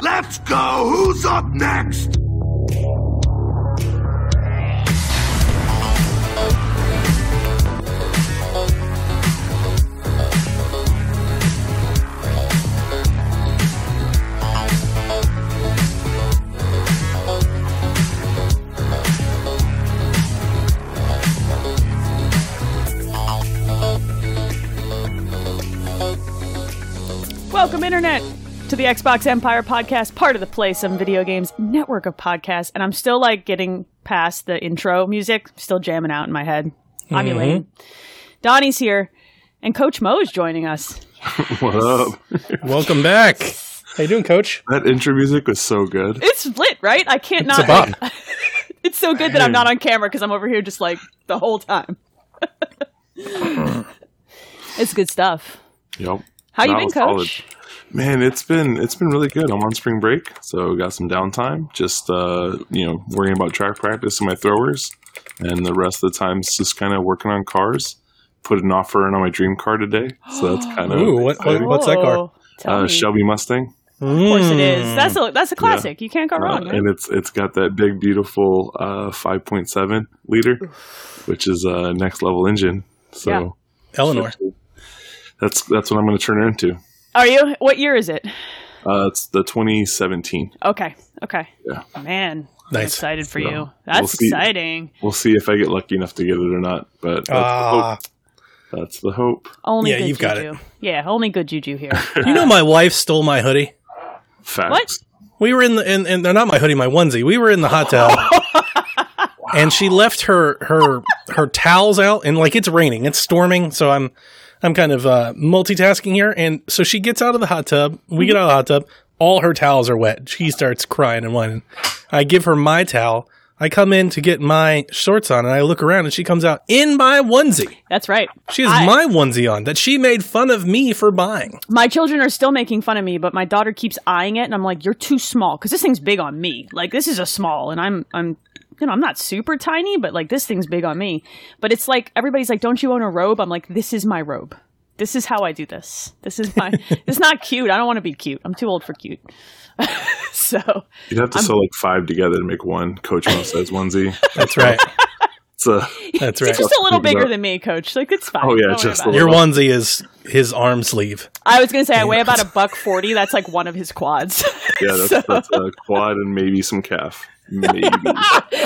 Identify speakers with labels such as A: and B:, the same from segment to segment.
A: Let's go! Who's up next?
B: Welcome, Internet, to the Xbox Empire podcast, part of the Play Some Video Games network of podcasts. And I'm still like getting past the intro music, still jamming out in my head. I'm mm-hmm. Elaine. Donnie's here, and Coach Mo is joining us.
C: What up?
D: Welcome back. How you doing, Coach?
C: That intro music was so good.
B: It's lit, right? I can't
D: It's
B: not.
D: a bop.
B: it's so good that I'm not on camera because I'm over here just like the whole time. it's good stuff.
C: Yep.
B: How you been,
C: Coach? solid.
B: Coach?
C: Man, it's been it's been really good. I'm on spring break, so got some downtime. Just uh, you know, worrying about track practice and my throwers, and the rest of the time time's just kind of working on cars. Put an offer in on my dream car today, so that's kind of
D: Ooh, what- what- what's that car?
B: Whoa.
C: Uh. Shelby Mustang,
B: Of course it
D: Mm.
B: That's a that's a classic. You can't go
C: uh,
B: wrong. right?
C: and it's it's got that big beautiful uh, 5.7 liter, which is a next level engine. So
B: Yeah.
D: Eleanor.
C: that's that's what I'm going to turn it into.
B: Are you? What year is it?
C: Uh, it's the 2017.
B: Okay. Okay.
C: Yeah.
B: Man, I'm
D: Nice.
B: excited for
C: So,
B: you.
C: we'll
B: That's
C: see.
B: exciting.
C: We'll see if I get lucky enough to get it or not. But that's, the,
D: Ah,
C: hope. that's the hope.
B: Only
D: Yeah,
B: good
D: you've got
B: juju. Yeah, only good juju here.
D: you know, my wife stole my hoodie.
C: Facts.
B: What?
D: We were in the, in, in, they're not my hoodie, my onesie. We were in the hot tub, and she left her her her towels out, and like it's raining, it's storming, so I'm I'm kind of uh, multitasking here, and so she gets out of the hot tub. We get out of the hot tub. All her towels are wet. She starts crying and whining. I give her my towel. I come in to get my shorts on, and I look around, and she comes out in my onesie.
B: That's right.
D: She has
B: I-
D: my onesie on that she made fun of me for buying.
B: My children are still making fun of me, but my daughter keeps eyeing it, and I'm like, "You're too small," because this thing's big on me. Like this is a small, and I'm I'm you know I'm not super tiny, but like this thing's big on me. But it's like everybody's like, "Don't you own a robe?" I'm like, "This is my robe. This is how I do this. This is my. it's not cute. I don't want to be cute. I'm too old for cute." so
C: You'd have to sew like five together to make one Coach Mo says onesie.
D: That's right.
C: It's a
D: That's right.
B: it's just a little bigger
C: about-
B: than me, Coach. Like it's fine.
C: Oh, yeah,
B: Don't
C: just a.
D: Your onesie is his arm sleeve.
B: I was gonna say I weigh about a buck forty. That's like one of his quads.
C: yeah, that's,
B: So-
C: that's a quad and maybe some calf. Maybe.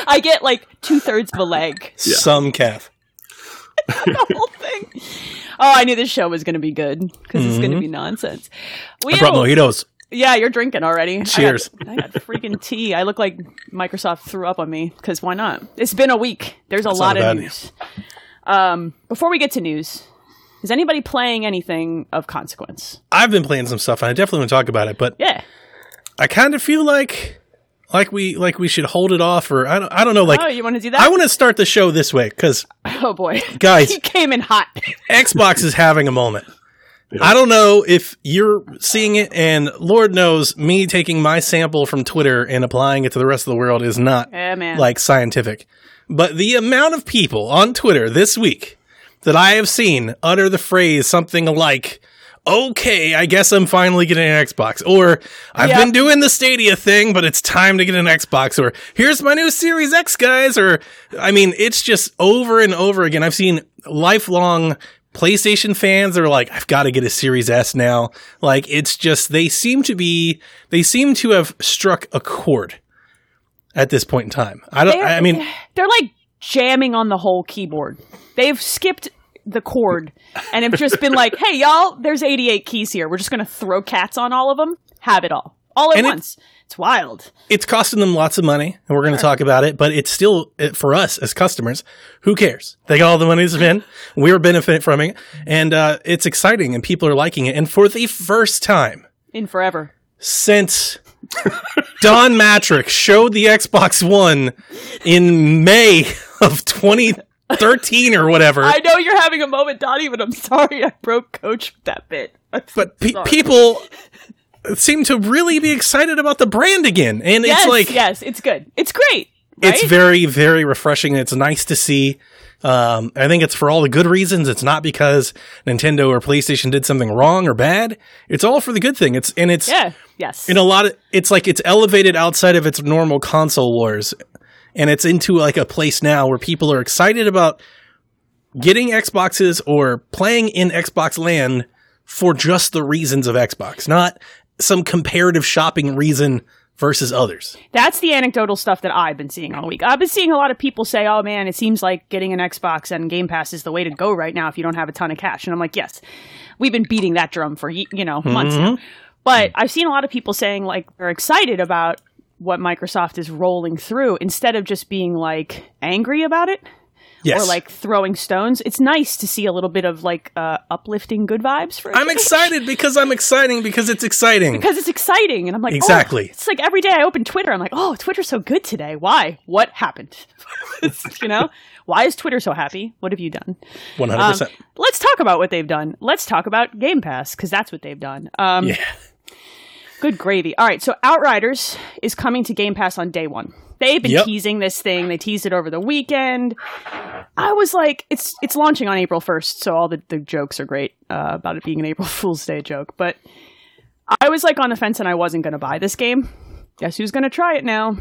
B: I get like two thirds of a leg.
D: Some calf.
B: the whole thing. Oh, I knew this show was going to be good because it's going to be nonsense. We
D: I brought mojitos.
B: yeah, you're drinking already. I got-
D: Cheers.
B: I got, freaking tea. I look like Microsoft threw up on me because why not? It's been a week. There's a lot of
D: bad.
B: news. Um, before we get to news, is anybody playing anything of consequence?
D: I've been playing some stuff, and I definitely want to talk about it. But
B: Yeah.
D: I kind of feel like, like we, like we should hold it off, or I don't, I don't know. Like
B: oh, you want to do that?
D: I want to start the show this way because
B: oh boy,
D: Guys.
B: he came in hot.
D: Xbox is having a moment. I don't know if you're seeing it, and Lord knows, me taking my sample from Twitter and applying it to the rest of the world is not
B: Yeah, man.
D: like scientific. But the amount of people on Twitter this week that I have seen utter the phrase something like, okay, I guess I'm finally getting an Xbox, or I've
B: Yep.
D: been doing the Stadia thing, but it's time to get an Xbox, or here's my new Series X, guys, or I mean, it's just over and over again. I've seen lifelong PlayStation fans that are like, I've got to get a Series S now. Like, it's just, they seem to be, they seem to have struck a chord at this point in time. I don't,
B: They're-
D: I mean,
B: they're like jamming on the whole keyboard. They've skipped the cord and have just been like, "Hey, y'all, there's 88 keys here. We're just gonna throw cats on all of them. Have it all, all at
D: And it-
B: once." it's wild.
D: it's costing them lots of money, and we're going to talk about it. But it's still it- for us as customers. Who cares? They got all the money to spend. We're benefiting from it, and uh, it's exciting, and people are liking it. And for the first time
B: In forever.
D: since Don Mattrick showed the Xbox One in May of 2013 or whatever,
B: I know you're having a moment, Donnie, but I'm sorry I broke Coach with that bit. I'm
D: but pe- people seem to really be excited about the brand again, and
B: yes,
D: it's like
B: yes, it's good. It's great. Right?
D: It's very, very refreshing. It's nice to see. Um, I think it's for all the good reasons. It's not because Nintendo or PlayStation did something wrong or bad. It's all for the good thing. It's and it's
B: Yeah. Yes.
D: in a lot of it's like it's elevated outside of its normal console wars and it's into like a place now where people are excited about getting Xboxes or playing in Xbox land for just the reasons of Xbox, not some comparative shopping reason versus others.
B: That's the anecdotal stuff that I've been seeing all week. I've been seeing a lot of people say, "Oh man, it seems like getting an Xbox and Game Pass is the way to go right now if you don't have a ton of cash." And I'm like, "Yes, we've been beating that drum for you know months mm-hmm. now." But I've seen a lot of people saying like they're excited about what Microsoft is rolling through instead of just being like angry about it
D: Yes.
B: or like throwing stones. It's nice to see a little bit of like uh, uplifting good vibes for.
D: I'm excited because I'm exciting because it's exciting.
B: because it's exciting and i'm like oh,
D: Exactly.
B: it's like every day i open twitter i'm like oh twitter's so good today why what happened you know why is twitter so happy what have you done
D: 100%.
B: Um, let's talk about what they've done let's talk about game pass because that's what they've done um,
D: yeah.
B: Good gravy all right so outriders is coming to game pass on day one they've been
D: Yep.
B: teasing this thing they teased it over the weekend i was like it's it's launching on april 1st so all the, the jokes are great uh, about it being an april fool's day joke but i was like on the fence and i wasn't going to buy this game guess who's going to try it now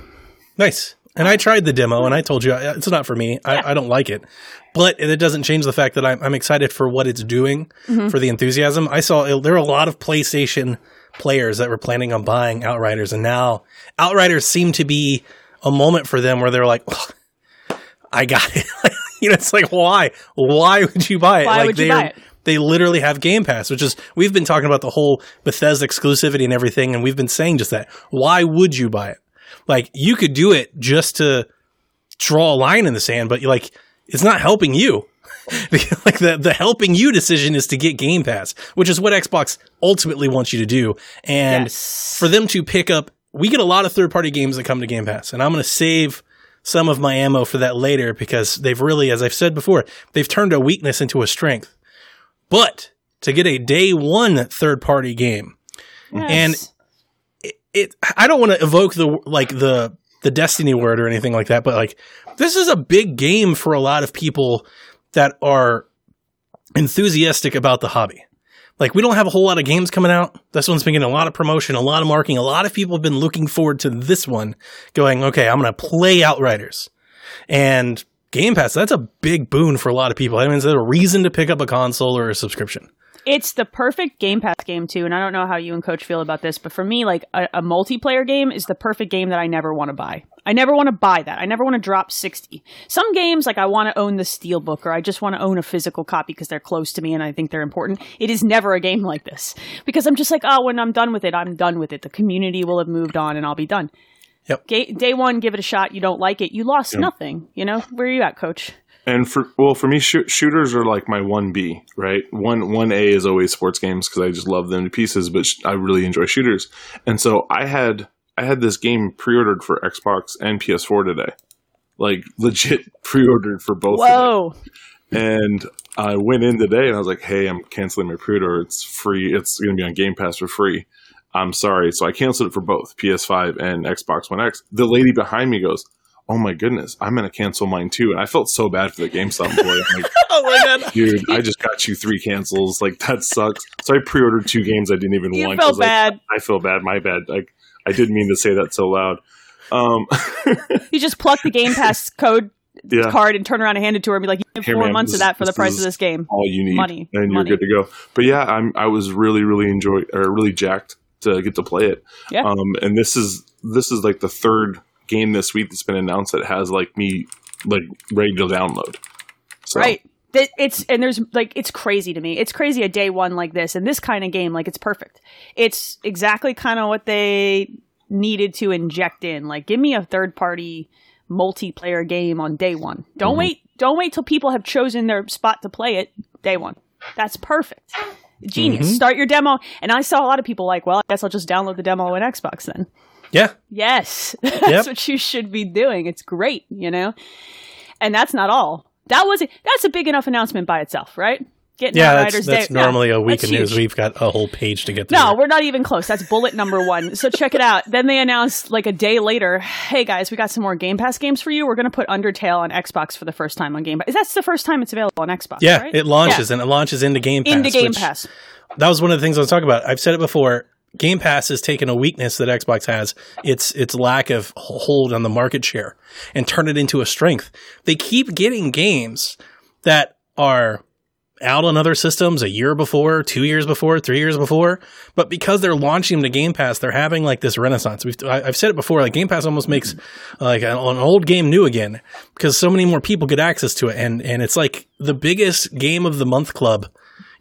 D: Nice. And I tried the demo and I told you uh, it's not for me. I, I don't like it. But it doesn't change the fact that I'm, I'm excited for what it's doing for the enthusiasm. I saw there are a lot of PlayStation players that were planning on buying Outriders, and now Outriders seem to be a moment for them where they're like, "Ugh, I got it. you know, it's like, why? Why would you buy it?
B: Why
D: like
B: would you
D: they
B: buy it?
D: They literally have Game Pass, which is we've been talking about the whole Bethesda exclusivity and everything, and we've been saying just that. Why would you buy it? Like you could do it just to draw a line in the sand, but like it's not helping you. like the the helping you decision is to get Game Pass, which is what Xbox ultimately wants you to do. And
B: Yes.
D: for them to pick up, we get a lot of third party games that come to Game Pass, and I'm going to save some of my ammo for that later because they've really, as I've said before, they've turned a weakness into a strength. But to get a day one third party game, and
B: Yes.
D: it I don't want to evoke the like the the destiny word or anything like that, but like this is a big game for a lot of people that are enthusiastic about the hobby. Like we don't have a whole lot of games coming out. This one's been getting a lot of promotion, a lot of marketing. A lot of people have been looking forward to this one, going, okay, I'm going to play Outriders. And Game Pass, that's a big boon for a lot of people. I mean, it's a reason to pick up a console or a subscription.
B: It's the perfect Game Pass game too, and I don't know how you and Coach feel about this, but for me, like a, a multiplayer game is the perfect game that I never want to buy. I never want to buy that. I never want to drop sixty. Some games, like I want to own the steelbook, or I just want to own a physical copy because they're close to me and I think they're important. It is never a game like this because I'm just like, oh, when I'm done with it, I'm done with it. The community will have moved on, and I'll be done.
D: Yep.
B: Ga- day one, give it a shot. You don't like it, you lost nothing. You know where are you at, Coach?
C: And for well, for me, shoot, shooters are like my one B, right? One one A is always sports games because I just love them to pieces. But sh- I really enjoy shooters, and so I had I had this game pre-ordered for Xbox and PS4 today, like legit pre-ordered for both. of them.
B: Whoa!
C: And I went in today and I was like, "Hey, I'm canceling my pre-order. It's free. It's going to be on Game Pass for free." I'm sorry, so I canceled it for both PS5 and Xbox One X. The lady behind me goes, "Oh my goodness, I'm going to cancel mine too." And I felt so bad for the GameStop employee. I'm like,
D: Oh my god.
C: dude, I just got you three cancels. Like that sucks. So I pre-ordered two games I didn't even
B: You
C: want.
B: felt bad.
C: I feel bad. My bad. Like I didn't mean to say that so loud. Um,
B: You just pluck the Game Pass code
C: yeah,
B: card and turn around and hand it to her and be like, you have
C: Here,
B: four
C: man,
B: months
C: this-
B: of that for the price of this game.
C: all you need,
B: Money.
C: and you're good to go. But yeah, I'm. I was really, really enjoy or really jacked to get to play it.
B: Yeah.
C: Um, and this is this is like the third game this week that's been announced that has like me like ready to download. So,
B: Right. That- It's and there's like it's crazy to me. It's crazy a day one like this and this kind of game like it's perfect. It's exactly kind of what they needed to inject in. Like give me a third party multiplayer game on day one. Don't mm-hmm. wait. Don't wait till people have chosen their spot to play it. Day one. That's perfect. Genius. Mm-hmm. Start your demo. And I saw a lot of people like, well, I guess I'll just download the demo on Xbox then.
D: Yeah.
B: Yes, that's
D: Yep.
B: what you should be doing. It's great, you know. And that's not all. That was that's a big enough announcement by itself, right? getting
D: Yeah, that's, that's
B: Day. Yeah,
D: normally a week of news. We've got a whole page to get through.
B: No, we're not even close. That's bullet number one. So check it out. Then they announced like a day later, hey guys, we got some more Game Pass games for you. We're going to put Undertale on Xbox for the first time on Game Pass. That's the first time it's available on Xbox.
D: yeah,
B: right?
D: it launches and it launches into Game Pass.
B: into Game Pass.
D: that was one of the things I was talking about. I've said it before. Game Pass has taken a weakness that Xbox has, its its lack of hold on the market share, and turn it into a strength. They keep getting games that are out on other systems a year before, two years before, three years before, but because they're launching them to Game Pass, they're having like this renaissance. We've I, I've said it before, like Game Pass almost makes like an, an old game new again because so many more people get access to it, and and it's like the biggest game of the month club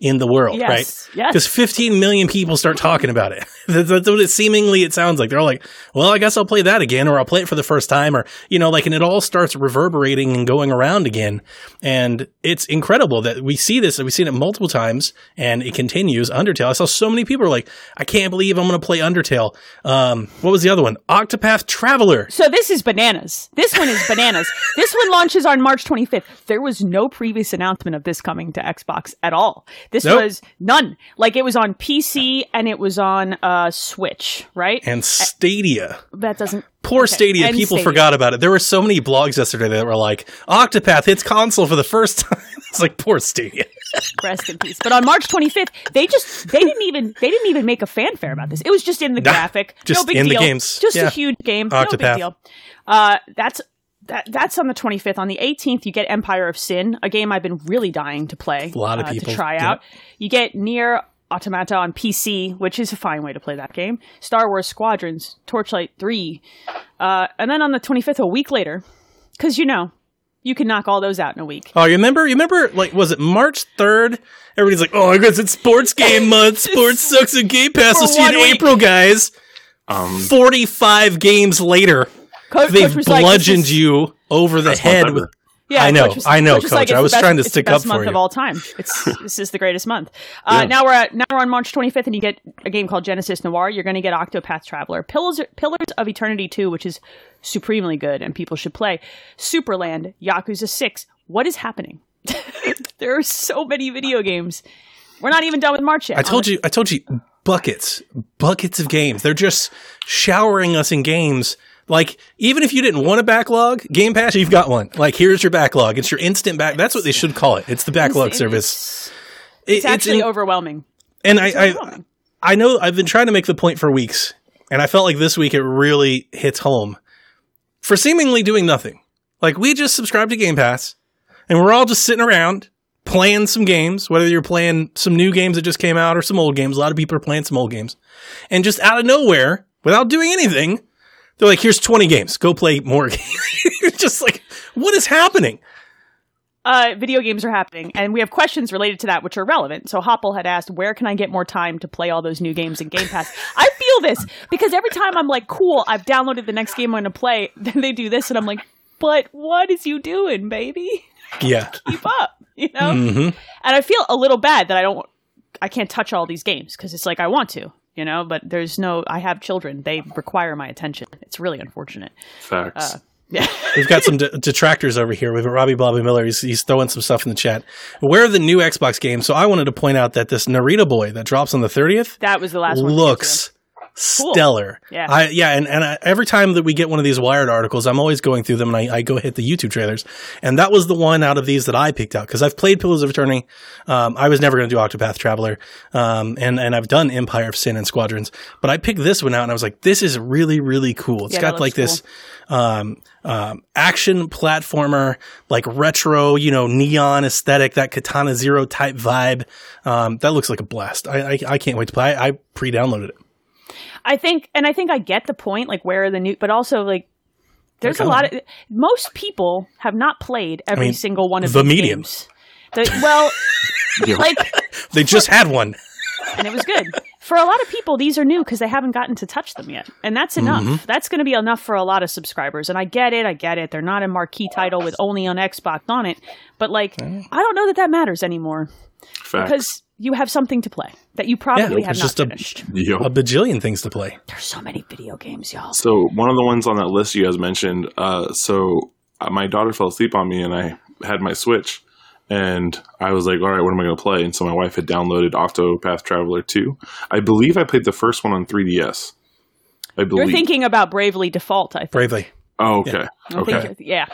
D: in the world,
B: Yes,
D: right?
B: yes.
D: Because 15 million people start talking about it. that's, that's what it seemingly it sounds like. They're all like, well, I guess I'll play that again, or I'll play it for the first time, or, you know, like, and it all starts reverberating and going around again. And it's incredible that we see this, and we've seen it multiple times, and it continues. Undertale. I saw so many people are like, I can't believe I'm going to play Undertale. Um, what was the other one? Octopath Traveler.
B: So this is bananas. This one is bananas. this one launches on March 25th. There was no previous announcement of this coming to Xbox at all. This
D: Nope.
B: was none. Like it was on PC and it was on uh, Switch, right?
D: And Stadia.
B: that doesn't.
D: Poor
B: Okay,
D: Stadia.
B: and
D: People
B: Stadia.
D: forgot about it. There were so many blogs yesterday that were like, Octopath hits console for the first time. it's like, poor Stadia.
B: Rest in peace. But on March 25th, they just they didn't even they didn't even make a fanfare about this. It was just in the
D: Nah,
B: graphic.
D: just
B: no big
D: in the
B: deal.
D: games.
B: Just
D: Yeah.
B: a huge game. No big deal. Uh, that's that, that's on the 25th. On the 18th, you get Empire of Sin, a game I've been really dying to play.
D: A lot of
B: uh,
D: people,
B: to try
D: yeah.
B: out. You get Nier Automata on PC, which is a fine way to play that game. Star Wars Squadrons, Torchlight 3. Uh, and then on the 25th, a week later, because you know, you can knock all those out in a week.
D: Oh, you remember? You remember? Like, was it March third? Everybody's like, "Oh, I guess it's sports game month. Sports sucks and Game Pass.
B: For
D: We'll see you in
B: week.
D: April, guys."
C: Um,
D: Forty-five games later,
B: Co-
D: they've
B: Coach was
D: bludgeoned
B: is-
D: you over the head. With,
B: Yeah,
D: I know,
B: was-
D: I know,
B: Coach was
D: Coach.
B: like,
D: I was
B: best-
D: trying to
B: it's the
D: stick
B: best
D: up
B: month
D: for
B: of all time. It's this is the greatest month. Uh,
C: Yeah.
B: Now we're at, now we're on March 25th, and you get a game called Genesis Noir. You're going to get Octopath Traveler, Pillars Pillars of Eternity 2, which is supremely good and people should play. Superland, Yakuza 6. What is happening? there are so many video games. We're not even done with March yet.
D: I told you, I told you, buckets, buckets of games. They're just showering us in games. Like, even if you didn't want a backlog, Game Pass, you've got one. Like, here's your backlog. It's your instant back. That's what they should call it. It's the backlog
B: It's-
D: service.
B: It's, it's
D: It-
B: actually
D: in-
B: overwhelming.
D: and I, I,
B: overwhelming.
D: I know I've been trying to make the point for weeks, and I felt like this week it really hits home for seemingly doing nothing. Like we just subscribed to Game Pass, and we're all just sitting around playing some games. Whether you're playing some new games that just came out or some old games, a lot of people are playing some old games, and just out of nowhere, without doing anything, they're like, "Here's 20 games. Go play more games." Just like, what is happening?
B: uh, video games are happening, and we have questions related to that which are relevant. So Hopple had asked, "Where can I get more time to play all those new games in Game Pass?" I feel this because every time I'm like, "Cool, I've downloaded the next game I'm going to play," then they do this, and I'm like, "But what is you doing, baby?
D: Yeah.
B: Keep up, you know."
D: hmm
B: And I feel a little bad that I don't, I can't touch all these games because it's like I want to, you know. But there's no, I have children; they require my attention. It's really unfortunate.
C: Facts.
B: Uh, Yeah.
D: We've got some de- detractors over here. We've got Robbie Bobby Miller. He's, he's throwing some stuff in the chat. Where are the new Xbox games? So I wanted to point out that this Narita Boy that drops on the 30th
B: that was the last one.
D: looks stellar.
B: Yeah.
D: I, yeah. And, and I, every time that we get one of these Wired articles, I'm always going through them and I, I go hit the YouTube trailers. And that was the one out of these that I picked out because I've played Pillars of Eternity. Um, I was never going to do Octopath Traveler. Um, and, and I've done Empire of Sin and Squadrons, but I picked this one out and I was like, this is really, really cool. It's
B: Yeah,
D: got like
B: looks
D: this, um, um, action platformer, like retro, you know, neon aesthetic, that Katana Zero type vibe. Um, that looks like a blast. I, I, I can't wait to play. I, I pre-downloaded it.
B: I think, and I think I get the point, like where are the new, but also like there's a lot of most people have not played every
D: mean,
B: single one of
D: the
B: mediums.
D: medium.
B: The, well, like,
D: They just had one.
B: and it was good for a lot of people. These are new because they haven't gotten to touch them yet, and that's enough.
D: Mm-hmm.
B: That's going to be enough for a lot of subscribers. And I get it, I get it. They're not a marquee title with only on Xbox on it, but like, I don't know that that matters anymore
C: Facts.
B: because you have something to play that you probably
D: Yeah,
B: have not
D: just a-
B: finished.
C: Yo.
D: A bajillion things to play.
B: There's so many video games, y'all.
C: So one of the ones on that list you guys mentioned. Uh, so uh, my daughter fell asleep on me, and I had my Switch, and I was like, all right, what am I going to play? And so my wife had downloaded Octopath Traveler 2. I believe I played the first one on 3DS. I believe.
B: You're thinking about Bravely Default, I think.
D: Bravely.
C: oh, okay.
B: I think
C: Okay.
B: yeah.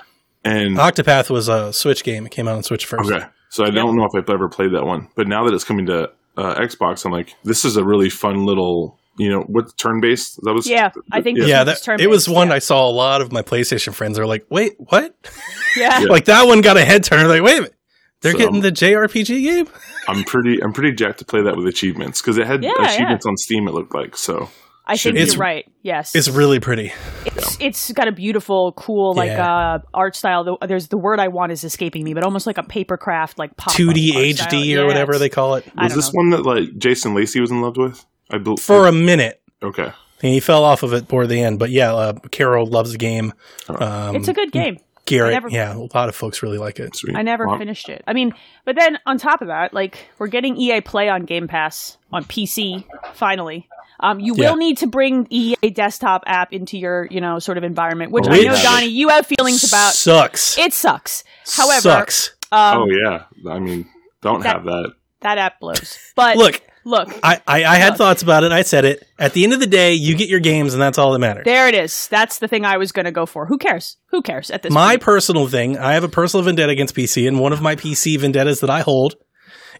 C: And
D: Octopath was a Switch game. It came out on Switch first.
C: okay. So I don't know if I've ever played that one, but now that it's coming to uh, Xbox, I'm like, this is a really fun little, you know, what turn based? That was
B: Yeah, I think
C: Yeah.
B: this
D: Yeah, that, it was one
B: yeah.
D: I saw a lot of my PlayStation friends are like, wait, what?
B: Yeah.
D: like that one got a head turn. Like, wait a minute. They're
C: So-
D: getting the JRPG game?
C: I'm pretty, I'm pretty jacked to play that with achievements because it had
B: Yeah,
C: achievements on Steam. It looked like so.
B: I think
D: It's-
B: you're right. Yes.
D: It's really pretty.
B: it's, it's got a beautiful, cool, like
D: Yeah.
B: uh, art style. The- There's the word I want is escaping me, but almost like a paper craft, like pop
D: 2D HD
B: style.
D: or
B: Yeah,
D: whatever they call it.
C: Was this
B: know.
C: one that like Jason Lacey was in love with? I believe
D: For a minute.
C: okay.
D: And he fell off of it toward the end. But yeah, uh, Carol loves the game. Um,
B: It's a good game.
D: Garrett,
B: never-
D: yeah, a lot of folks really like it.
C: Sweet.
B: I never
C: Well,
B: finished it. I mean, but then on top of that, like we're getting EA Play on Game Pass on PC finally. Um, you
D: Yeah.
B: will need to bring EA desktop app into your, you know, sort of environment, which I know, Donnie, you have feelings about.
D: Sucks.
B: It sucks. However,
D: sucks.
B: um,
C: oh yeah. I mean, don't
B: that-
C: have that.
B: that app blows. But
D: Look,
B: look,
D: I, I, I had
B: Look.
D: thoughts about it. I said it. At the end of the day, you get your games, and that's all that matters.
B: there it is. That's the thing I was going to go for. Who cares? Who cares at this point?
D: My
B: point?
D: personal thing, I have a personal vendetta against PC, and one of my PC vendettas that I hold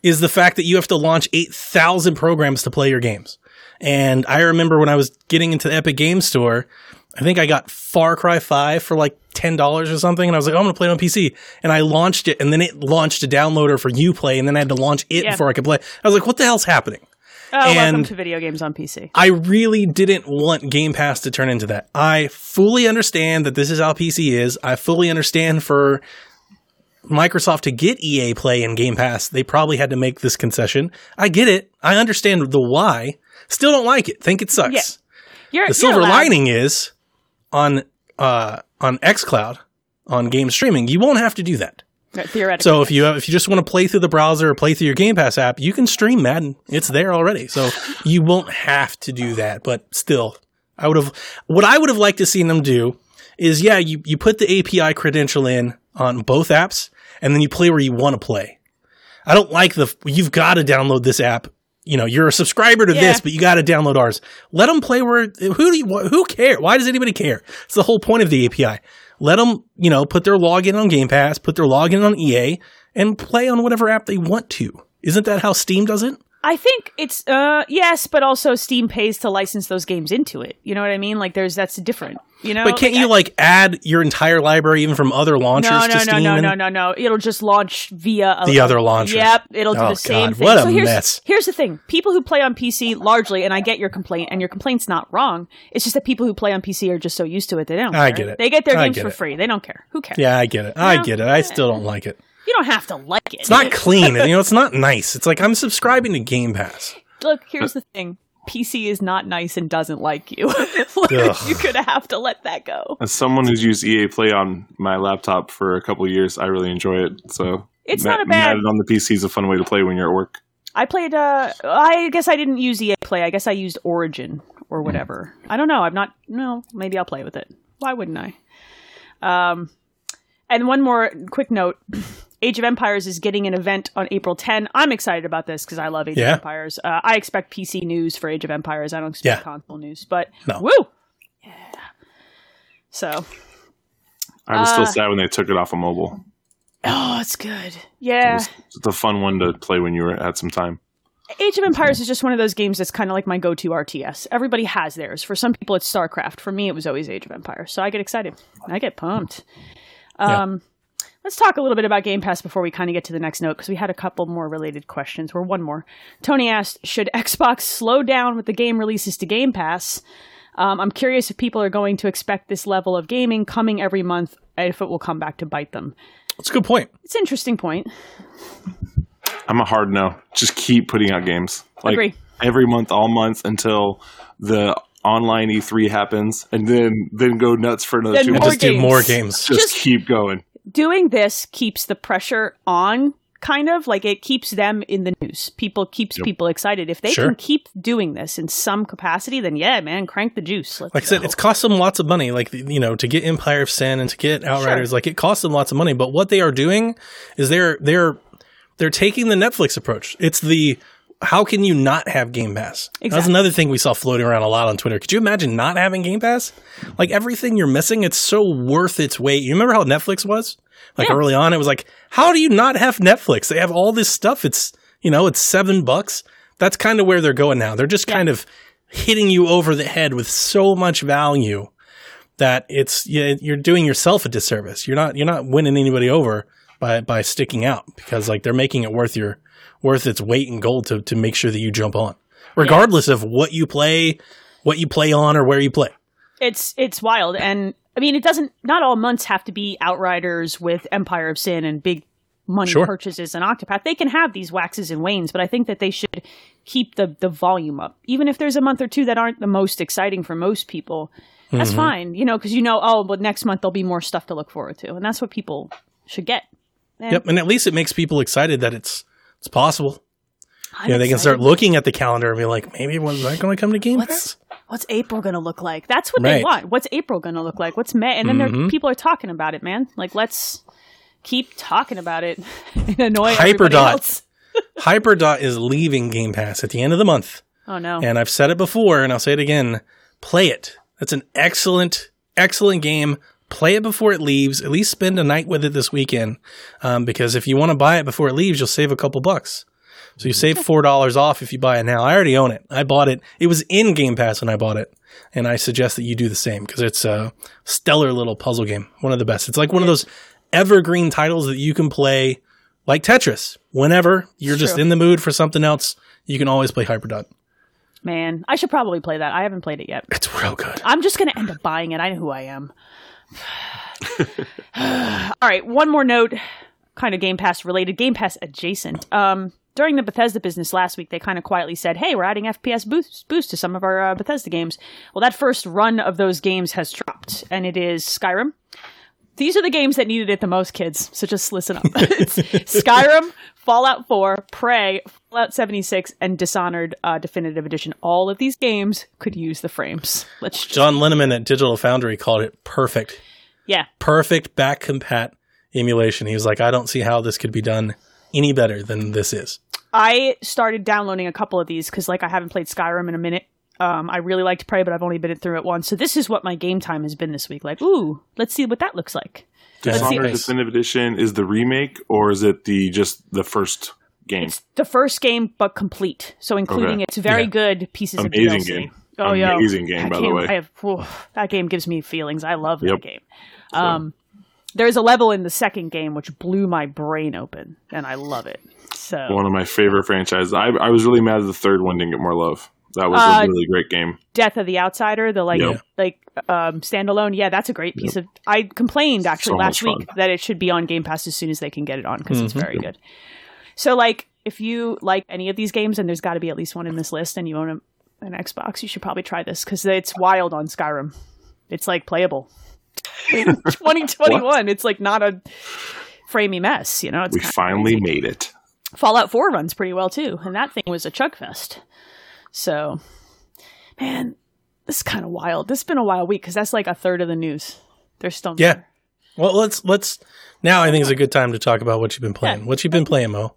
D: is the fact that you have to launch 8,000 programs to play your games. And I remember when I was getting into the Epic Game Store, I think I got Far Cry 5 for like $10 or something, and I was like, oh, I'm going to play it on PC. And I launched it, and then it launched a downloader for Uplay, and then I had to launch it
B: Yeah.
D: before I could play. I was like, what the hell's happening?
B: Oh, welcome
D: and-
B: to video games on PC.
D: I really didn't want Game Pass to turn into that. I fully understand that this is how PC is. I fully understand for Microsoft to get EA Play and Game Pass, they probably had to make this concession. I get it. I understand the why. Still don't like it. Think it sucks.
B: Yeah. You're,
D: The silver lining is on uh on XCloud on game streaming, you won't have to do that.
B: Theoretically.
D: So if you if you just want to play through the browser or play through your Game Pass app, you can stream Madden. It's there already, so you won't have to do that. But still, I would have what I would have liked to see them do is yeah, you you put the API credential in on both apps, and then you play where you want to play. I don't like the you've got to download this app. You know, you're a subscriber to
B: Yeah.
D: this, but you got to download ours. Let them play where who do you, who care? Why does anybody care? It's the whole point of the API. Let them, you know, put their login on Game Pass, put their login on EA, and play on whatever app they want to. Isn't that how Steam does it?
B: I think it's uh yes, but also Steam pays to license those games into it. You know what I mean? Like there's that's different. You know,
D: But can't
B: Like,
D: you like add your entire library even from other launchers
B: No,
D: to
B: no, no,
D: Steam?
B: no,
D: and-
B: no, no, no. It'll just launch via a,
D: The other launcher.
B: Yep, it'll do
D: Oh,
B: the same
D: God,
B: thing.
D: what a
B: so here's,
D: mess.
B: Here's the thing: people who play on PC largely, and I get your complaint, and your complaint's not wrong. It's just that people who play on PC are just so used to it they don't.
D: I
B: care.
D: get it.
B: They get their
D: I
B: games
D: get
B: for
D: it.
B: free. They don't care. Who cares?
D: Yeah, I get it. I
B: No.
D: get it. I still don't like it.
B: You don't have to like it.
D: It's not clean. you know, it's not nice. It's like I'm subscribing to Game Pass.
B: Look, here's the thing: PC is not nice and doesn't like you. You're gonna have to let that go.
C: As someone who's used EA Play on my laptop for a couple of years, I really enjoy it. So
B: It's
C: Ma-
B: not a bad-
C: Madden on the PC is a fun way to play when you're at work.
B: I played. Uh, I guess I didn't use EA Play. I guess I used Origin or whatever. I don't know. I'm not. No, maybe I'll play with it. Why wouldn't I? Um, and one more quick note: Age of Empires is getting an event on April 10. I'm excited about this because I love Age
D: Yeah.
B: of Empires. Uh, I expect PC news for Age of Empires. I don't expect
D: Yeah.
B: console news, but
D: No.
B: woo. Yeah. So,
C: I was
B: Uh,
C: still sad when they took it off of mobile.
B: oh, it's good. Yeah.
C: It's a fun one to play when you were had some time.
B: Age of Empires is just one of those games that's kind of like my go-to RTS. Everybody has theirs. For some people, it's StarCraft. For me, it was always Age of Empires. So I get excited. I get pumped. Um, Let's talk a little bit about Game Pass before we kind of get to the next note because we had a couple more related questions. Or one more. Tony asked, "Should Xbox slow down with the game releases to Game Pass?" Um, I'm curious if people are going to expect this level of gaming coming every month, and if it will come back to bite them.
D: That's a good point.
B: It's an interesting point.
C: I'm a hard no. Just keep putting out games. Like
B: Agree.
C: every month, all months until the online E3 happens, and then then go nuts for another
B: Then
C: two
B: more
C: months.
D: Just do more games.
C: Just,
B: just-
C: keep going.
B: Doing this keeps the pressure on kind of like it keeps them in the news people keeps
C: Yep.
B: people excited if they
D: Sure.
B: can keep doing this in some capacity then yeah man crank the juice Let's
D: Like I said,
B: go.
D: it's cost them lots of money. Like you know, to get Empire of Sin and to get Outriders, like it costs them lots of money. But what they are doing is they're they're they're taking the Netflix approach. It's the how can you not have Game Pass? That's another thing we saw floating around a lot on Twitter. Could you imagine not having Game Pass? Like everything you're missing, it's so worth its weight. You remember how Netflix was? Like
B: Yeah.
D: early on, it was like, how do you not have Netflix? They have all this stuff. It's you know, it's seven bucks. That's kind of where they're going now. They're just kind of hitting you over the head with so much value that it's you- you're doing yourself a disservice. You're not you're not winning anybody over by by sticking out because like they're making it worth your worth its weight in gold to to make sure that you jump on, regardless of what you play, what you play on, or where you play.
B: It's it's wild, and I mean, it doesn't. Not all months have to be Outriders with Empire of Sin and big money
D: Sure.
B: purchases and Octopath. They can have these waxes and wanes, but I think that they should keep the the volume up, even if there's a month or two that aren't the most exciting for most people. That's
D: Mm-hmm.
B: fine, you know, because you know, oh, but next month there'll be more stuff to look forward to, and that's what people should get. And
D: Yep, and at least it makes people excited that it's it's possible.
B: I'm
D: You know, they can start looking at the calendar and be like, maybe was that going to come to Game
B: What's
D: Pass?
B: what's April going to look like? That's what they want. What's April going to look like? What's May? And then
D: Mhm.
B: people are talking about it, man. Like let's keep talking about it and annoy
D: Hyperdot.
B: else.
D: Hyperdot is leaving Game Pass at the end of the month.
B: Oh no.
D: And I've said it before and I'll say it again. Play it. That's an excellent, excellent game. Play it before it leaves. At least spend a night with it this weekend. Um, because if you want to buy it before it leaves, you'll save a couple bucks. So you save four dollars off if you buy it now. I already own it. I bought it. It was in Game Pass when I bought it, and I suggest that you do the same because it's a stellar little puzzle game. One of the best. It's like one of those evergreen titles that you can play like Tetris whenever you're just in the mood for something else. You can always play Hyperdot.
B: Man, I should probably play that. I haven't played it yet.
D: It's real good.
B: I'm just going to end up buying it. I know who I am. All right, one more note, kind of Game Pass related, Game Pass adjacent. Um, during the Bethesda business last week, they kind of quietly said, "Hey, we're adding FPS boost, boost to some of our uh, Bethesda games." Well, that first run of those games has dropped, and it is Skyrim. These are the games that needed it the most, kids. So just listen up. it's Skyrim, Fallout 4, Prey, Fallout 76, and Dishonored uh, Definitive Edition. All of these games could use the frames. Let's just,
D: John Linneman at Digital Foundry called it perfect,
B: yeah.
D: perfect back compat emulation. He was like, I don't see how this could be done any better than this is.
B: I started downloading a couple of these because, like, I haven't played Skyrim in a minute. Um, I really like to play, but I've only been through it once. So this is what my game time has been this week. Like, ooh, let's see what that looks like.
C: Dishonored. Definitive Edition is the remake, or is it the just the first game?
B: The first game, but complete. So including
C: Okay.
B: its very
D: Yeah.
B: good pieces
C: Amazing
B: of DLC.
C: game.
B: Oh yeah,
C: Amazing game,
B: That
C: by the way.
B: I have, whew, that game gives me feelings. I love
C: Yep.
B: that game. Um, there's a level in the second game which blew my brain open, and I love it. So
C: One of my favorite franchises. I, I was really mad that the third one didn't get more love. That was
B: Uh,
C: a really great game.
B: Death of the Outsider, the like
C: Yeah.
B: like um, standalone. Yeah, that's a great piece of. I complained actually
C: So
B: last week that it should be on Game Pass as soon as they can get it on because it's very good. So like, if you like any of these games, and there's got to be at least one in this list, and you own a, an Xbox, you should probably try this because it's wild on Skyrim. It's like playable. 2021. It's like not a framey mess. You know, it's
C: We finally
B: crazy.
C: made it.
B: Fallout 4 runs pretty well too, and that thing was a chug fest. So, man, this is kind of wild. This has been a wild week because that's like a third of the news. They're still
D: Yeah. Well, let's let's now. I think is a good time to talk about what you've been playing.
B: Yeah.
D: What you've been playing, Mo?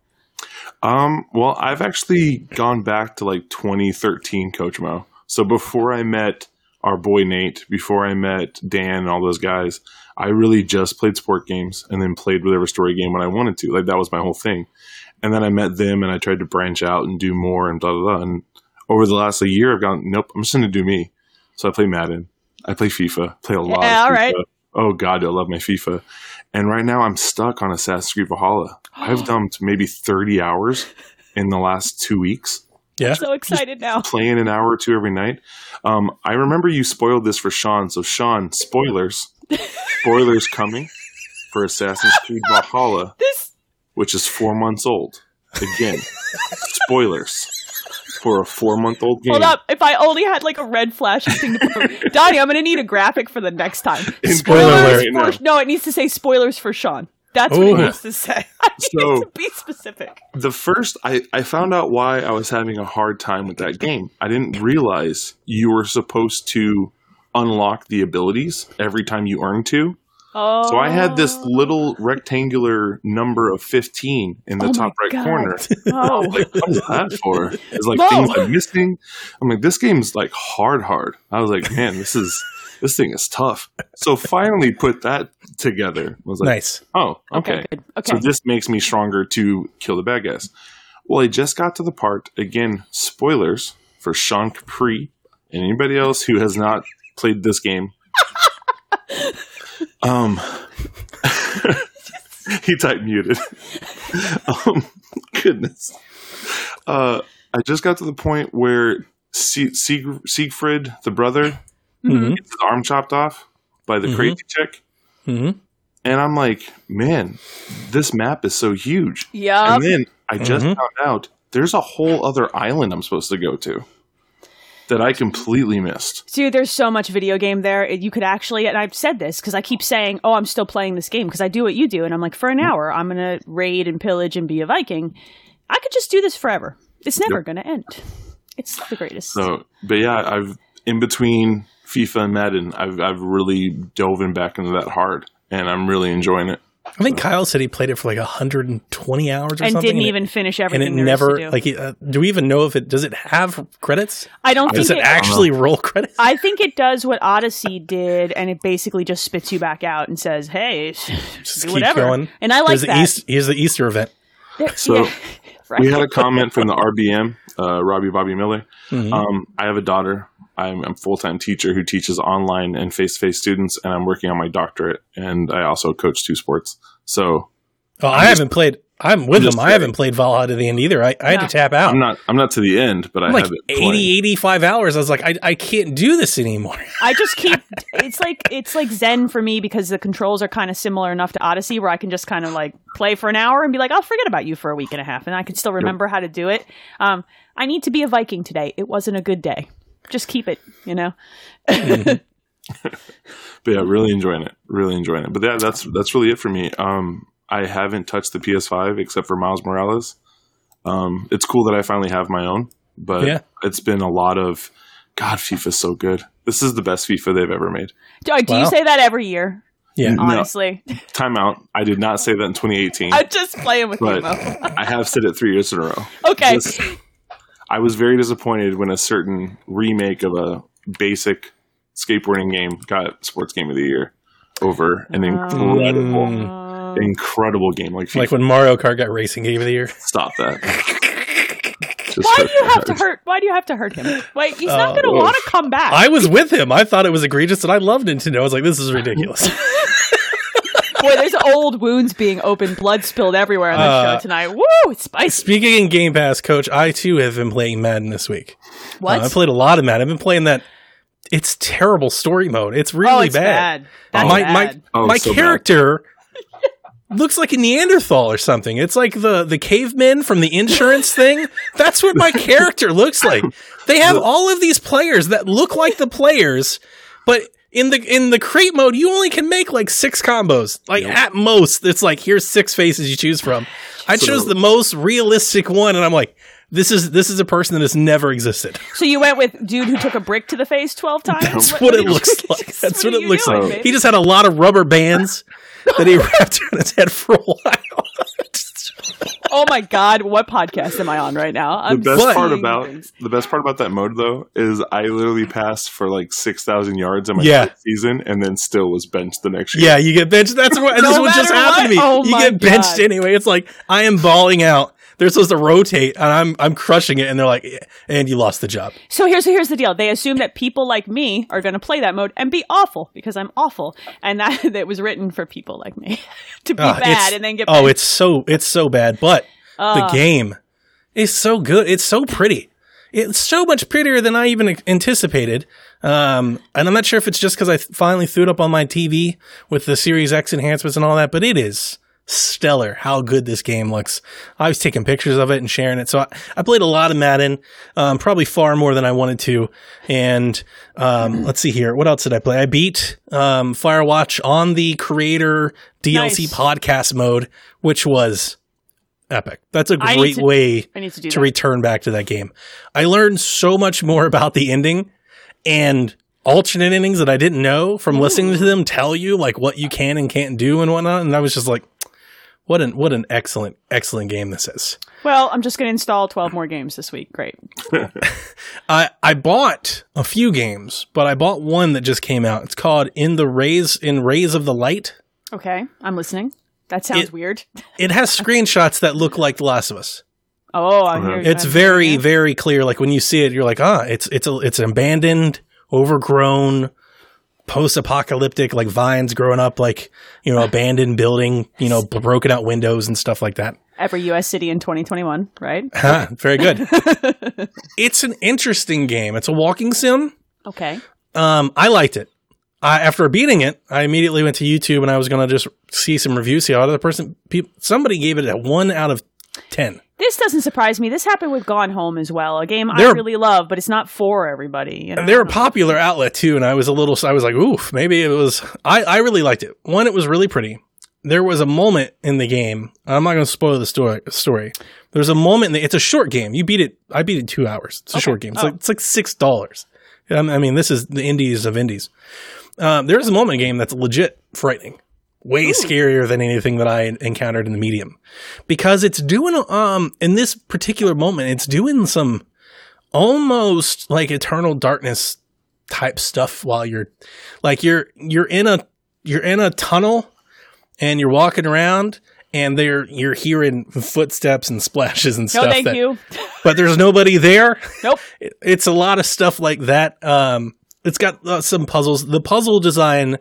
C: Um, well, I've actually gone back to like 2013 Coach Mo. So before I met our boy Nate, before I met Dan and all those guys, I really just played sport games and then played whatever story game when I wanted to. Like that was my whole thing. And then I met them and I tried to branch out and do more and blah blah blah. And over the last a year, I've gone, nope, I'm just going to do me. So I play Madden, I play FIFA, play a lot.
B: Yeah,
C: of
B: all
C: FIFA.
B: right.
C: Oh God, I love my FIFA. And right now I'm stuck on Assassin's Creed Valhalla. I've dumped maybe 30 hours in the last two weeks
D: Yeah.
B: I'm so excited now.
C: playing an hour or two every night. Um, I remember you spoiled this for Sean. So Sean, spoilers, spoilers coming for Assassin's Creed Valhalla,
B: This
C: which is four months old. Again, spoilers for a four-month-old game.
B: hold up. If I only had like a red flashing thing to put, Donnie, I'm gonna need a graphic for the next time.
D: Spoiler
B: Spoilers for, no, it needs to say spoilers for Sean. That's what it oh. needs to say. I need
C: So-
B: to be specific.
C: the first I, I found out why I was having a hard time with that game. I didn't realize you were supposed to unlock the abilities every time you earn two.
B: Oh,
C: So I had this oh. little rectangular number of 15 in the
B: Oh
C: top right
B: God.
C: corner.
B: Oh, like,
C: What is that oh. for? It's like
B: No.
C: things I'm missing. I'm like, this game's like hard, hard. I was like, man, this is this thing is tough. So finally put that together. I was like,
D: Nice.
C: oh,
B: okay,
C: okay.
B: Okay.
C: So this makes me stronger to kill the bad guys. Well, I just got to the part again. Spoilers for Sean Capri and anybody else who has not played this game. um, he typed muted. um, goodness. Uh, I just got to the point where Sie- Sieg- Siegfried, the brother,
D: Mhm.
C: gets his arm chopped off by the
D: Mhm.
C: crazy chick.
D: Mhm.
C: And I'm like, man, this map is so huge.
B: Yeah.
C: And then I just
D: Mhm.
C: found out there's a whole other island I'm supposed to go to that I completely missed.
B: Dude, there's so much video game there. You could actually, and I've said this because I keep saying, "Oh, I'm still playing this game" because I do what you do, and I'm like, for
C: Mm-hmm.
B: an hour, I'm gonna raid and pillage and be a Viking. I could just do this forever. It's never
C: Yep.
B: gonna end. It's the greatest.
C: So, but yeah, I've in between FIFA and Madden, I've I've really dove in back into that hard, and I'm really enjoying it.
D: I think Kyle said he played it for like 120 hours or
B: and
D: something.
B: didn't
D: it-
B: even finish everything.
D: and
B: everything.
D: it
B: there is
D: never
B: to do.
D: like. Uh, do we even know if it does it have credits?
B: I don't think
D: it
B: it,
D: actually roll credits?
B: I think it does what Odyssey did, and it basically just spits you back out and says, "Hey,
D: Just
B: do
D: keep
B: whatever."
D: going.
B: And I like
D: here's the
B: that.
D: East, here's the Easter event.
C: So,
B: Yeah. right.
C: We had a comment from the RBM, uh, Robbie Bobby Miller.
D: Mhm.
C: Um, I have a daughter. I'm a full time teacher who teaches online and face to face students, and I'm working on my doctorate. And I also coach two sports. So
D: Oh, I haven't played. I'm with
C: I'm
D: them. I haven't played Valhalla to the end either. I, I had to tap out.
C: I'm not I'm not to the end, but I
D: I'm like
C: have it
D: 80,
C: playing.
D: 85 hours. I was like, I, I can't do this anymore.
B: I just keep it's like it's like Zen for me because the controls are kind of similar enough to Odyssey where I can just kind of like play for an hour and be like, I'll forget about you for a week and a half and I can still remember how to do it. Um, I need to be a Viking today. It wasn't a good day. Just keep it, you know.
C: But yeah, really enjoying it. Really enjoying it. But yeah, that's that's really it for me. Um, I haven't touched the PS5 except for Miles Morales. Um, it's cool that I finally have my own, but
D: Yeah.
C: it's been a lot of God. FIFA's so good. This is the best FIFA they've ever made.
B: Do, do you say that every year?
D: Yeah.
C: No.
B: Honestly,
C: Time out. I did not say that in 2018.
B: I'm just playing with you.
C: I have said it three years in a row.
B: Okay,
C: This- I was very disappointed when a certain remake of a basic skateboarding game got Sports Game of the Year over an incredible,
B: Uh,
C: incredible game like
D: Like when Mario Kart got Racing Game of the Year.
C: Stop that.
B: Why do you
C: my
B: have to
C: heart.
B: hurt? Why do you have to hurt him? Wait, he's not
D: Oh,
B: going to want to come back.
D: I was with him. I thought it was egregious, and I loved Nintendo. I was like, this is ridiculous.
B: Boy, there's old wounds being opened, blood spilled everywhere on the
D: Uh,
B: show tonight. Woo, it's spicy.
D: Speaking in Game Pass, Coach, I too have been playing Madden this week.
B: What?
D: Uh, I played a lot of Madden. I've been playing that. It's terrible story mode. It's really
B: oh, it's
D: bad.
B: bad. That's
D: my
B: bad.
D: my
C: Oh,
D: my
C: so
D: character looks like a Neanderthal or something. It's like the the cavemen from the insurance thing. That's what my character looks like. They have all of these players that look like the players, but in the in the crate mode, you only can make like six combos. Like at most, it's like here's six faces you choose from. I
C: So-
D: chose the most realistic one, and I'm like, this is this is a person that has never existed.
B: So you went with dude who took a brick to the face twelve times.
D: That's what, it looks like. That's what,
B: are
D: it looks
B: doing,
D: like.
B: baby?
D: He just had a lot of rubber bands that he wrapped around his head for a while.
B: oh my god, what podcast am I on right now?
C: The
B: I'm
C: best part about
B: things.
C: the best part about that mode though is I literally passed for like six thousand yards in my
D: Yeah.
C: season and then still was benched the next year.
D: yeah, you get benched. That's what.
B: No
D: this what just
B: matter
D: happened to me.
B: what? Oh
D: you get benched
B: God.
D: anyway. It's like I am balling out. They're supposed to rotate, and I'm I'm crushing it, and they're like, "And you lost the job."
B: So here's here's the deal. They assume that people like me are going to play that mode and be awful because I'm awful, and that that was written for people like me to be
D: it's-
B: bad and then get.
D: Oh, it's so it's so bad, but the
B: Uh,
D: game is so good. It's so pretty. It's so much prettier than I even anticipated. Um, and I'm not sure if it's just because I finally threw it up on my TV with the Series X enhancements and all that, but it is stellar how good this game looks. I was taking pictures of it and sharing it. So I, I played a lot of Madden, um, probably far more than I wanted to. And um, let's see here. What else did I play? I beat um, Firewatch on the creator DLC
B: Nice.
D: podcast mode, which was epic. That's a great
B: to-
D: way
B: to
D: to return back to that game. I learned so much more about the ending and alternate endings that I didn't know from listening to them tell you like what you can and can't do and whatnot. And I was just like, what an what an excellent excellent game this is.
B: Well, I'm just going to install 12 more games this week. Great.
D: I I bought a few games, but I bought one that just came out. It's called In the Rays in Rays of the Light.
B: Okay, I'm listening. That sounds
D: It-
B: weird.
D: It has screenshots that look like The Last of Us.
B: Oh, I hear
D: It's
B: I'm
D: very very clear. Like when you see it, you're like, ah, it's it's a, it's abandoned, overgrown, post-apocalyptic, like vines growing up, like you know, abandoned building, you know, broken out windows and stuff like that.
B: every U.S. city in 2021, right?
D: Huh, very good. it's an interesting game. It's a walking sim.
B: Okay.
D: Um, I liked it. I, after beating it, I immediately went to YouTube and I was going to just see some reviews, see how other person, peop somebody gave it a one out of ten.
B: This doesn't surprise me. This happened with Gone Home as well, a game I
D: They're-
B: really love, but it's not for everybody. You know?
D: And they're a popular outlet too, and I was a little, I was like, oof, maybe it was. I, I really liked it. One, it was really pretty. There was a moment in the game. I'm not going to spoil the story. Story. There's a moment. In the, it's a short game. You beat it. I beat it in two hours. It's a short game. It's
B: Oh.
D: like it's like six dollars. I mean, this is the indies of indies. Um, there's a moment in the game that's legit frightening, way scarier than anything that I encountered in the medium, because it's doing um in this particular moment, it's doing some almost like eternal darkness type stuff while you're like you're you're in a you're in a tunnel and you're walking around and they're you're hearing footsteps and splashes and stuff.
B: no, thank
D: that-
B: you.
D: but there's nobody there
B: Nope.
D: it- it's a lot of stuff like that. Um, it's got uh, some puzzles. The puzzle design,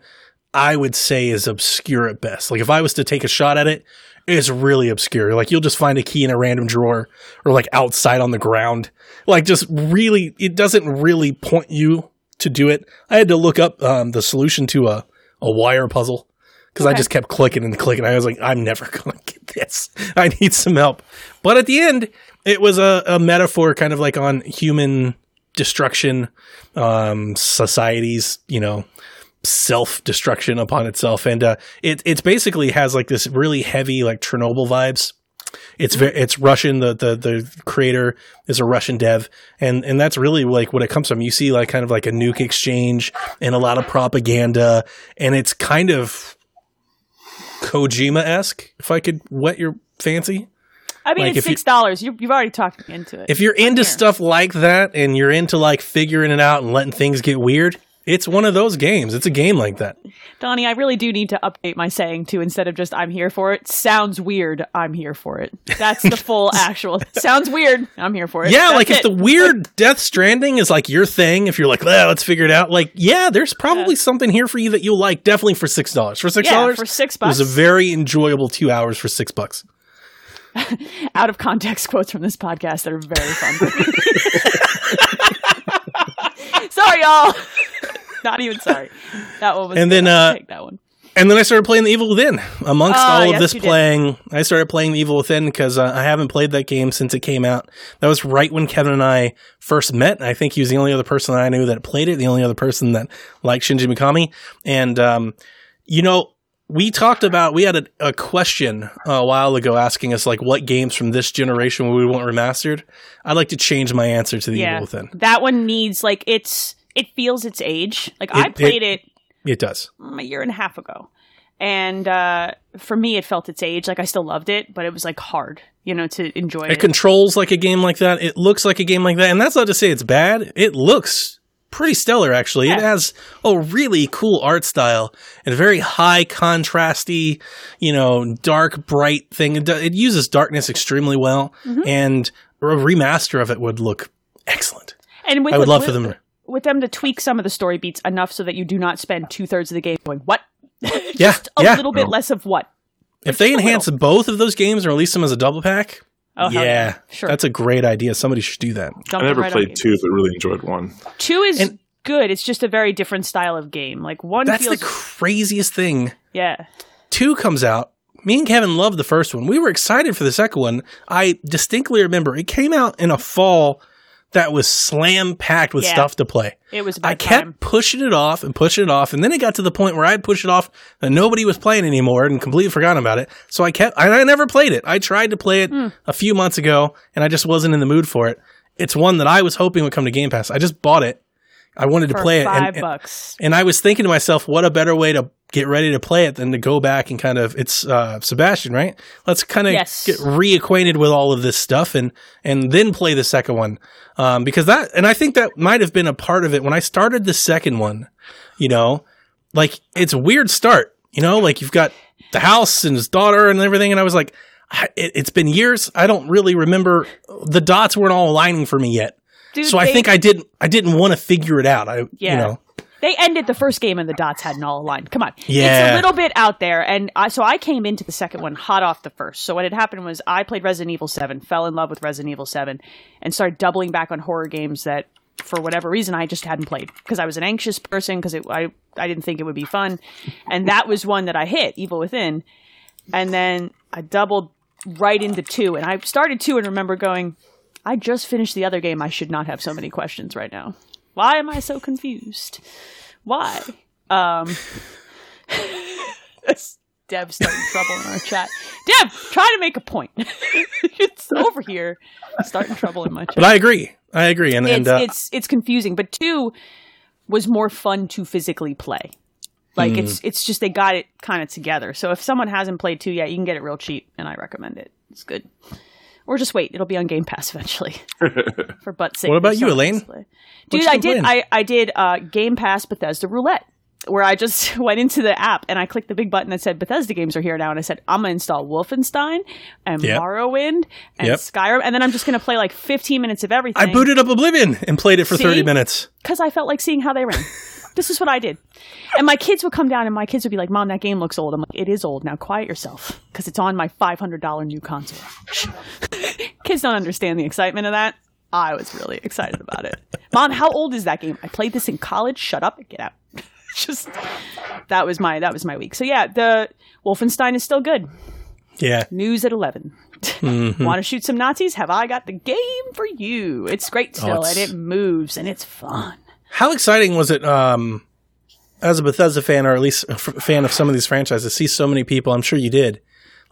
D: I would say, is obscure at best. Like if I was to take a shot at it, it's really obscure. Like you'll just find a key in a random drawer or like outside on the ground. Like just really, it doesn't really point you to do it. I had to look up um, the solution to a a wire puzzle because I just kept clicking and clicking. I was like, I'm never going to get this. I need some help. But at the end, it was a, a metaphor kind of like on human destruction, um, society's, you know, self destruction upon itself. And uh, it it's basically has like this really heavy, like Chernobyl vibes. It's very, it's Russian. The, the the creator is a Russian dev, and and that's really like what it comes from. You see like kind of like a nuke exchange and a lot of propaganda, and it's kind of Kojima esque. If I could wet your fancy,
B: I mean,
D: Like,
B: it's six dollars. You, you've already talked me into it.
D: if you're into
B: here.
D: stuff like that and you're into like figuring it out and letting things get weird, it's one of those games. It's a game like that.
B: Donnie, I really do need to update my saying to instead of just "I'm here for it." Sounds weird. I'm here for it. That's the full actual. Sounds weird. I'm here for it.
D: Yeah,
B: That's
D: like if
B: it.
D: the weird Death Stranding is like your thing, if you're like, well, let's figure it out. Like, yeah, there's probably something here for you that you'll like. Definitely for six dollars. For six
B: yeah
D: dollars,
B: for six bucks,
D: it was a very enjoyable two hours for six bucks.
B: out of context quotes from this podcast that are very fun. Sorry, y'all. Not even sorry. That one was.
D: And
B: good.
D: then, uh,
B: take that one.
D: And then I started playing The Evil Within. Amongst
B: Oh,
D: all of
B: yes,
D: this
B: you did.
D: playing, I started playing The Evil Within because uh, I haven't played that game since it came out. That was right when Kevin and I first met. I think he was the only other person that I knew that played it, the only other person that liked Shinji Mikami. And, um, you know, we talked about, we had a, a question a while ago asking us, like, what games from this generation would we want remastered? I'd like to change my answer to The
B: Yeah,
D: Evil Within.
B: that one needs like it's. It feels its age. Like I played it
D: It does.
B: mm, a year and a half ago. And uh, for me, it felt its age. Like I still loved it, but it was like hard, you know, to enjoy
D: It
B: it.
D: controls like a game like that. It looks like a game like that. And that's not to say it's bad. It looks pretty stellar, actually. It has a really cool art style and a very high contrasty, you know, dark, bright thing. It, it uses darkness extremely well.
B: Mm-hmm.
D: And a remaster of it would look excellent.
B: and
D: I would love for them.
B: With them to tweak some of the story beats enough so that you do not spend two thirds of the game going what.
D: Yeah,
B: Just a
D: yeah.
B: little bit less of what.
D: If they
B: just a
D: enhance both of those games or release them as a double pack,
B: Oh, hell
D: yeah,
B: sure.
D: that's a great idea. Somebody should do that.
B: Dump
C: I never
B: right
C: played two, but really enjoyed one.
B: Two is
D: And-
B: good. It's just a very different style of game. Like one
D: That's
B: feels
D: the craziest thing
B: yeah.
D: two comes out. Me and Kevin loved the first one. We were excited for the second one. I distinctly remember it came out in a fall that was slam packed with
B: Yeah.
D: stuff to play.
B: It was
D: I kept
B: time.
D: pushing it off and pushing it off, and then it got to the point where I'd push it off and nobody was playing anymore and completely forgotten about it. So I kept, I, I never played it. I tried to play it
B: Hmm.
D: a few months ago, and I just wasn't in the mood for it. It's one that I was hoping would come to Game Pass. I just bought it. I wanted to
B: For
D: play it,
B: five
D: and, and,
B: bucks.
D: and I was thinking to myself, what a better way to get ready to play it than to go back and kind of it's uh, Sebastian, right? Let's kind of
B: Yes.
D: get reacquainted with all of this stuff and and then play the second one um, because that and I think that might have been a part of it when I started the second one. You know, like it's a weird start. You know, like you've got the house and his daughter and everything, and I was like, I, it, it's been years. I don't really remember the dots weren't all aligning for me yet.
B: Dude,
D: so I
B: they-
D: think I didn't I didn't want to figure it out. I
B: Yeah.
D: you know
B: They ended the first game and the dots hadn't all aligned. Come on.
D: Yeah.
B: It's a little bit out there. And I, so I came into the second one hot off the first. So what had happened was I played Resident Evil 7, fell in love with Resident Evil 7, and started doubling back on horror games that, for whatever reason, I just hadn't played. Because I was an anxious person, because I, I didn't think it would be fun. And that was one that I hit, Evil Within. And then I doubled right into two. And I started two and remember going, I just finished the other game. I should not have so many questions right now. Why am I so confused? Why? Um, Deb starting trouble in our chat. Deb, try to make a point. it's over here, starting trouble in my chat.
D: But I agree. I agree. And, and
B: it's
D: uh,
B: it's it's confusing. But two was more fun to physically play. Like
D: Hmm.
B: it's it's just they got it kind of together. So if someone hasn't played two yet, you can get it real cheap, and I recommend it. It's good. Or just wait; it'll be on Game Pass eventually. For butt's sake.
D: What about you, Elaine?
B: wants play. Dude,
D: you
B: I did. I I did uh, Game Pass Bethesda Roulette, where I just went into the app and I clicked the big button that said Bethesda games are here now, and I said I'm gonna install Wolfenstein and
D: Yep.
B: Morrowind and
D: Yep.
B: Skyrim, and then I'm just gonna play like 15 minutes of everything
D: I booted up Oblivion and played it for
B: See?
D: 30 minutes.
B: because I felt like seeing how they ran. this is what I did. And my kids would come down and my kids would be like, Mom, that game looks old. I'm like, it is old. Now quiet yourself because it's on my $500 new console. kids don't understand the excitement of that. I was really excited about it. Mom, how old is that game? I played this in college. Shut up and get out. Just that was my that was my week. So yeah, the Wolfenstein is still good.
D: Yeah.
B: News at 11.
D: Mm-hmm.
B: Want to shoot some Nazis? Have I got the game for you? It's great still,
D: Oh, it's-
B: and it moves, and it's fun.
D: How exciting was it um, as a Bethesda fan, or at least a f- fan of some of these franchises, to see so many people? I'm sure you did.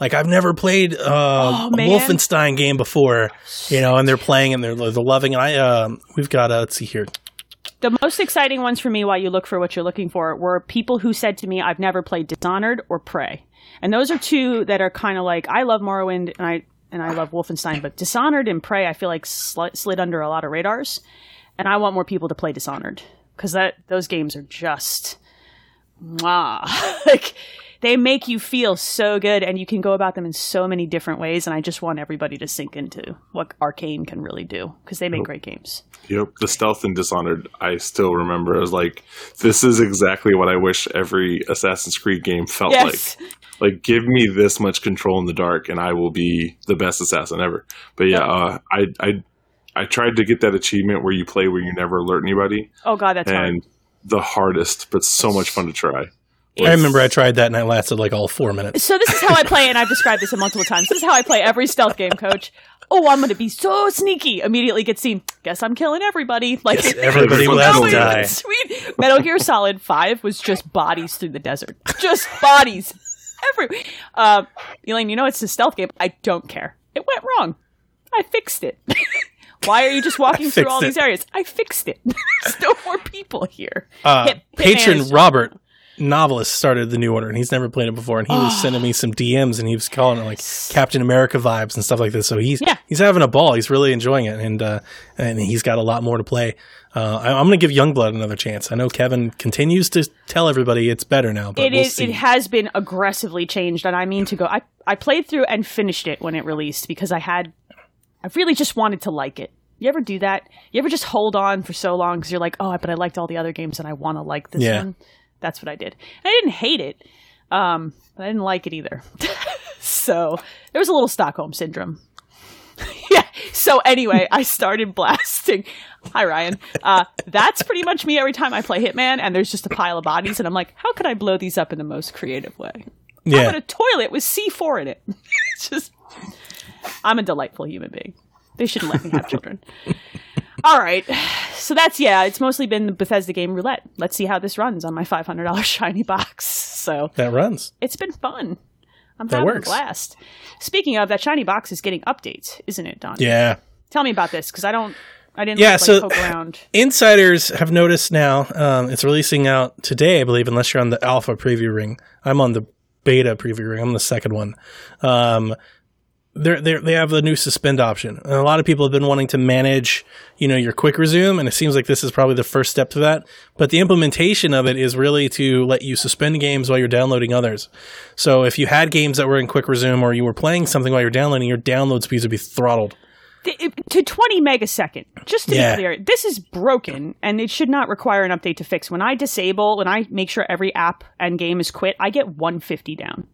D: Like I've never played uh, a
B: Oh, man.
D: Wolfenstein game before, you know, and they're playing and they're they're loving. it. I um, we've got uh, let's see here.
B: The most exciting ones for me while you look for what you're looking for were people who said to me, I've never played Dishonored or Prey. And those are two that are kind of like, I love Morrowind and I, and I love Wolfenstein, but Dishonored and Prey, I feel like sli- slid under a lot of radars. And I want more people to play Dishonored because that, those games are just, mwah. like, they make you feel so good and you can go about them in so many different ways. And I just want everybody to sink into what Arkane can really do because they make great games.
C: Yep, the stealth and Dishonored. I still remember. I was like, "This is exactly what I wish every Assassin's Creed game felt
B: Yes.
C: like." Like, give me this much control in the dark, and I will be the best assassin ever. But yeah, uh, I, I, I tried to get that achievement where you play where you never alert anybody,
B: Oh, God, that's hard.
C: and the hardest, but so much fun to try.
D: I remember I tried that and it lasted like all four minutes.
B: So this is how I play, and I've described this a multiple times. This is how I play every stealth game, Coach. Oh, I'm going to be so sneaky. Immediately get seen. Guess I'm killing everybody. Like
D: Everybody will have to
B: it
D: die.
B: Sweet. Metal Gear Solid Five was just bodies through the desert. Just bodies. Every. Uh, Elaine, you know it's a stealth game. I don't care. It went wrong. I fixed it. Why are you just walking through all
D: it.
B: these areas? I fixed it. There's no more people here.
D: Uh,
B: Hit-
D: patron Robert novelist started the new order and he's never played it before and he was sending me some DMs and he was calling it like Captain America vibes and stuff like this. So he's
B: Yeah.
D: he's having a ball. He's really enjoying it and uh, and he's got a lot more to play. Uh, I, I'm going to give Youngblood another chance. I know Kevin continues to tell everybody it's better now, but
B: It
D: we'll
B: is. It has been aggressively changed, and I mean to go. I I played through and finished it when it released because I had. I really just wanted to like it. You ever do that? You ever just hold on for so long because you're like, oh, but I liked all the other games and I want to like this
D: Yeah.
B: one. That's what I did. And I didn't hate it, um, but I didn't like it either. so there was a little Stockholm syndrome. yeah. So anyway, I started blasting. Hi Ryan. Uh, that's pretty much me every time I play Hitman, and there's just a pile of bodies, and I'm like, how can I blow these up in the most creative way?
D: yeah.
B: I'm in a toilet with C4 in it. it's just, I'm a delightful human being. They shouldn't let me have children. All right. So that's, yeah, it's mostly been the Bethesda game roulette. Let's see how this runs on my $500 shiny box. So
D: that runs.
B: it's been fun. I'm
D: That
B: having
D: works.
B: a blast. Speaking of, that shiny box is getting updates, isn't it, Don?
D: Yeah.
B: Tell me about this because I don't. I didn't
D: Yeah,
B: like,
D: so-
B: poke around.
D: Insiders have noticed now. Um, it's releasing out today, I believe, unless you're on the alpha preview ring. I'm on the beta preview ring. I'm the second one. Um, they're, they're, they have the new suspend option. And a lot of people have been wanting to manage, you know, your quick resume, and it seems like this is probably the first step to that. But the implementation of it is really to let you suspend games while you're downloading others. So if you had games that were in quick resume or you were playing something while you're downloading, your download speeds would be throttled.
B: To 20 megasecond. Just to
D: Yeah.
B: be clear, this is broken and it should not require an update to fix. When I disable, when I make sure every app and game is quit, I get 150 down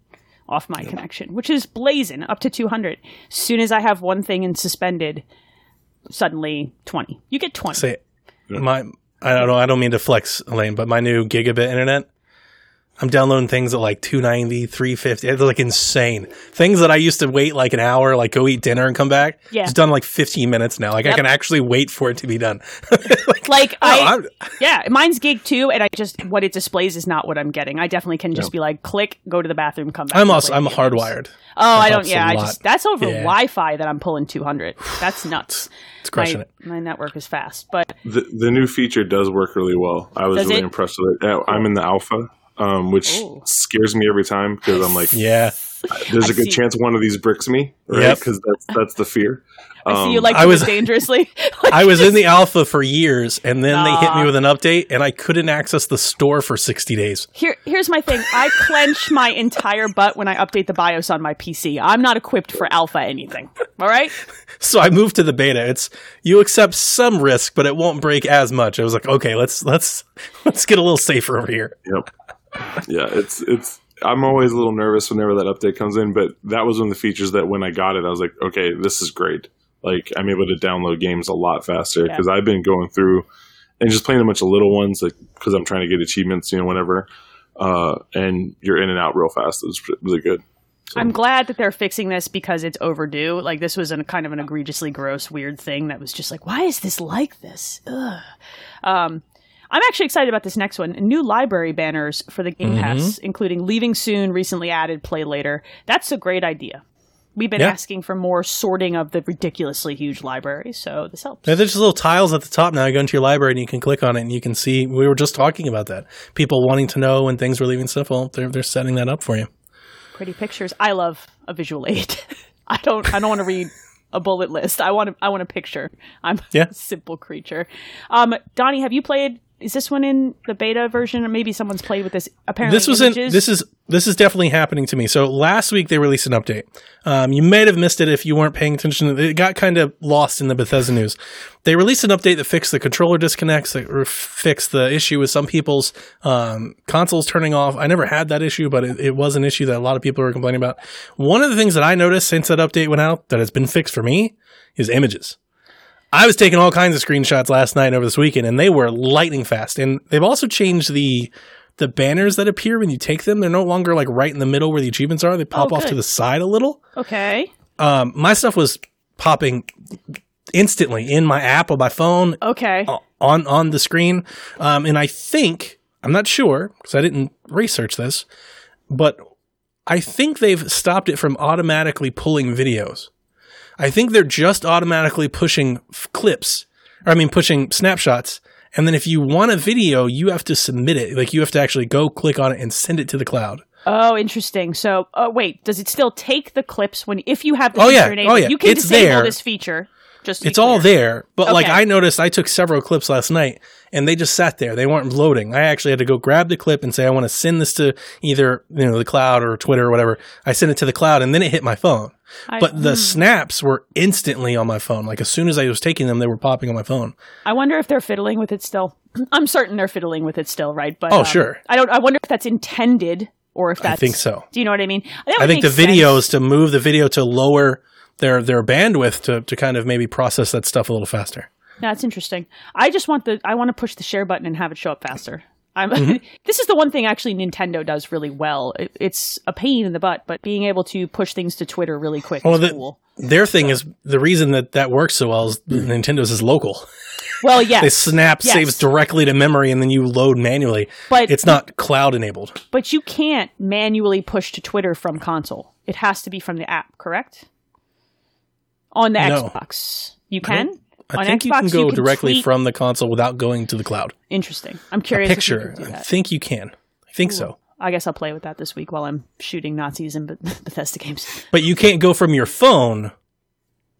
B: off my connection, which is blazing up to 200. As soon as I have one thing in suspended, suddenly 20. You get 20.
D: say my I don't know I don't mean to flex Elaine, but my new gigabit internet I'm downloading things at like 290, 350. It's like insane. Things that I used to wait like an hour, like go eat dinner and come back.
B: Yeah.
D: It's done like 15 minutes now. Like I can actually wait for it to be done. like,
B: like
D: oh,
B: I,
D: I'm-
B: yeah, mine's gig too, and I just what it displays is not what I'm getting. I definitely can just be like, click, go to the bathroom, come back.
D: I'm also I'm hardwired.
B: Oh, I don't. Yeah, I just that's over
D: Yeah.
B: Wi-Fi that I'm pulling 200. That's nuts.
D: It's crushing
B: my,
D: it.
B: my network is fast, but
C: The the new feature does work really well. I was
B: Does
C: really
B: it?
C: impressed with it. I'm in the alpha, um, which
B: Ooh.
C: scares me every time because I'm like,
D: Yeah.
C: there's a
B: I
C: good
B: see.
C: chance one of these bricks me, right?
D: Yep.
C: Because that's that's the fear.
B: I see you
C: Um,
B: like
D: I was-
B: live dangerously.
D: I was in the alpha for years and then they hit me with an update and I couldn't access the store for 60 days.
B: Here, here's my thing. I clench my entire butt when I update the BIOS on my PC. I'm not equipped for alpha anything. All right.
D: So I moved to the beta. It's you accept some risk, but it won't break as much. I was like, okay, let's let's let's get a little safer over here.
C: Yep. Yeah, it's it's. I'm always a little nervous whenever that update comes in, but that was one of the features that when I got it, I was like, okay, this is great. Like I'm able to download games a lot faster because I've been going through and just playing a bunch of little ones, like because I'm trying to get achievements, you know, whenever. Uh, and you're in and out real fast. It's really good.
B: I'm glad that they're fixing this because it's overdue. Like this was a kind of an egregiously gross, weird thing that was just like, why is this like this? Ugh. Um, I'm actually excited about this next one. New library banners for the Game Pass, including leaving soon, recently added, play later. That's a great idea. We've been
D: Yeah.
B: asking for more sorting of the ridiculously huge library, so this helps.
D: Yeah, there's just little tiles at the top now. You go into your library and you can click on it and you can see. We were just talking about that. People wanting to know when things were leaving stuff. Well, they're they're setting that up for you.
B: Pretty pictures. I love a visual aid. I don't. I don't want to read a bullet list. I want. to. I want a picture. I'm
D: Yeah.
B: a simple creature. Um, Donnie, have you played? Is this one in the beta version, or maybe someone's played with this? Apparently,
D: this was
B: images?
D: in this is this is definitely happening to me. So last week they released an update. Um, you might have missed it if you weren't paying attention. It got kind of lost in the Bethesda news. They released an update that fixed the controller disconnects, that re- fixed the issue with some people's um, consoles turning off. I never had that issue, but it, it was an issue that a lot of people were complaining about. One of the things that I noticed since that update went out that has been fixed for me is images. I was taking all kinds of screenshots last night and over this weekend, and they were lightning fast. And they've also changed the the banners that appear when you take them. They're no longer like right in the middle where the achievements are. They pop
B: Oh,
D: off to the side a little.
B: okay.
D: Um, my stuff was popping instantly in my app on my phone
B: Okay.
D: on on the screen. Um, and I think I'm not sure because I didn't research this, but I think they've stopped it from automatically pulling videos. I think they're just automatically pushing f- clips, or I mean pushing snapshots. And then if you want a video, you have to submit it. Like you have to actually go click on it and send it to the cloud.
B: Oh, interesting. So, uh, wait, does it still take the clips when if you have the
D: Oh,
B: feature
D: yeah.
B: enabled?
D: Oh, yeah.
B: You can
D: It's
B: disable
D: there.
B: this feature. Just
D: It's all there, but like I noticed, I took several clips last night, and they just sat there. They weren't loading. I actually had to go grab the clip and say I want to send this to either you know the cloud or Twitter or whatever. I sent it to the cloud, and then it hit my phone.
B: I-
D: But the
B: hmm.
D: snaps were instantly on my phone. Like as soon as I was taking them, they were popping on my phone.
B: I wonder if they're fiddling with it still. I'm certain they're fiddling with it still, right? But
D: Oh,
B: um,
D: sure.
B: I don't. I wonder if that's intended or if that's.
D: I think so.
B: Do you know what I mean?
D: I think the
B: sense.
D: videos to move the video to lower their their bandwidth to to kind of maybe process that stuff a little faster.
B: That's interesting. I just want the. I want to push the share button and have it show up faster. I'm,
D: Mm-hmm.
B: this is the one thing actually Nintendo does really well. It, it's a pain in the butt, but being able to push things to Twitter really quick
D: Well,
B: is
D: the-
B: cool.
D: Their thing is the reason that that works so well is Nintendo's is local.
B: Well, yes,
D: They snap
B: Yes.
D: saves directly to memory, and then you load manually.
B: But-
D: it's not cloud enabled.
B: but you can't manually push to Twitter from console. It has to be from the app, correct? On the
D: No.
B: Xbox, you can.
D: I
B: On
D: think you can go
B: you can
D: directly
B: tweet-
D: from the console without going to the cloud.
B: Interesting. I'm
D: A
B: curious. you
D: picture. I think you can. I think so.
B: I guess I'll play with that this week while I'm shooting Nazis in Bethesda games.
D: But you can't go from your phone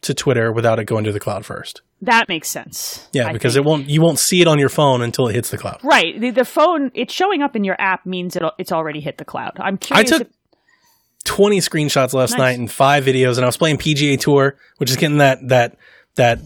D: to Twitter without it going to the cloud first.
B: That makes sense.
D: Yeah,
B: I
D: because
B: think.
D: it won't. You won't see it on your phone until it hits the cloud.
B: Right. The, the phone, it's showing up in your app means it, it's already hit the cloud. I'm
D: I took
B: if-
D: 20 screenshots last
B: Nice.
D: night and five videos, and I was playing PGA Tour, which is getting that that that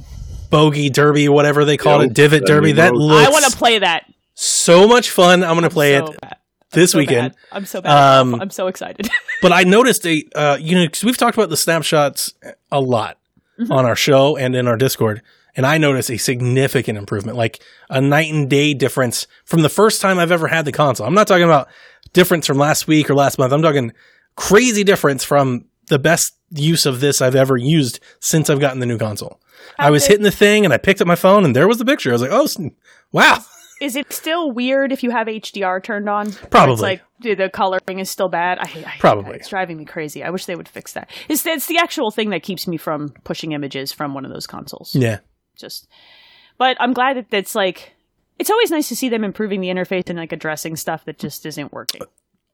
D: bogey derby, whatever they call
C: Yep,
D: it, divot derby. That looks
B: I want to play that
D: so much fun. I'm going to play
B: so
D: it
B: bad.
D: this
B: So
D: weekend.
B: bad. I'm so bad.
D: Um,
B: I'm so excited.
D: But I noticed a, uh, you know, because we've talked about the snapshots a lot
B: Mm-hmm.
D: on our show and in our Discord, and I noticed a significant improvement, like a night and day difference from the first time I've ever had the console. I'm not talking about difference from last week or last month. I'm talking crazy difference from the best use of this I've ever used since I've gotten the new console. I was
B: did-
D: hitting the thing and I picked up my phone and there was the picture. I was like, oh, wow.
B: Is it still weird if you have HDR turned on?
D: Probably.
B: It's like the coloring is still bad. I I
D: Probably.
B: that. It's driving me crazy. I wish they would fix that. It's, it's the actual thing that keeps me from pushing images from one of those consoles.
D: Yeah.
B: Just, but I'm glad that it's like, it's always nice to see them improving the interface and like addressing stuff that just isn't working.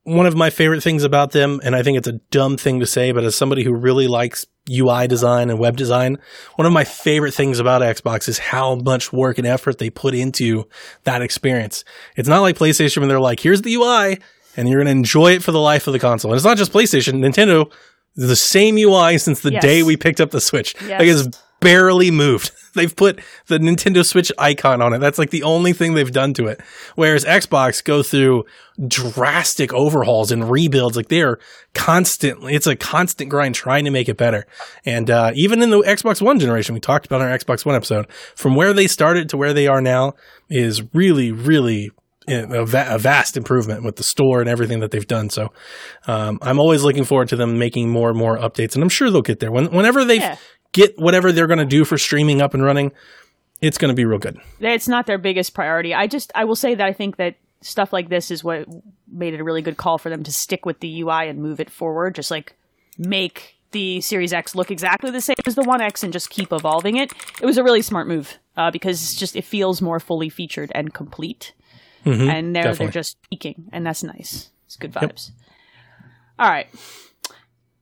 D: One of my favorite things about them, and I think it's a dumb thing to say, but as somebody who really likes UI design and web design, one of my favorite things about Xbox is how much work and effort they put into that experience. It's not like PlayStation when they're like, here's the UI, and you're going to enjoy it for the life of the console. And it's not just PlayStation, Nintendo, the same UI since the
B: Yes.
D: day we picked up the Switch.
B: Yes.
D: Like it's barely moved. They've put the Nintendo Switch icon on it. That's like the only thing they've done to it. Whereas Xbox go through drastic overhauls and rebuilds. Like they're constantly, it's a constant grind trying to make it better. And uh, even in the Xbox One generation, we talked about in our Xbox One episode, from where they started to where they are now is really, really a, va- a vast improvement with the store and everything that they've done. So um, I'm always looking forward to them making more and more updates, and I'm sure they'll get there. When, whenever they
B: Yeah.
D: Get whatever they're going to do for streaming up and running, it's going to be real good.
B: It's not their biggest priority. I just, I will say that I think that stuff like this is what made it a really good call for them to stick with the UI and move it forward. Just like make the Series X look exactly the same as the One X and just keep evolving it. It was a really smart move uh, because it's just it feels more fully featured and complete. and they're
D: Mm-hmm. definitely.
B: they're just peaking, and that's nice. It's good vibes. All right,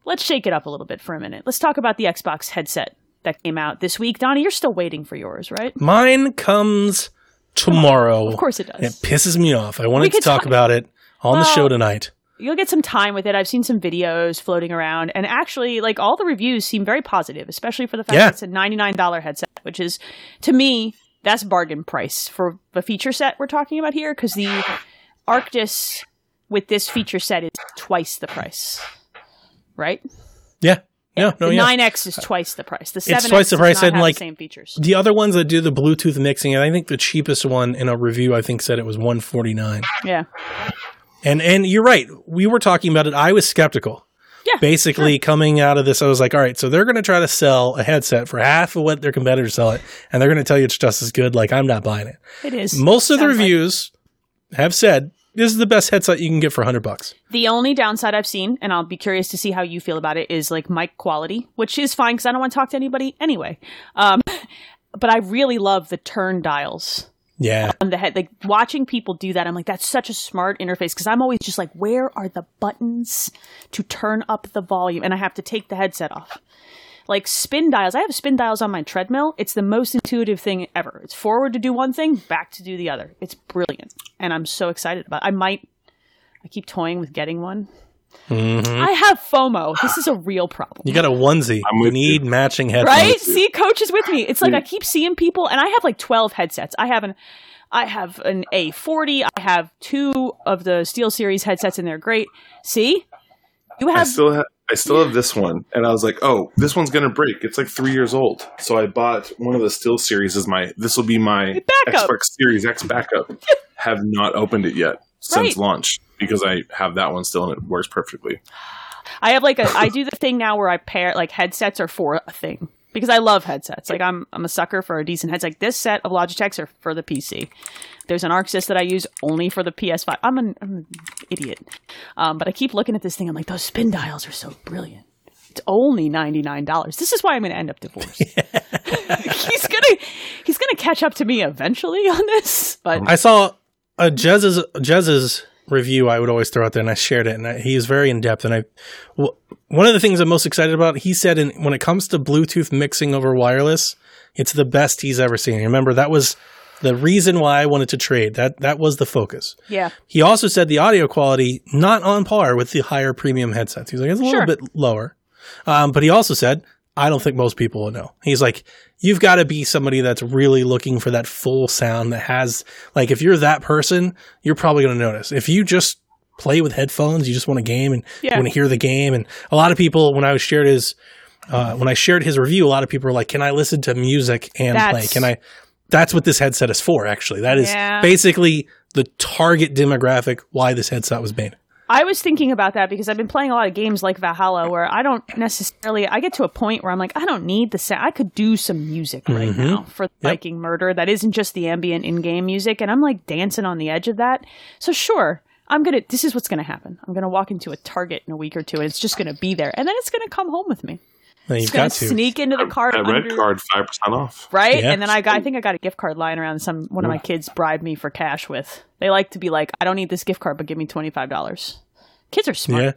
B: let's shake it up a little bit for a minute. Let's talk about the Xbox headset that came out this week. Donnie, you're still waiting for yours, right?
D: Mine comes tomorrow.
B: Of course it does.
D: It pisses me off. I wanted to talk
B: talk-
D: about it on the show tonight.
B: You'll get some time with it. I've seen some videos floating around, and actually, like all the reviews seem very positive, especially for the fact
D: Yeah.
B: that it's a ninety-nine dollar headset, which is to me that's bargain price for the feature set we're talking about here. Because the Arctis with this feature set is twice the price, right?
D: Yeah. No, no,
B: the
D: yeah.
B: 9X is uh, twice the price. The 7X
D: twice the price, and, like,
B: the same features.
D: The other ones that do the Bluetooth mixing, and I think the cheapest one in a review, I think said it was 149.
B: Yeah,
D: And and you're right. We were talking about it. I was skeptical.
B: Yeah,
D: Basically, coming out of this, I was like, all right, so they're going to try to sell a headset for half of what their competitors sell it, and they're going to tell you it's just as good. Like, I'm not buying it.
B: it is.
D: Most of the
B: Sounds like-
D: reviews have said this is the best headset you can get for 100 bucks.
B: The only downside I've seen, and I'll be curious to see how you feel about it, is like mic quality, which is fine because I don't want to talk to anybody anyway. Um, but I really love the turn dials
D: Yeah.
B: on the head. Like watching people do that, I'm like, that's such a smart interface because I'm always just like, where are the buttons to turn up the volume? And I have to take the headset off. Like spin dials, I have spin dials on my treadmill. It's the most intuitive thing ever. It's forward to do one thing, back to do the other. It's brilliant, and I'm so excited about. It. I might. I keep toying with getting one. Mm-hmm. I have FOMO. This is a real problem.
D: You got a onesie.
C: I'm
D: you
C: with
D: need matching headphones.
B: Right? See, coach is with me. It's like I keep seeing people, and I have like twelve headsets. I have an, I have an A40. I have two of the Steel Series headsets, and they're great. See, you
C: I
B: have
C: still have I still have this one, and I was like, "Oh, this one's gonna break." It's like three years old, so I bought one of the Steel Series. As my this will be my
B: backup.
C: Xbox Series X backup. have not opened it yet since
B: Right.
C: launch because I have that one still and it works perfectly.
B: I have like a I do the thing now where I pair like headsets are for a thing because I love headsets. Like I'm I'm a sucker for a decent headset. Like this set of Logitechs are for the PC. There's an Arctis that I use only for the PS5. I'm an, I'm an idiot, um, but I keep looking at this thing. I'm like those spin dials are so brilliant. It's only ninety nine dollars. This is why I'm going to end up divorced. he's gonna he's gonna catch up to me eventually on this, but
D: I saw a Jez's Jez's review. I would always throw out there, and I shared it, and I, he is very in depth. And I, w- one of the things I'm most excited about, he said, in, when it comes to Bluetooth mixing over wireless, it's the best he's ever seen. Remember, that was the reason why I wanted to trade. That that was the focus.
B: yeah,
D: He also said the audio quality not on par with the higher premium headsets. He's like it's a
B: Sure.
D: little bit lower, um, but he also said I don't think most people will know. He's like you've got to be somebody that's really looking for that full sound that has like if you're that person, you're probably going to notice. If you just play with headphones, you just want a game and
B: Yeah.
D: you want to hear the game, and a lot of people when I was shared his uh, when I shared his review, a lot of people were like, "Can I listen to music and play? Can I?" That's what this headset is for. Actually, that is
B: Yeah.
D: basically the target demographic why this headset was made.
B: I was thinking about that because I've been playing a lot of games like Valhalla where I don't necessarily I get to a point where I'm like I don't need the sound. I could do some music right
D: Mm-hmm.
B: now for Viking Murder that isn't just the ambient in-game music and I'm like dancing on the edge of that. So sure, I'm going to this is what's going to happen. I'm going to walk into a Target in a week or two and it's just going to be there and then it's going to come home with me.
D: Now you've
B: It's going
D: got
B: to
D: to.
B: sneak into the cart
C: That red
B: under-
C: card, five percent off.
B: right?
D: Yeah.
B: And then I got, I think I got a gift card lying around. Some one of my kids bribed me for cash with. They like to be like, I don't need this gift card, but give me twenty five dollars. Kids are smart.
D: Yeah.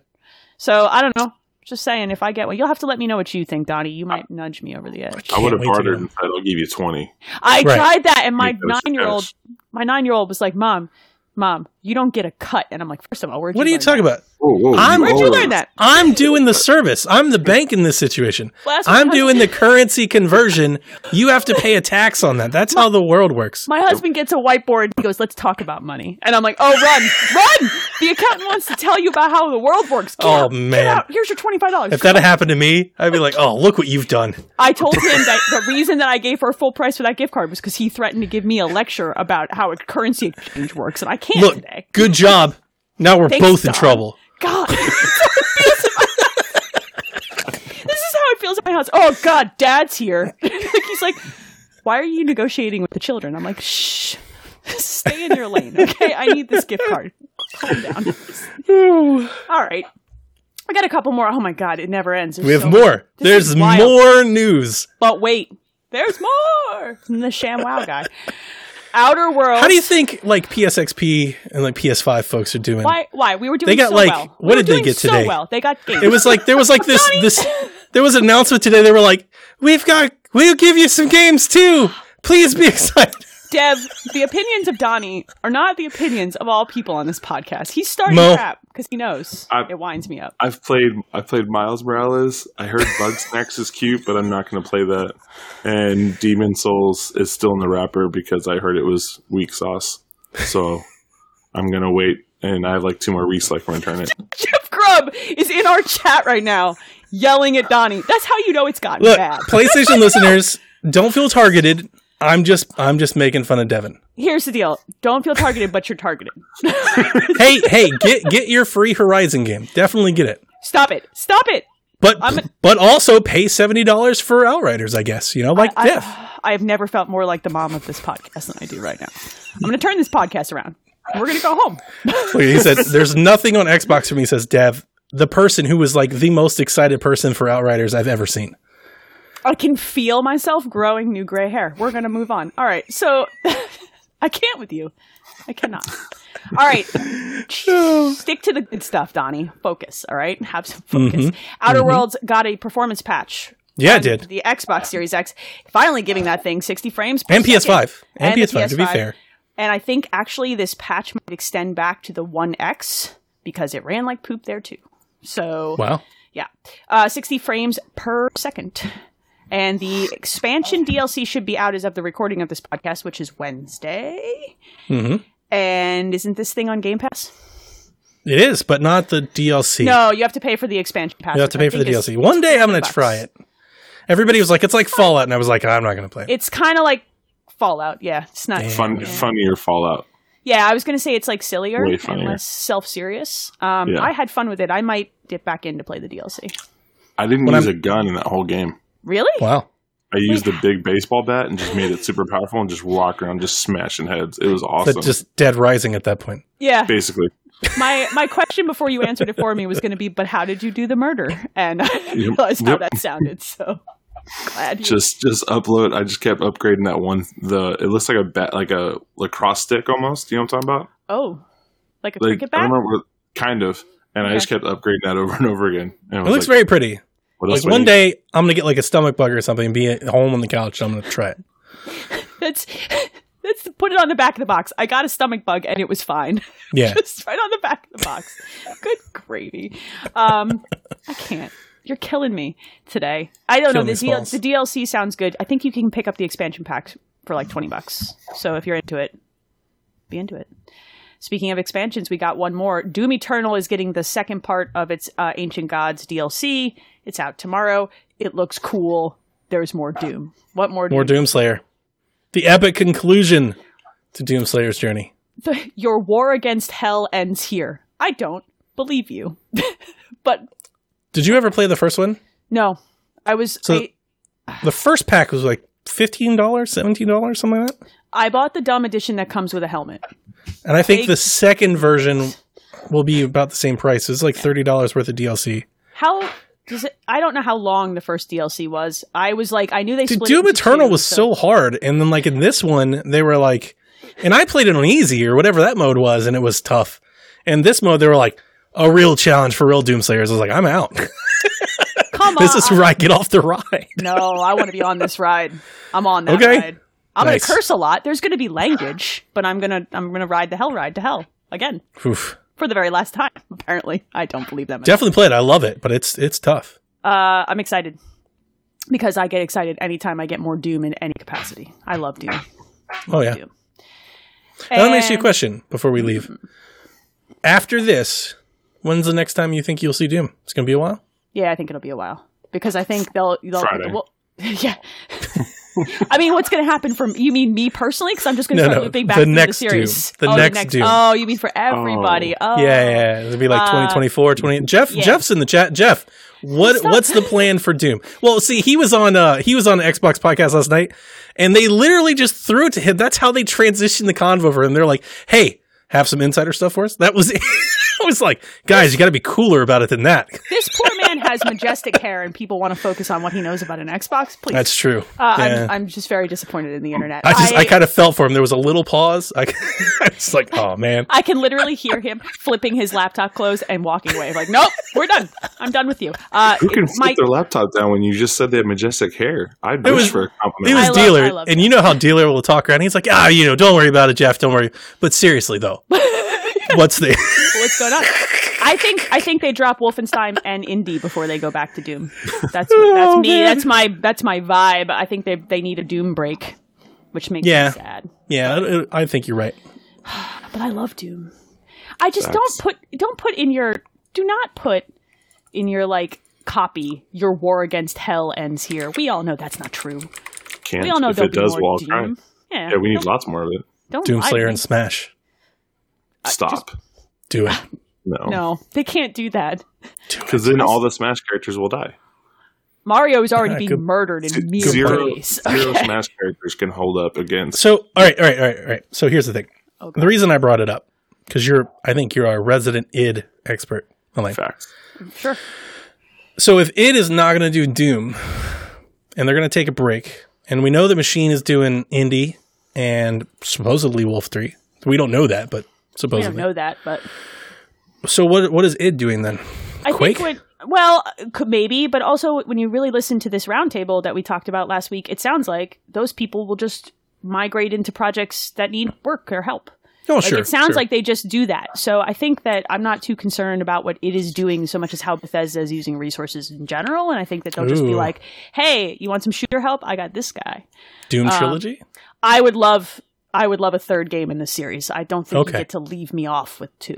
B: So I don't know. Just saying, if I get one, you'll have to let me know what you think, Donnie. You might nudge me over the edge.
C: I would have
D: wait
C: bartered and said, "I'll give you 20.
B: I
D: Right.
B: tried that, and my nine year old, my nine year old was like, "Mom, mom, you don't get a cut." And I'm like, first of all, where'd
D: What are
B: you
D: you talking
B: that?
D: about?
C: Whoa, whoa,
D: I'm-
B: Where'd you learn that?
D: I'm doing the service. I'm the bank in this situation.
B: Well,
D: I'm
B: my
D: doing the currency conversion. You have to pay a tax on that. That's how the world works.
B: My husband gets a whiteboard. He goes, "Let's talk about money," and I'm like, "Oh, run, run! The accountant wants to tell you about how the world works. Get
D: Oh,
B: out, get
D: man.
B: out. Here's your twenty five dollars."
D: If that had happened to me, I'd be like, "Oh, look what you've done."
B: I told him that the reason that I gave her full price for that gift card was because he threatened to give me a lecture about how a currency exchange works, and I can't
D: Look,
B: today.
D: good job. Now we're
B: Thanks,
D: both in
B: Don.
D: trouble.
B: God, this is how it feels at my house. Oh God, Dad's here. He's like, "Why are you negotiating with the children?" I'm like, "Shh, stay in your lane, okay? I need this gift card. Calm down." All right, I got a couple more. Oh my God, it never ends. There's
D: We have
B: so
D: more. There's more news.
B: But wait, there's more from the ShamWow guy. Outer Worlds.
D: How do you think like PSXP and like PS5 folks are doing?
B: Why? Why we were doing
D: They got,
B: so
D: like-
B: well?
D: What
B: were
D: did they get
B: so
D: today?
B: well, they got games.
D: It was like there was like this this there was an announcement today. They were like, "We've got we'll give you some games too. Please be excited."
B: Dev. The opinions of Donnie are not the opinions of all people on this podcast. He's starting
D: Mo.
B: crap because he knows
C: I-
B: it winds me up.
C: I've played. I played Miles Morales. I heard Bugsnax is cute, but I'm not going to play that. And Demon's Souls is still in the wrapper because I heard it was weak sauce. So I'm going to wait. And I have like two more weeks left when I return it.
B: Jeff Grubb is in our chat right now, yelling at Donnie. That's how you know it's gotten
D: Look,
B: bad.
D: PlayStation listeners, don't feel targeted. I'm just I'm just making fun of Devin.
B: Here's the deal: don't feel targeted, but you're targeted.
D: Hey, hey, get get your free Horizon game. Definitely get it.
B: Stop it! Stop it!
D: But
B: I'm-
D: but also pay seventy dollars for Outriders, I guess. You know, like
B: I,
D: Dev.
B: I have never felt more like the mom of this podcast than I do right now. I'm going to turn this podcast around. We're going to go home.
D: He said, "There's nothing on Xbox for me." Says Dev, the person who was like the most excited person for Outriders I've ever seen.
B: I can feel myself growing new gray hair. We're going to move on. All right. So I can't with you. I cannot. All right. Stick to the good stuff, Donnie. Focus. All right. Have some focus. Outer Worlds got a performance patch.
D: Yeah, it did.
B: The Xbox Series X finally giving that thing 60 frames per
D: And
B: second.
D: PS5. And,
B: the
D: PS5, to be fair.
B: And I think actually this patch might extend back to the One X because it ran like poop there too. So
D: Wow.
B: yeah, uh, 60 frames per second. And the expansion DLC should be out as of the recording of this podcast, which is Wednesday.
D: hmm
B: And isn't this thing on Game Pass?
D: It is, but not the DLC.
B: No, you have to pay for the expansion pass.
D: you have to
B: which I
D: pay for the DLC. One day I'm going to try it. Everybody was like, "It's like Fallout," and I was like, "I'm not going to play." it.
B: It's kind of like Fallout. Yeah, it's not.
C: Fun,
B: Yeah.
C: funnier Fallout.
B: Yeah, I was going to say it's like sillier
C: Way
B: and less self-serious. Um,
C: Yeah.
B: I had fun with it. I might dip back in to play the DLC.
C: I didn't
D: When
C: use
D: I'm-
C: a gun in that whole game.
B: Really?
D: Wow.
C: I used a big baseball bat and just made it super powerful and just walk around just smashing heads. It was awesome.
D: But just Dead Rising at that point.
B: Yeah.
C: Basically,
B: my my question before you answered it for me was going to be, but how did you do the murder? And I
C: Yep.
B: realized how
C: Yep.
B: that sounded. So glad you.
C: just just upload. I just kept upgrading that one. The it looks like a bat, like a lacrosse stick almost. You know what I'm talking about?
B: oh, like a
C: Like
B: cricket bat.
C: don't remember, kind of. And I just kept upgrading that over and over again. And I
D: It looks
C: like,
D: very pretty.
C: What
D: Like
C: else do I
D: one
C: need?
D: day, I'm gonna get like a stomach bug or something, and be at home on the couch. And I'm gonna try it.
B: That's that's put it on the back of the box. I got a stomach bug and it was fine.
D: Yeah,
B: Just right on the back of the box. Good gravy. Um, I can't. You're killing me today. I don't
D: Killing
B: know. The, DL- the DLC sounds good. I think you can pick up the expansion packs for like 20 bucks. So if you're into it, be into it. Speaking of expansions, we got one more. Doom Eternal is getting the second part of its uh, Ancient Gods DLC. It's out tomorrow. It looks cool. There's more Doom. What more?
D: more
B: Doom?
D: Doomslayer. The epic conclusion to Doomslayer's journey.
B: The, your war against hell ends here. I don't believe you. but
D: Did you ever play the first one?
B: no, I was.
D: So-
B: I,
D: The first pack was like fifteen dollars, seventeen dollars, something like that.
B: I bought the dumb edition that comes with a helmet.
D: And I think the second version will be about the same price. It's like thirty dollars worth of DLC.
B: How does it? I don't know how long the first DLC was. I was like, I knew they
D: Dude, Doom
B: it
D: Eternal
B: two,
D: was so hard, and then like in this one, they were like, and I played it on easy or whatever that mode was, and it was tough. And this mode, they were like a real challenge for real Doomslayers. I was like, I'm out.
B: Come on,
D: this is where I get off the ride.
B: no, I want to be on this ride. I'm on that
D: Okay.
B: ride. I'm
D: Nice.
B: gonna curse a lot. There's gonna be language, but I'm gonna I'm gonna ride the hell ride to hell again
D: Oof.
B: for the very last time. Apparently, I don't believe that. much.
D: Definitely play it. I love it, but it's it's tough.
B: Uh, I'm excited because I get excited anytime I get more Doom in any capacity. I love Doom.
D: Oh yeah.
B: Doom.
D: Now, let me ask you a question before we leave. After this, when's the next time you think you'll see Doom? It's gonna be a while.
B: Yeah, I think it'll be a while because I think they'll. they'll
C: Friday.
B: Well, yeah. I mean, what's going to happen from you mean me personally? Because I'm just going to
D: No,
B: start
D: no,
B: looping back
D: the next
B: the series.
D: Doom. The
B: oh,
D: next Doom.
B: Oh, you mean for everybody? Oh,
D: Yeah, yeah, it'll be like
B: Uh,
D: 2024, 20. Jeff,
B: yeah.
D: Jeff's in the chat. Jeff, what
B: Stop.
D: what's the plan for Doom? Well, see, he was on uh he was on the Xbox podcast last night, and they literally just threw it to him. That's how they transitioned the convo over, and they're like, "Hey, have some insider stuff for us." That was. I was like, guys, you got to be cooler about it than that.
B: This poor man has majestic hair, and people want to focus on what he knows about an Xbox. Please,
D: That's true.
B: uh,
D: Yeah.
B: I'm, I'm just very disappointed in the internet.
D: I just, I, kind of felt for him. There was a little pause. I, I was like, oh man.
B: I can literally hear him flipping his laptop closed and walking away. Like, nope, we're done. I'm done with you. Uh,
C: Who can flip
B: my,
C: their laptop down when you just said they have majestic hair? I'd
D: It
C: wish
D: was-
C: for a
D: It
C: compliment.
D: was
B: I love-
D: dealer,
B: I love
D: and you know how dealer will talk around. He's like, ah, you know, don't worry about it, Jeff. Don't worry. But seriously though, what's the?
B: what's going on? I think I think they drop Wolfenstein and Indy before they go back to Doom. That's oh, that's me.
D: man.
B: That's my that's my vibe. I think they they need a Doom break, which makes
D: Yeah.
B: me sad.
D: yeah, I- I think you're right.
B: But I love Doom. I just
C: Facts.
B: don't put don't put in your do not put in your like copy your war against hell ends here. We all know that's not true.
C: Can't.
B: We all know
C: if
B: there'll
C: it
B: be
C: does,
B: more
C: well,
B: Doom. Yeah,
C: Yeah, we need lots more of it.
B: don't lie to
D: Doomslayer and Smash.
C: Stop.
D: Do it.
C: no.
B: No, they can't do that.
C: Because then all the Smash characters will die.
B: Mario is already
D: Yeah,
B: being
D: good-
B: murdered in mere
C: Zero,
B: ways.
C: zero
B: Okay.
C: Smash characters can hold up against.
D: So, all right, all right, all right, all right. So here's the thing.
B: Okay.
D: The reason I brought it up because you're, I think you're a resident id expert. Elaine.
C: Facts.
B: Sure.
D: So if id is not going to do Doom, and they're going to take a break, and we know the machine is doing Indy and supposedly Wolf Three. We don't know that, but
B: We
D: supposedly.
B: don't know that, but
D: So what what is id doing then?
B: I
D: Quake?
B: think what well maybe, but also when you really listen to this roundtable that we talked about last week, it sounds like those people will just migrate into projects that need work or help.
D: Oh,
B: Like
D: sure.
B: it sounds
D: sure.
B: like they just do that. So I think that I'm not too concerned about what it is doing so much as how Bethesda is using resources in general. And I think that they'll just be like, "Hey, you want some shooter help? I got this guy."
D: Doom
B: um,
D: trilogy.
B: I would love, I would love a third game in this series. I don't think
D: Okay.
B: you get to leave me off with two.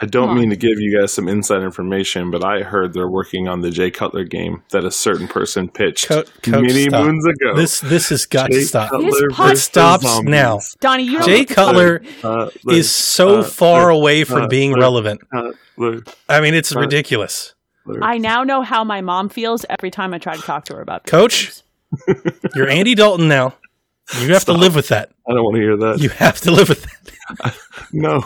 C: I don't mean to give you guys some inside information, but I heard they're working on the Jay Cutler game that a certain person pitched
D: Co- Coach,
C: many
D: stop.
C: moons ago.
D: This this has got
C: Jay
D: to stop.
C: Cutler
B: This pod-
D: stops
C: zombies.
D: now.
B: Donnie, you don't
D: Jay
B: get to-
D: Cutler
C: Uh,
D: is so
C: uh,
D: far
C: uh,
D: away from
C: uh,
D: being
C: uh,
D: relevant.
C: Cutler,
D: I mean, it's
C: uh,
D: ridiculous.
B: I now know how my mom feels every time I try to talk to her about
D: Coach?
B: games.
D: You're Andy Dalton now. You have to live with that.
C: I don't want to hear that.
D: You have to live with that.
C: no.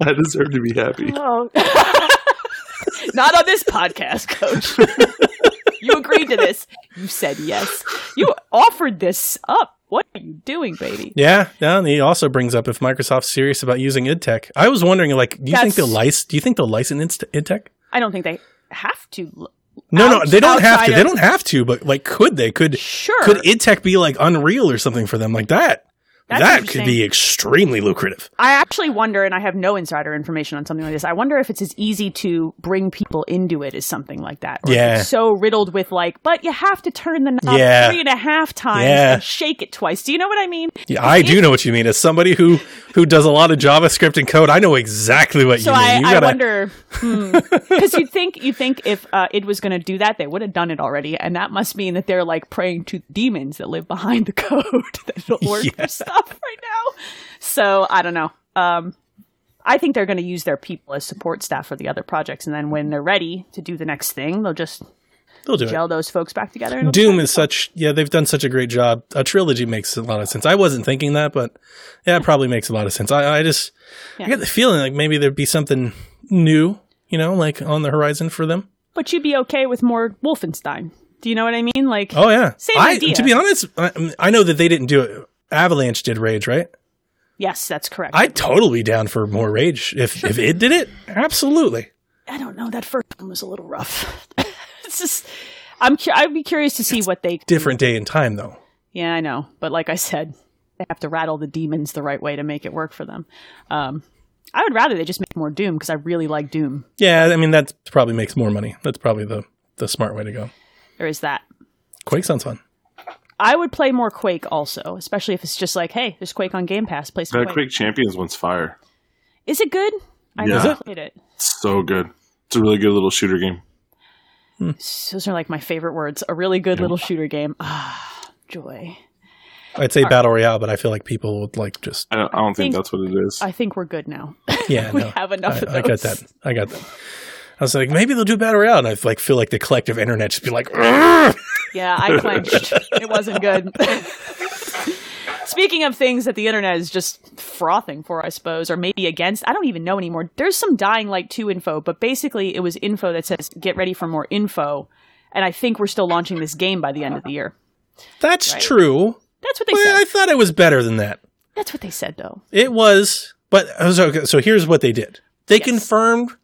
C: I deserve to be happy.
B: Oh. Not on this podcast, coach. you agreed to this. You said yes. You offered this up. What are you doing, baby?
D: Yeah, yeah. And he also brings up if Microsoft's serious about using IdTech. I was wondering, like, do you think they'll license? Do you think they'll license Inst- IdTech?
B: I don't think they have to.
D: No, no, they don't have to.
B: outside
D: They don't have to, but like, could they? Could
B: Sure.
D: could IdTech be like Unreal or something for them like that?
B: That's
D: that could be extremely lucrative.
B: I actually wonder, and I have no insider information on something like this. I wonder if it's as easy to bring people into it as something like that. Or
D: Yeah.
B: so riddled with like, but you have to turn the knob
D: Yeah.
B: three and a half times
D: Yeah.
B: and shake it twice. Do you know what I mean?
D: Yeah, I do know what you mean. As somebody who who does a lot of JavaScript and code, I know exactly what
B: So
D: you mean.
B: I,
D: you
B: I
D: gotta,
B: wonder because you'd think you think if uh, it was going to do that, they would have done it already, and that must mean that they're like praying to demons that live behind the code that it'll work
D: Yeah.
B: for stuff right now. So I don't know. Um, I think they're going to use their people as support staff for the other projects, and then when they're ready to do the next thing, they'll just
D: they'll do it.
B: gel those folks back together.
D: Doom is such yeah, they've done such a great job. A trilogy makes a lot of sense. I wasn't thinking that, but yeah, it probably makes a lot of sense. I, I just I
B: Yeah.
D: get the feeling like maybe there'd be something new, you know, like on the horizon for them.
B: but you'd be okay with more Wolfenstein. Do you know what I mean? Like,
D: Oh yeah,
B: Same
D: I,
B: idea.
D: To be honest, I, I know that they didn't do it. Avalanche did Rage, right?
B: yes, that's correct.
D: I'd totally be down for more Rage if if it did it. Absolutely.
B: I don't know. That first one was a little rough. it's just, I'm I'd be curious to see what they.
D: Different day and time though.
B: Yeah, I know, but like I said, they have to rattle the demons the right way to make it work for them. Um, I would rather they just make more Doom because I really like Doom.
D: Yeah, I mean that probably makes more money. That's probably the the smart way to go.
B: There is that.
D: Quake sounds fun.
B: I would play more Quake also, especially if it's just like, hey, there's Quake on Game Pass. Play some
C: That
B: Quake.
C: Quake Champions one's fire.
B: Is it good? I
C: Yeah.
B: never played it.
C: It's so good. It's a really good little shooter game.
B: Those are like my favorite words. A really good little shooter game. Ah, joy.
D: I'd say battle royale, but I feel like people would like just
C: I don't, I don't think
B: Think-
C: that's what it is.
B: I think we're good now.
D: yeah.
B: we
D: no.
B: have enough
D: I,
B: of
D: I got that. I got that. I was like, maybe they'll do battle royale, and I like feel like the collective internet just be like, "Ugh."
B: Yeah, I clenched. it wasn't good. Speaking of things that the internet is just frothing for, I suppose, or maybe against, I don't even know anymore. There's some Dying Light 2 info, but basically it was info that says get ready for more info. And I think we're still launching this game by the end of the year.
D: that's
B: Right.
D: true.
B: That's what they
D: said. I thought it was better than that.
B: That's what they said, though.
D: It was, but so, so here's what they did. They confirmed that,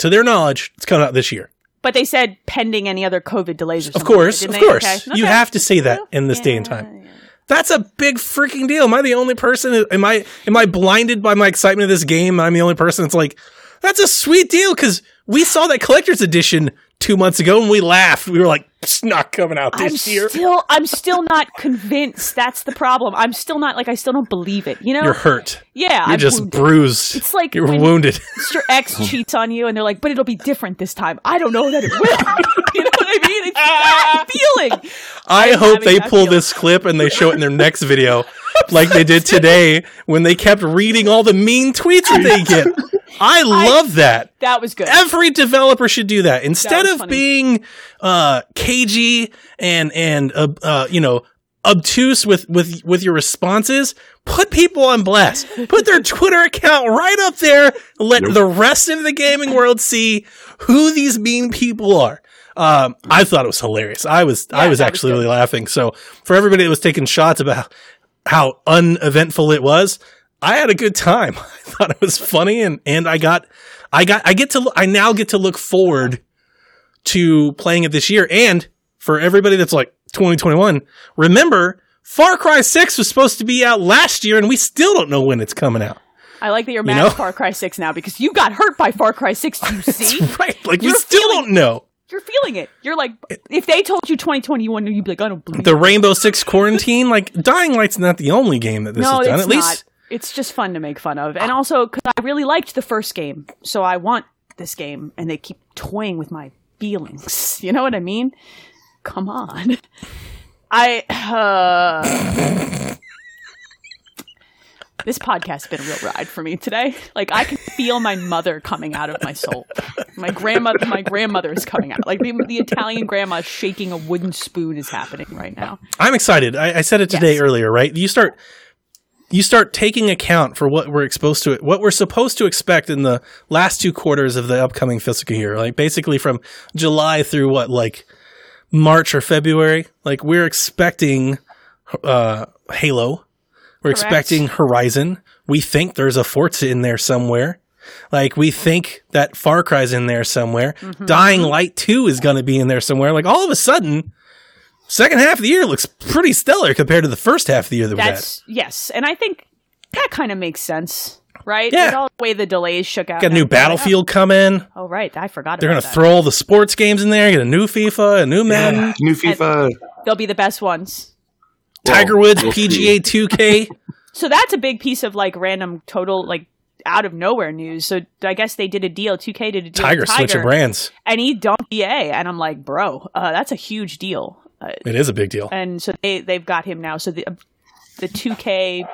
D: to their knowledge, it's coming out this year.
B: But they said pending any other COVID delays or
D: Of course, of
B: they?
D: course,
B: Okay.
D: you
B: Okay.
D: have to say that in this day and time. That's a big freaking deal. Am I the only person? Am I am I blinded by my excitement of this game? I'm the only person that's like, that's a sweet deal because we saw that collector's edition two months ago and we laughed. We were like, it's not coming out this I'm year.
B: still, I'm still not convinced. That's the problem. I'm still not like I still don't believe it. You know?
D: You're hurt.
B: yeah,
D: You're
B: I'm
D: just
B: wounded.
D: bruised.
B: It's like
D: you're wounded.
B: Mr. X cheats on you, and they're like, "But it'll be different this time." I don't know that it will. you know what I mean? It's that feeling.
D: I
B: I'm
D: hope they pull
B: feeling.
D: this clip and they show it in their next video, like they did today when they kept reading all the mean tweets that they get. I love that.
B: That was good.
D: Every developer should do that instead
B: was
D: of
B: funny.
D: being uh, cagey and and uh, uh, you know obtuse with with with your responses. Put people on blast. Put their Twitter account right up there. Let
C: Yep.
D: the rest of the gaming world see who these mean people are. Um, I thought it was hilarious. I was I
B: Yeah,
D: was
B: was
D: actually
B: good.
D: really laughing. So for everybody that was taking shots about how uneventful it was, I had a good time. I thought it was funny, and and I got I got I get to I now get to look forward to playing it this year. And for everybody that's like 2021, remember Far Cry 6 was supposed to be out last year, and we still don't know when it's coming out.
B: I like that you're mad
D: know?
B: at Far Cry Six now because you got hurt by Far Cry Six. You see,
D: Right? Like we
B: You're
D: still
B: feeling-
D: don't know.
B: You're feeling it. You're like, if they told you 2021, you'd be like, I don't believe.
D: The
B: it.
D: Rainbow Six Quarantine, like Dying Light's not the only game that this
B: no,
D: has done.
B: it's
D: At least.
B: It's just fun to make fun of, and also because I really liked the first game, so I want this game, and they keep toying with my feelings. You know what I mean? Come on. I uh, this podcast has been a real ride for me today. Like I can feel my mother coming out of my soul. My grandmother, my grandmother is coming out. Like the, the Italian grandma shaking a wooden spoon is happening right now.
D: I'm excited. I, I said it today
B: Yes.
D: earlier, right? You start you start taking account for what we're exposed to it. what we're supposed to expect in the last two quarters of the upcoming fiscal year like basically from july through what like march or february like we're expecting uh halo we're
B: Correct.
D: expecting horizon we think there's a forza in there somewhere like we think that far cry's in there somewhere
B: Mm-hmm.
D: dying light 2 is going to be in there somewhere like all of a sudden second half of the year looks pretty stellar compared to the first half of the year that we had
B: yes, and I think that kind of makes sense, right?
D: Yeah.
B: With all the way the delays shook out.
D: Got a new
B: and everything.
D: Battlefield coming.
B: Oh right, I forgot.
D: They're going to throw all the sports games in there. Get a new FIFA, a new Madden,
C: Yeah, new FIFA.
B: They'll be the best ones.
D: Tiger Woods,
C: we'll see.
D: PGA 2K.
B: So that's a big piece of like random total like out of nowhere news. So I guess they did a deal. 2K did a deal.
D: Tiger
B: with
D: switching brands.
B: and he dumped EA, and I'm like, bro, uh, that's a huge deal. Uh,
D: It is a big deal.
B: and so they they've got him now. So the the 2K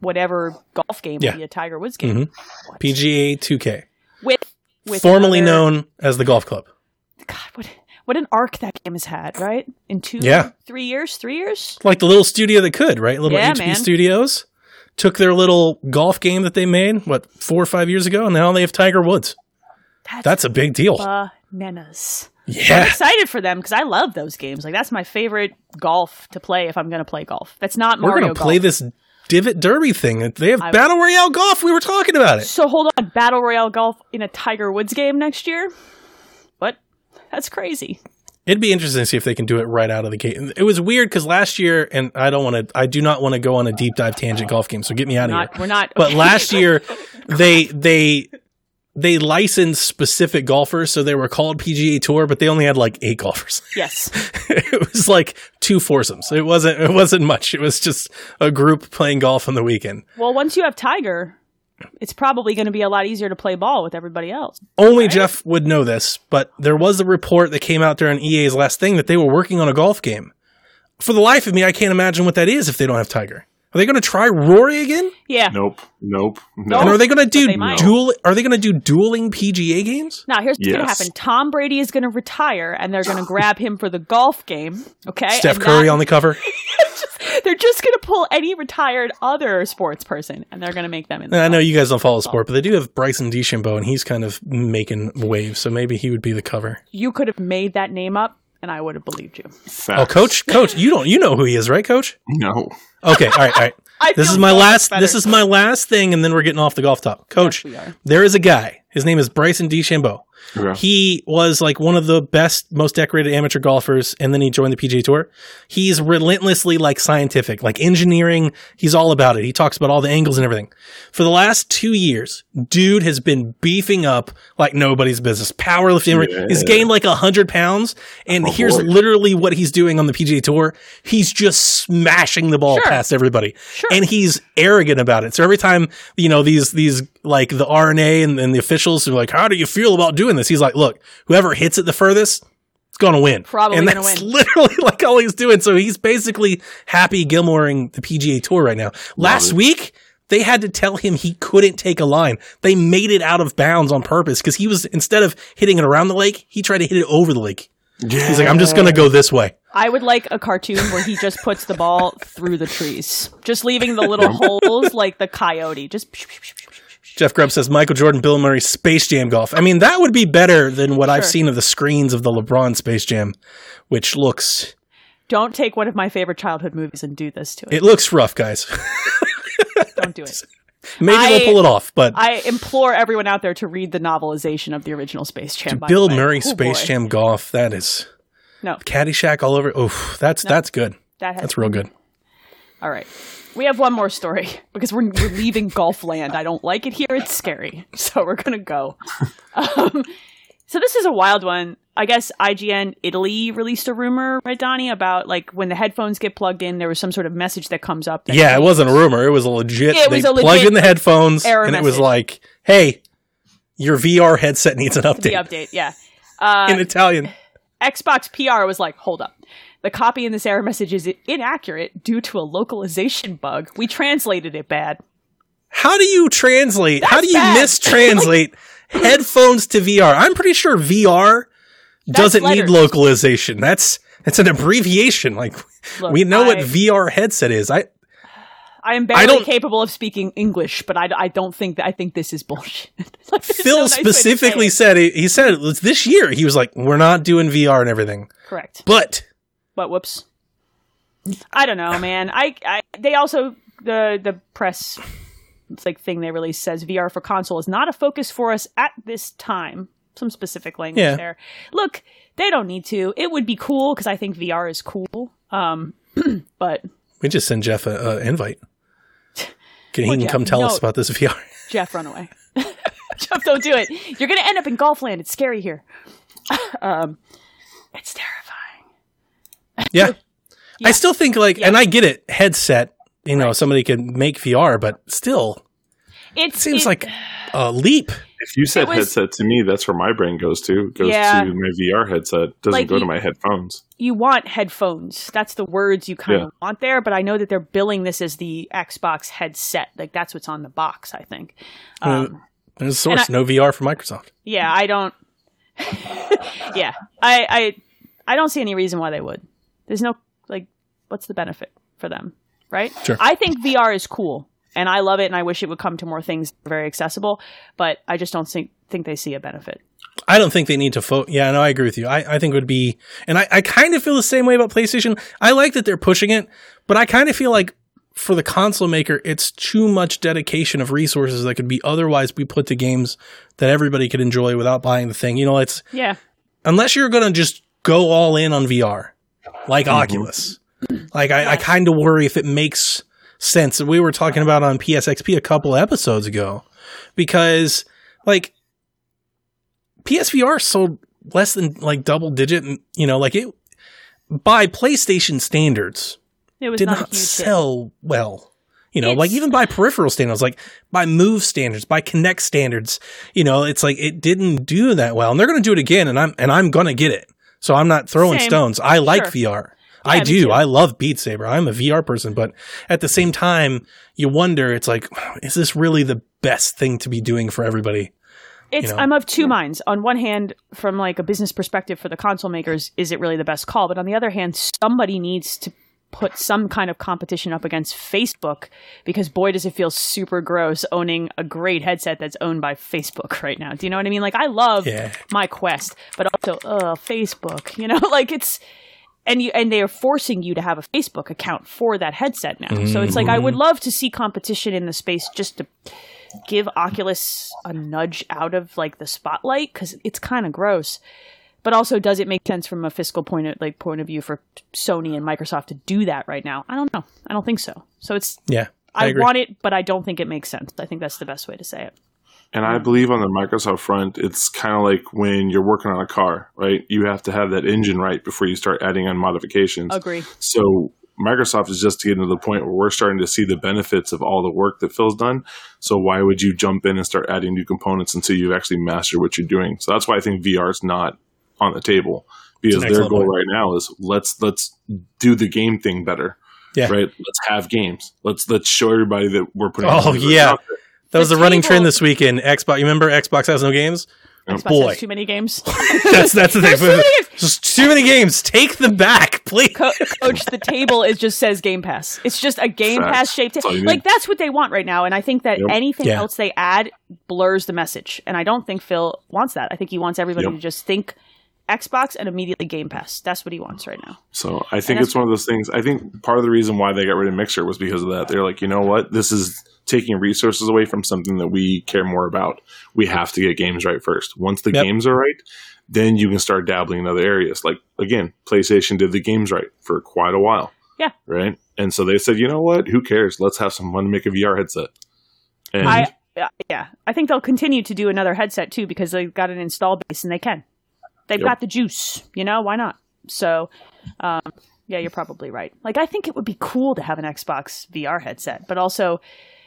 B: whatever golf game
D: Yeah.
B: will be a Tiger Woods game
D: Mhm. PGA 2K,
B: with with
D: formerly
B: another-
D: known as the golf club.
B: God, what what an arc that game has had, right? In two,
D: Yeah.
B: three years, three years.
D: Like the little studio that could, right? Little
B: Yeah,
D: HB
B: man.
D: Studios took their little golf game that they made, what, four or five years ago, and now they have Tiger Woods.
B: That's,
D: That's a big deal.
B: bananas. I'm
D: Yeah.
B: excited for them because I love those games. Like that's my favorite golf to play if I'm going to play golf. That's not Mario.
D: We're going to play this Divot Derby thing. They have
B: I-
D: Battle Royale golf. We were talking about it.
B: So hold on, battle royale golf in a Tiger Woods game next year. That's crazy.
D: It'd be interesting to see if they can do it right out of the gate. It was weird because last year, and I don't want to, I do not want to go on a deep dive tangent golf game, so get me out of here.
B: we're not.
D: But last year, they they they licensed specific golfers, so they were called PGA Tour, but they only had like eight golfers.
B: yes,
D: it was like two foursomes. It wasn't it wasn't much. It was just a group playing golf on the weekend.
B: well, once you have Tiger, it's probably going to be a lot easier to play ball with everybody else.
D: Only Jeff would know this, but there was a report that came out during EA's last thing that they were working on a golf game. For the life of me, I can't imagine what that is if they don't have Tiger. Are they going to try Rory again?
B: Yeah.
C: Nope. Nope. No.
D: And are they going to do
B: they
D: dual? Are they going to do dueling PGA games?
B: Now here's what's going to happen. Tom Brady is going to retire, and they're going to grab him for the golf game. Okay,
D: Steph
B: And
D: Curry
B: that-
D: on the cover.
B: They're just going to pull any retired other sports person, and they're going to make them in. The
D: I know you guys don't follow sport, but they do have Bryson DeChambeau, and he's kind of making waves, so maybe he would be the cover.
B: You could have made that name up, and I would have believed you.
C: Facts.
D: Oh, coach, coach, you don't, you know who he is, right, coach?
C: No.
D: Okay, all right, all right. This is my
B: so
D: last.
B: better.
D: This is my last thing, and then we're getting off the golf top. Coach,
B: Yes, we are.
D: there is a guy. His name is Bryson DeChambeau.
C: Okay.
D: He was like one of the best, most decorated amateur golfers, and then he joined the PGA Tour. He's relentlessly like scientific, like engineering. He's all about it. He talks about all the angles and everything. For the last two years, dude has been beefing up like nobody's business. Powerlifting.
C: Yeah.
D: He's gained like a hundred pounds, and
C: Oh,
D: here's
C: boy.
D: literally what he's doing on the PGA Tour. He's just smashing the ball
B: Sure.
D: past everybody,
B: Sure.
D: and he's arrogant about it. So every time you know these these like the R&A and, and the officials are like, "How do you feel about doing this?" He's like, "Look, whoever hits it the furthest." it's Going to win,
B: Probably
D: and
B: gonna
D: that's
B: win.
D: literally like all he's doing. So he's basically happy Gilmoreing the PGA Tour right now. Last
C: it.
D: week, they had to tell him he couldn't take a line. They made it out of bounds on purpose because he was instead of hitting it around the lake, he tried to hit it over the lake.
C: Yeah.
D: He's like, "I'm just going to go this way."
B: I would like a cartoon where he just puts the ball through the trees, just leaving the little holes like the coyote. Just
D: Jeff Grubb says Michael Jordan, Bill Murray, Space Jam golf. I mean, that would be better than what I've seen of the screens of the LeBron Space Jam, which looks
B: don't take one of my favorite childhood movies and do this to it.
D: it looks rough, guys.
B: don't do it.
D: Maybe
B: I-
D: they'll pull it off, but
B: I implore everyone out there to read the novelization of the original Space Jam. by the
D: Bill. Murray,
B: Oh,
D: Space
B: boy.
D: Jam golf, that is
B: No,
D: Caddyshack all over. Oof, that's that's good.
B: that
D: That's real good.
B: All right. We have one more story because we're, we're leaving golf land. I don't like it here. It's scary. So we're going to go. Um, so this is a wild one. I guess IGN Italy released a rumor, right, Donnie, about like when the headphones get plugged in, there was some sort of message that comes up. That
D: Yeah, it wasn't a rumor. It was a legit.
B: It
D: they
B: was a
D: plugged
B: legit
D: in the headphones,
B: error
D: and it was
B: message.
D: like, "Hey, your VR headset needs an
B: The
D: update."
B: update, yeah. Uh,
D: in Italian.
B: Xbox PR was like, hold up. The copy in this error message is inaccurate due to a localization bug. We translated it bad.
D: How do you translate? how do you
B: bad.
D: mistranslate headphones to VR? I'm pretty sure VR doesn't need localization. That's that's an abbreviation. Like
B: Look,
D: we know what VR headset is. I
B: I am
D: I
B: barely
D: don't-
B: capable of speaking English, but I, I don't think that I think this is bullshit. Like,
D: Phil
B: no nice way to say
D: specifically said he, he said it was this year. He was like, "We're not doing VR and everything,"
B: correct.
D: but
B: But whoops. I don't know, man. I, I they also the the press like thing they released says VR for console is not a focus for us at this time. Some specific language
D: Yeah.
B: there. Look, they don't need to. It would be cool because I think VR is cool. Um, but
D: we just send Jeff an a invite. Can he can
B: Jeff.
D: come tell us about this VR?
B: Jeff, run away. Jeff, don't do it. You're gonna end up in golf land. It's scary here. um, it's terrifying.
D: Yeah.
B: Yeah.
D: I still think like, and I get it, headset. You know, somebody can make VR, but still,
B: It
D: it seems
B: it-
D: like a leap.
C: If you said
B: was-
C: headset to me, that's where my brain goes to. Goes
B: Yeah.
C: to my VR headset. Doesn't
B: Like
C: go
B: you-
C: to my headphones.
B: you want headphones. That's the words you kind
C: Yeah.
B: of want there, but I know that they're billing this as the Xbox headset. Like that's what's on the box, I think. Um,
D: There's a source,
B: I-
D: no VR for Microsoft.
B: yeah, I don't Yeah. I I I don't see any reason why they would. There's no like what's the benefit for them, right?
D: Sure.
B: I think VR is cool and I love it and I wish it would come to more things very accessible, but I just don't think think they see a benefit.
D: I don't think they need to fo Yeah, no, I agree with you. I, I think it would be, and I, I kind of feel the same way about PlayStation. I like that they're pushing it, but I kind of feel like for the console maker, it's too much dedication of resources that could be otherwise be put to games that everybody could enjoy without buying the thing. You know, it's
B: Yeah.
D: unless you're going to just go all in on VR, like Oculus. Like I, I kind of worry if it makes sense. That we were talking about on PSXP a couple episodes ago because like PSVR sold less than like double digit, and you know, like it by PlayStation standards
B: It was
D: did
B: not,
D: not,
B: a huge hit.
D: sell well. You know, like even by peripheral standards, like by Move standards, by Kinect standards, you know, it's like it didn't do that well. And they're going to do it again, and I'm and I'm going to get it. So I'm not throwing
B: Same.
D: stones. I like
B: Sure.
D: VR. I do. I love Beat Saber. I'm a VR person, but at the same time, you wonder. It's like, is this really the best thing to be doing for everybody?
B: It's
D: know?
B: I'm of two minds. On one hand, from like a business perspective for the console makers, is it really the best call? But on the other hand, somebody needs to put some kind of competition up against Facebook because boy does it feel super gross owning a great headset that's owned by Facebook right now. Do you know what I mean? Like I love
D: Yeah.
B: my Quest, but also uh Facebook, you know, like it's and you and they are forcing you to have a Facebook account for that headset now. So it's like I would love to see competition in the space just to give Oculus a nudge out of like the spotlight because it's kind of gross. But also, does it make sense from a fiscal point of like point of view for Sony and Microsoft to do that right now? I don't know. I don't think so. So it's
D: Yeah, I,
B: I, want it, but I don't think it makes sense. I think that's the best way to say it.
C: And I believe on the Microsoft front, it's kind of like when you're working on a car, right? You have to have that engine right before you start adding on modifications.
B: Agree.
C: So Microsoft is just getting to the point where we're starting to see the benefits of all the work that Phil's done. So why would you jump in and start adding new components until you've actually mastered what you're doing? So that's why I think VR is not on the table because
D: an
C: their goal
D: point.
C: right now is let's let's do the game thing better.
D: Yeah.
C: Right. Let's have games. Let's let's show everybody that we're putting.
D: Oh, yeah.
C: out there.
D: That was
B: The
D: the running
B: table-
D: trend this weekend. Xbox. You remember Xbox has no games?
B: Xbox
D: Boy.
B: has too many games.
D: That's that's the thing.
B: Too many games.
D: Just too many games. Take them back, please.
B: Co- coach, the table is just says Game Pass. It's just a Game
C: Facts.
B: Pass shaped.
C: That's
B: like
C: need.
B: that's what they want right now, and I think that
C: Yep.
B: anything
D: Yeah.
B: else they add blurs the message. And I don't think Phil wants that. I think he wants everybody
C: Yep.
B: to just think Xbox and immediately Game Pass. That's what he wants right now.
C: So I think it's one of those things. I think part of the reason why they got rid of Mixer was because of that. They're like, you know what? This is taking resources away from something that we care more about. We have to get games right first. Once the
D: Yep.
C: games are right, then you can start dabbling in other areas. Like again, PlayStation did the games right for quite a while.
B: Yeah.
C: Right. And so they said, you know what? Who cares? Let's have some fun to make a VR headset. And
B: I yeah, I think they'll continue to do another headset too because they've got an install base and they can. They've
C: Yep.
B: got the juice, you know. Why not? So, um, yeah, you're probably right. Like, I think it would be cool to have an Xbox VR headset, but also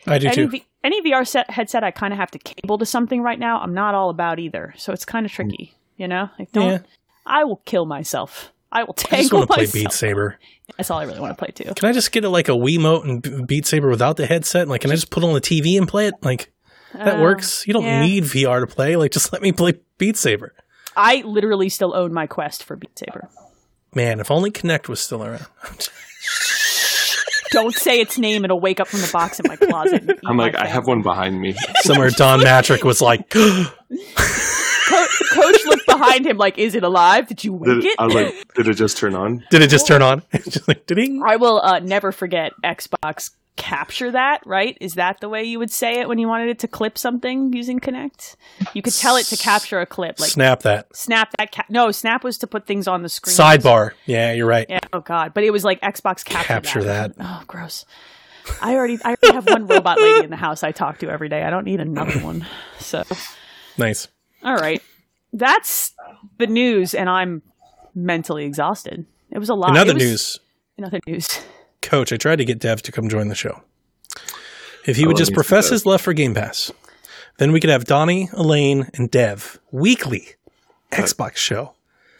D: I do
B: any,
D: too.
B: v- any VR set headset I kind of have to cable to something right now. I'm not all about either, so it's kind of tricky. You know, like don't.
D: Yeah.
B: I will kill myself. I will
D: I just
B: tangle
D: want to play
B: myself.
D: Beat Saber.
B: That's all I really want to play too.
D: Can I just get a, like a Wiimote and Beat Saber without the headset? Like, can I just put it on the TV and play it? Like, that
B: Uh,
D: works. You don't
B: yeah.
D: need VR to play. Like, just let me play Beat Saber.
B: I literally still own my Quest for Beat Saber.
D: Man, if only Kinect was still around.
B: Don't say its name; it'll wake up from the box in my closet.
C: I'm like, I have one behind me.
D: Somewhere Don Mattrick was like,
B: Co- Coach looked behind him like, "Is it alive? Did you
C: Did
B: wake
C: it,
B: it?"
C: I was like, did it just turn on?
D: "Did it just turn on?" just like, ding.
B: I will uh, never forget Xbox capture that, right? Is that the way you would say it when you wanted it to clip something using Kinect? You could tell it to capture a clip, like snap, that,
D: Snap that
B: that. Ca- no, Snap was to put things on the screen.
D: sidebar. Yeah, you're right.
B: Yeah. Oh God. But it was like Xbox capture,
D: Capture that.
B: Oh, gross. I already, I already have one robot lady in the house I talk to every day. I don't need another one. So,
D: Nice.
B: all right, that's the news, and I'm mentally exhausted. It was a lot.
D: In other
B: was-
D: news,
B: In other news.
D: Coach, I tried to get Dev to come join the show. If he would just profess his love for Game Pass, then we could have Donnie, Elaine, and Dev weekly Xbox show.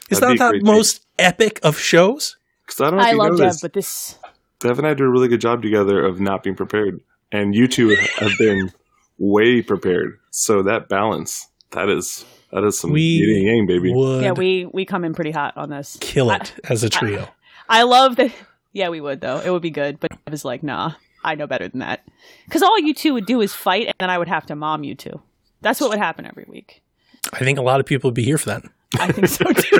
D: Is
C: that'd
D: that
C: be
D: the most epic of shows?
C: Because I don't know if
B: I
C: you
B: love
C: know
B: Dev,
C: this.
B: but this
C: Dev and I do a really good job together of not being prepared, and you two have been way prepared. So that balance, that is that is some
D: We
C: yin and yang, baby.
B: Yeah, we we come in pretty hot on this.
D: kill it as a trio.
B: I love that. Yeah, we would though. It would be good. But I was like, nah, I know better than that. Because all you two would do is fight, and then I would have to mom you two. That's what would happen every week.
D: I think a lot of people would be here for that.
B: I think so too.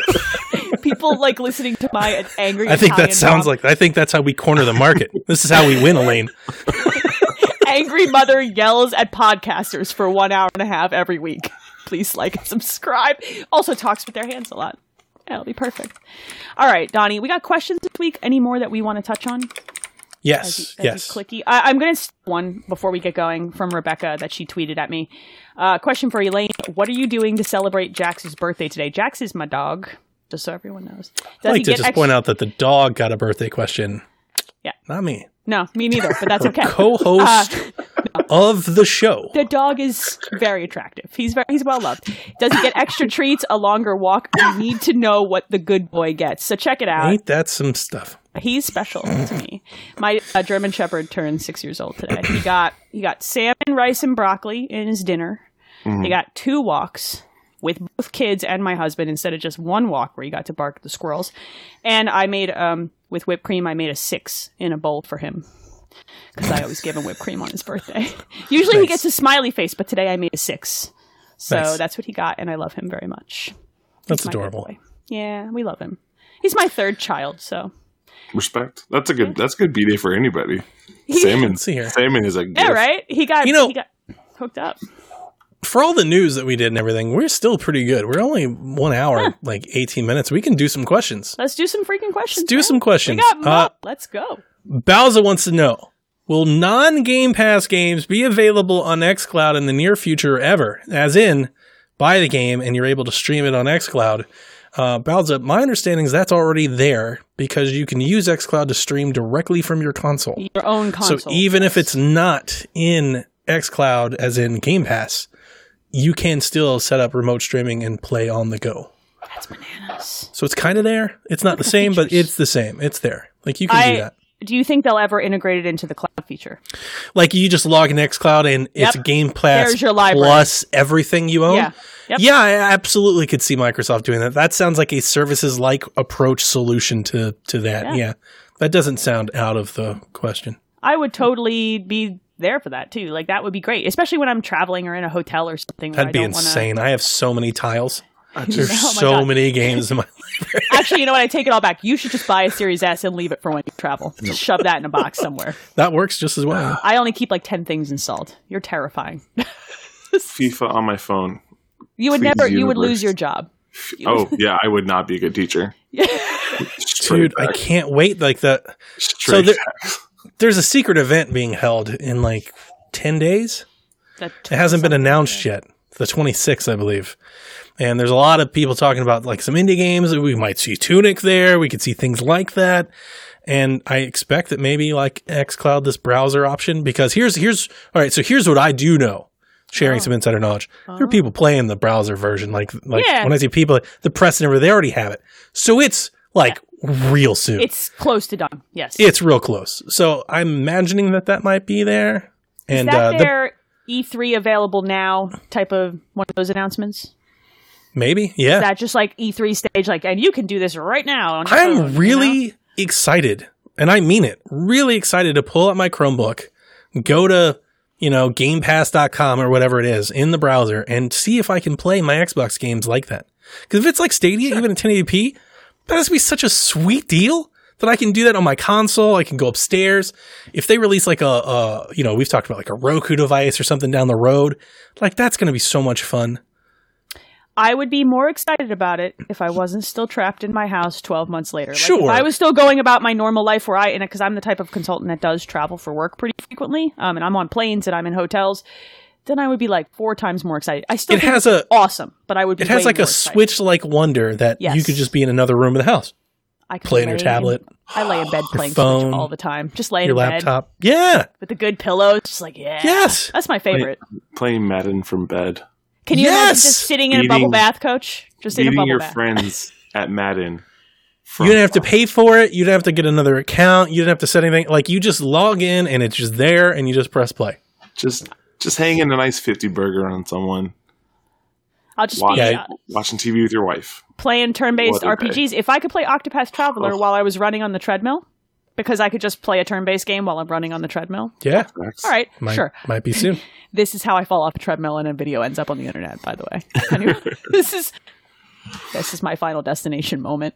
B: People like listening to my angry.
D: I think that sounds
B: mom.
D: like I think that's how we corner the market. this is how we win, Elaine.
B: angry mother yells at podcasters for one hour and a half every week. Please like and subscribe. Also talks with their hands a lot. Yeah, it'll be perfect. All right, Donnie, we got questions this week. Any more that we want to touch on?
D: Yes,
B: as you
D: yes.
B: clicky. I, I'm going to one before we get going from Rebecca that she tweeted at me. Uh, question for Elaine: What are you doing to celebrate Jax's birthday today? Jax is my dog, just so everyone knows. Does
D: I'd like to just
B: extra-
D: point out that the dog got a birthday question.
B: Yeah.
D: Not me.
B: No, me neither. But that's okay.
D: Co-host of the show.
B: the dog is very attractive. He's very he's well loved. Does he get extra treats, a longer walk? We need to know what the good boy gets. So check it out.
D: Ain't that some stuff?
B: He's special to me. My uh, German Shepherd turned six years old today. He got he got salmon, rice, and broccoli in his dinner. He got two walks with both kids and my husband instead of just one walk where he got to bark at the squirrels. And I made um with whipped cream. I made a six in a bowl for him because I always give him whipped cream on his birthday. Usually he gets a smiley face, but today I made a six. So
D: Nice.
B: that's what he got, and I love him very much.
D: That's
B: He's
D: adorable.
B: boy. Yeah, we love him. He's my third child, so
C: Respect. That's a good. That's a good b day for anybody. Salmon.
D: Let's see here.
C: Salmon is a gift.
B: yeah, right. He got
D: You know-
B: he got hooked up.
D: For all the news that we did and everything, we're still pretty good. We're only one hour, like 18 minutes. We can do some questions.
B: Let's do some freaking questions.
D: Let's do
B: man.
D: some questions.
B: We got mo-
D: Uh,
B: Let's go.
D: Bowser wants to know Will non Game Pass games be available on xCloud in the near future ever? As in, buy the game and you're able to stream it on xCloud. Uh, Bowser, my understanding is that's already there because you can use xCloud to stream directly from your console.
B: Your own console.
D: So even if it's not in xCloud, as in Game Pass, you can still set up remote streaming and play on the go.
B: that's bananas.
D: So it's kind of there. It's not the same, but it's the same. It's there. Like you can
B: I
D: do that.
B: Do you think they'll ever integrate it into the cloud feature?
D: Like you just log in XCloud and it's Game Pass plus everything you own.
B: Yeah. Yep.
D: Yeah, I absolutely could see Microsoft doing that. That sounds like a services like approach solution to to that.
B: Yeah.
D: Yeah. That doesn't sound out of the question.
B: I would totally be there for that too. Like that would be great, especially when I'm traveling or in a hotel or something.
D: That'd
B: I
D: be
B: don't wanna-
D: insane. I have so many tiles. There's
B: Oh
D: so
B: God.
D: many games in my
B: Actually, you know what? I take it all back. You should just buy a Series S and leave it for when you travel. Just shove that in a box somewhere.
D: That works just as well.
B: I only keep like ten things installed. You're terrifying.
C: FIFA on my phone.
B: You would
C: Please,
B: never. You would
C: universe.
B: lose your job.
C: Oh yeah, I would not be a good teacher. Straight
D: Dude, I can't wait like that.
C: Straight
D: there- There's a secret event being held in like 10 days.
B: That
D: It hasn't been announced yet. The 26th, I believe. And there's a lot of people talking about like some indie games. We might see Tunic there. We could see things like that. And I expect that maybe like xCloud, this browser option, because here's, here's, all right. So here's what I do know. Sharing some insider knowledge. There are people playing the browser version. Like, like
B: Yeah.
D: when I see people, the precedent where they already have it. So it's like real soon.
B: It's close to done. Yes.
D: It's real close. So I'm imagining that that might be there. And
B: Is that
D: uh, the,
B: E3 available now type of one of those announcements?
D: Maybe, yeah.
B: Is that just like E3 stage, like, and you can do this right now. On your phone,
D: I'm
B: you know?
D: really excited and I mean it, really excited to pull up my Chromebook, go to, you know, gamepass.com or whatever it is in the browser and see if I can play my Xbox games like that. Because if it's like Stadia, even in 1080p, that has to be such a sweet deal that I can do that on my console. I can go upstairs. If they release like a, a you know, we've talked about like a Roku device or something down the road, like that's going to be so much fun.
B: I would be more excited about it if I wasn't still trapped in my house 12 months later. Like,
D: Sure.
B: if I was still going about my normal life where I, and because I'm the type of consultant that does travel for work pretty frequently, um, and I'm on planes and I'm in hotels, then I would be like four times more excited. I still
D: It
B: think
D: has
B: it's
D: a-
B: awesome, but I would be
D: It has
B: way
D: like a
B: more excited.
D: switch like wonder that
B: Yes.
D: you could just be in another room of the house.
B: I can
D: play on your
B: lay in-
D: tablet,
B: I lay in bed playing
D: phone,
B: all the time. Just laying
D: Your
B: in bed Your
D: laptop. Yeah.
B: with a good pillow. Just like, yeah.
D: Yes.
B: That's my favorite.
C: Playing Madden from bed.
B: Can you imagine just sitting in a bubble bath, coach? Just in a
C: Beating
B: bubble
C: your
B: bath.
C: friends at Madden.
D: You didn't have to pay for it. You didn't have to get another account. You didn't have to set anything. Like you just log in and it's just there and you just press play.
C: just just hanging a nice fifty burger on someone,
B: I'll just
C: watch,
B: be
D: Yeah.
B: uh,
C: watching TV with your wife.
B: playing turn-based
C: What a day.
B: RPGs. If I could play Octopath Traveler
C: Oh.
B: while I was running on the treadmill, because I could just play a turn-based game while I'm running on the treadmill.
D: Yeah.
B: All right,
D: Might,
B: sure.
D: Might be soon.
B: This is how I fall off a treadmill and a video ends up on the internet. By the way, anyway, this is this is my final destination moment.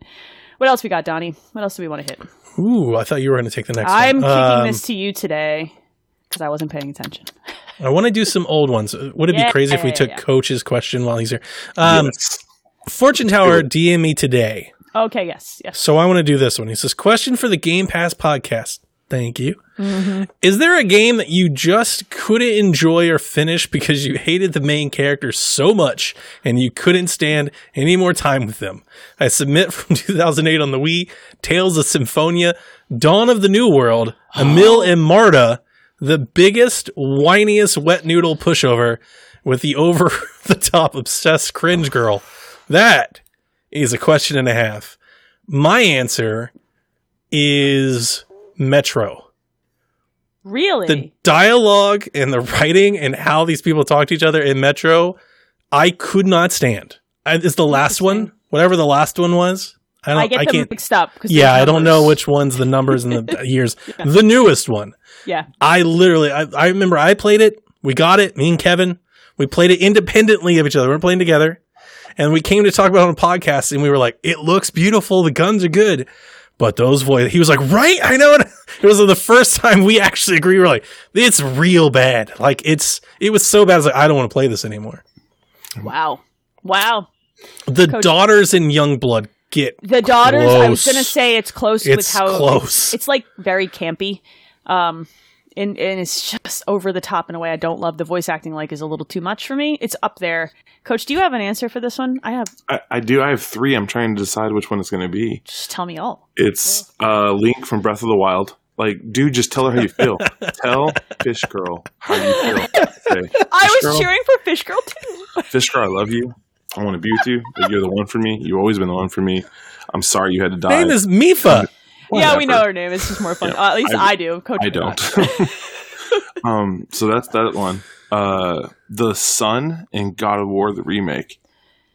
B: What else we got, Donnie? What else do we want to hit?
D: Ooh, I thought you were going to take the next
B: I'm
D: one.
B: kicking
D: Um,
B: this to you today because I wasn't paying attention.
D: I want to do some old ones. Would it
B: Yeah,
D: be crazy if we took
B: yeah.
D: Coach's question while he's here? Um,
C: Yes.
D: Fortune Tower DM me today.
B: Okay, yes, yes.
D: So I want to do this one. He says, Question for the Game Pass podcast. Thank you.
B: Mm-hmm.
D: Is there a game that you just couldn't enjoy or finish because you hated the main character so much and you couldn't stand any more time with them? I submit from 2008 on the Wii, Tales of Symphonia, Dawn of the New World, Emil and Marta, the biggest, whiniest wet noodle pushover with the over the top obsessed cringe girl. That is a question and a half. My answer is Metro.
B: Really?
D: The dialogue and the writing and how these people talk to each other in Metro, I could not stand. I, is the last one, whatever the last one was. I don't.
B: I get
D: I
B: them mixed up.
D: Yeah, I don't know which one's the numbers and the years. The newest one.
B: Yeah.
D: I literally, I, I remember I played it. We got it. Me and Kevin, we played it independently of each other. We we're playing together, and we came to talk about it on a podcast, and we were like, "It looks beautiful. The guns are good." But those voices, he was like, right? I know it. It was the first time we actually agree. We're like, it's real bad. Like it's, it was so bad. I was like, I don't want to play this anymore.
B: Wow. Wow.
D: The
B: Coach-
D: daughters in Youngblood get
B: The daughters, I was gonna say it's close
D: It's
B: with how
D: close.
B: It's, like very campy, um, and and it's just over the top in a way I don't love. The voice acting like is a little too much for me. It's up there. Coach, do you have an answer for this one? I have.
C: I, I do. I have three. I'm trying to decide which one it's going to be.
B: Just tell me all.
C: It's uh, Link from Breath of the Wild. Like, dude, just tell her how you feel. tell Fish Girl how you feel. Say,
B: I was
C: Girl?
B: cheering for Fish Girl too.
C: Fish Girl, I love you. I want to be with you. Like, you're the one for me. You've always been the one for me. I'm sorry you had to die.
D: name is Mipha.
B: Yeah, we know her name. It's just more fun.
C: Yeah,
B: Uh, at least I,
C: I-
B: do. Coach,
C: I don't. um, so that's that one. Uh, the Son in God of War the remake,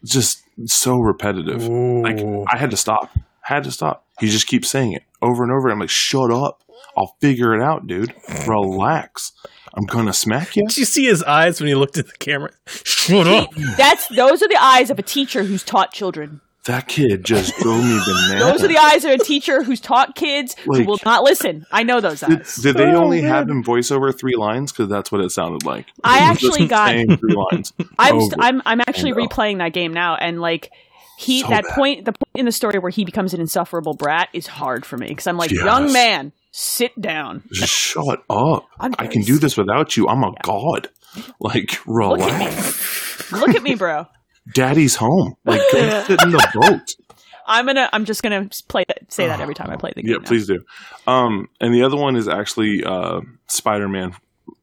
C: just so repetitive. Like I had to stop. I Had to stop. He just keeps saying it over and over. I'm like, shut up. I'll figure it out, dude. Relax. I'm gonna smack you.
D: Did you see his eyes when he looked at the camera? Shut up.
B: That's those are the eyes of a teacher who's taught children.
C: That kid just drove me bananas.
B: Those are the eyes of a teacher who's taught kids who will not listen. I know those
C: Did,
B: eyes.
C: did they
D: Oh,
C: only
D: man.
C: have him voice over three lines? Because that's what it sounded like.
B: I
C: He
B: actually got-
C: three lines.
B: I'm st- I'm I'm actually replaying that game now, and like he
C: So
B: that
C: bad.
B: point the point in the story where he becomes an insufferable brat is hard for me because I'm like
C: Yes.
B: young man, sit down.
C: Just shut up.
B: I'm
C: I can do this without you. I'm a god. Like, relax.
B: Look at me, look at me, bro.
C: Daddy's home. Like, go sit in the boat.
B: I'm gonna I'm just gonna play that, say that every time I play the game.
C: Yeah,
B: now.
C: please do. Um, and the other one is actually uh, Spider Man,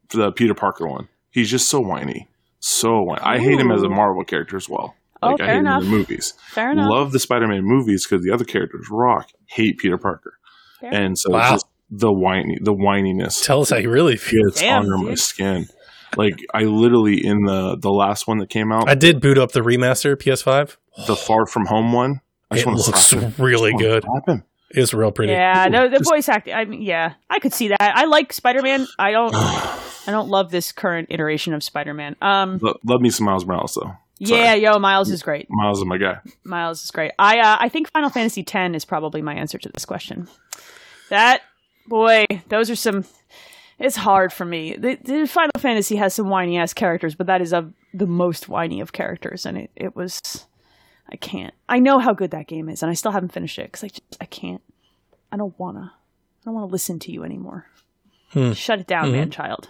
C: the Peter Parker one. He's just so whiny. So whiny. I hate him as a Marvel character as well.
B: Oh,
C: Like, I
B: fair
C: hate
B: enough.
C: him in the movies.
B: Fair enough.
C: Love the Spider Man movies because the other characters rock. Hate Peter Parker.
B: Fair.
C: And so
D: Wow.
C: it's just the whiny, the whininess
D: Tell us how you really feel.
C: gets
B: Damn,
C: under my skin. Like I literally in the the last one that came out,
D: I did boot up the remaster PS5.
C: the Far From Home one. I just
D: It looks
C: slap
D: really
C: I
D: good.
C: Slap him.
D: is real pretty.
B: Yeah, no, the voice acting. I mean, yeah, I could see that. I like Spider Man. I don't. I don't love this current iteration of Spider Man. Um,
C: Lo- love me some Miles Morales though.
B: yeah, yo, Miles is great.
C: Miles is my guy.
B: Miles is great. I uh, I think Final Fantasy X is probably my answer to this question. That boy, those are some. It's hard for me. The, the Final Fantasy has some whiny ass characters, but that is of the most whiny of characters, and it, it was. I can't. I know how good that game is, and I still haven't finished it because I just I can't. I don't wanna. I don't want to listen to you anymore. Hmm. Shut it down, hmm. man, child.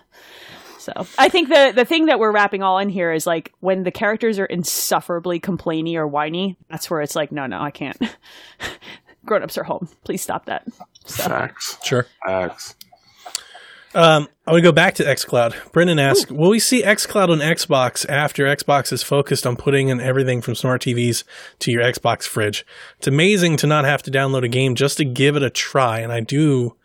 B: So I think the the thing that we're wrapping all in here is like when the characters are insufferably complainy or whiny. That's where it's like, no, no, I can't. Grown ups are home. Please stop that. So,
C: Facts.
D: Sure.
C: Facts.
D: Um, I want to go back to xCloud. Brendan asked, "Will we see xCloud on Xbox after Xbox is focused on putting in everything from smart TVs to your Xbox fridge? It's amazing to not have to download a game just to give it a try, and I do."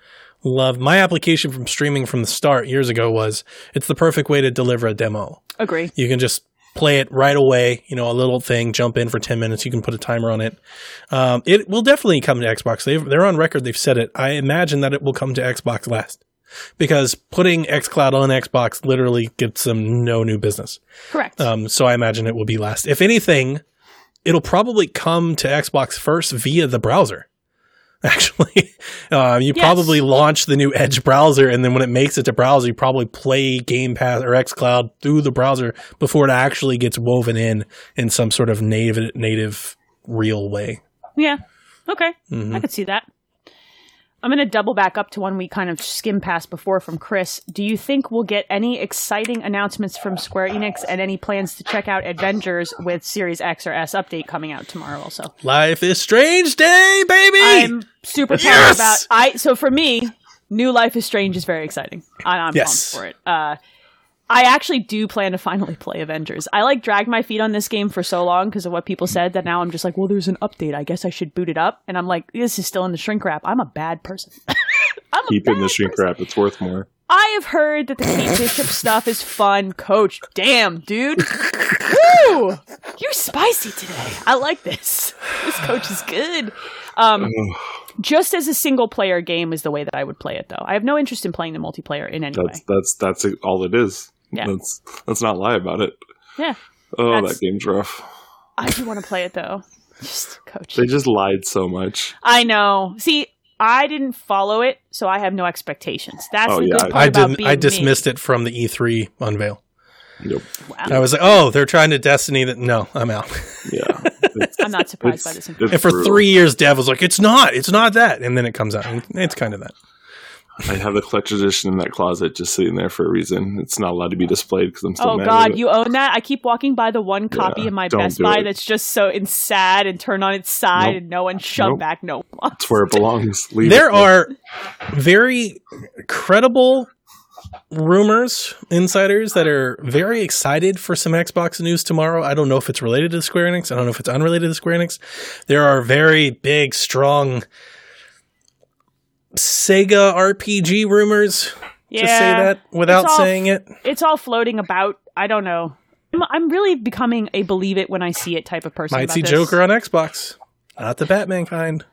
D: Love my application from streaming from the start years ago was it's the perfect way to deliver a demo.
B: agree.
D: You can just play it right away. You know, a little thing, jump in for 10 minutes. You can put a timer on it. Um, it will definitely come to Xbox. They've, they're on record. They've said it. I imagine that it will come to Xbox last because putting xCloud on Xbox literally gets them no new business.
B: Correct.
D: Um, so I imagine it will be last. If anything, it'll probably come to Xbox first via the browser. Actually, uh, you
B: Yes.
D: probably launch the new Edge browser, and then when it makes it to browser, you probably play Game Pass or XCloud through the browser before it actually gets woven in in some sort of native native real way.
B: yeah. Okay.
D: Mm-hmm.
B: I could see that. I'm going to double back up to one we kind of skimmed past before from Chris. Do you think we'll get any exciting announcements from Square Enix and any plans to check out Avengers with Series X or S update coming out tomorrow also?
D: Life is Strange Day, baby.
B: I'm super pumped
D: Yes!
B: about I so for me, New Life is Strange is very exciting. And I'm
D: Yes.
B: pumped for it. Uh I actually do plan to finally play Avengers. I like dragged my feet on this game for so long because of what people said that now I'm just like, well, there's an update. I guess I should boot it up. And I'm like, this is still in the shrink wrap. I'm a bad person. I'm a
C: Keep in the shrink
B: person.
C: wrap. It's worth more.
B: I have heard that the Kate Bishop stuff is fun. Coach, damn, dude. Woo! You're spicy today. I like this. This coach is good. Um, just as a single player game is the way that I would play it, though. I have no interest in playing the multiplayer in any
C: That's
B: way.
C: that's that's all it is.
B: Yeah.
C: Let's let's not lie about it.
B: Yeah,
C: Oh,
B: That's-
C: that game's rough.
B: I do want to play it though. Just coach.
C: They just lied so much.
B: I know. See, I didn't follow it, so I have no expectations. That's
C: Oh,
B: the
C: yeah,
B: good
C: I-
B: part
D: I
B: about
D: didn't.
B: being
D: I
B: me.
D: dismissed it from the E3 unveil.
C: Nope.
D: I was like, oh, they're trying to Destiny. That no, I'm out.
C: Yeah.
B: I'm not surprised by this.
D: And for
C: brutal.
D: three years, Dev was like, "It's not, it's not that," and then it comes out, and it's kind of that.
C: I have the collector's edition in that closet just sitting there for a reason. It's not allowed to be displayed because I'm still
B: Oh
C: mad
B: God,
C: at it.
B: you own that? I keep walking by the one copy
C: Yeah,
B: in my Best Buy
C: it.
B: that's just so in sad and turned on its side
C: Nope.
B: and no one shoved
C: Nope.
B: back no one.
C: It's where it belongs. Leave
D: There
C: it
D: are very credible rumors, insiders that are very excited for some Xbox news tomorrow. I don't know if it's related to Square Enix. I don't know if it's unrelated to Square Enix. There are very big, strong Sega RPG rumors.
B: Yeah,
D: to say that without
B: all-
D: saying it.
B: it's all floating about. I don't know. I'm, I'm really becoming a believe it when I see it type of person.
D: Might see
B: this.
D: Joker on Xbox. Not the Batman kind.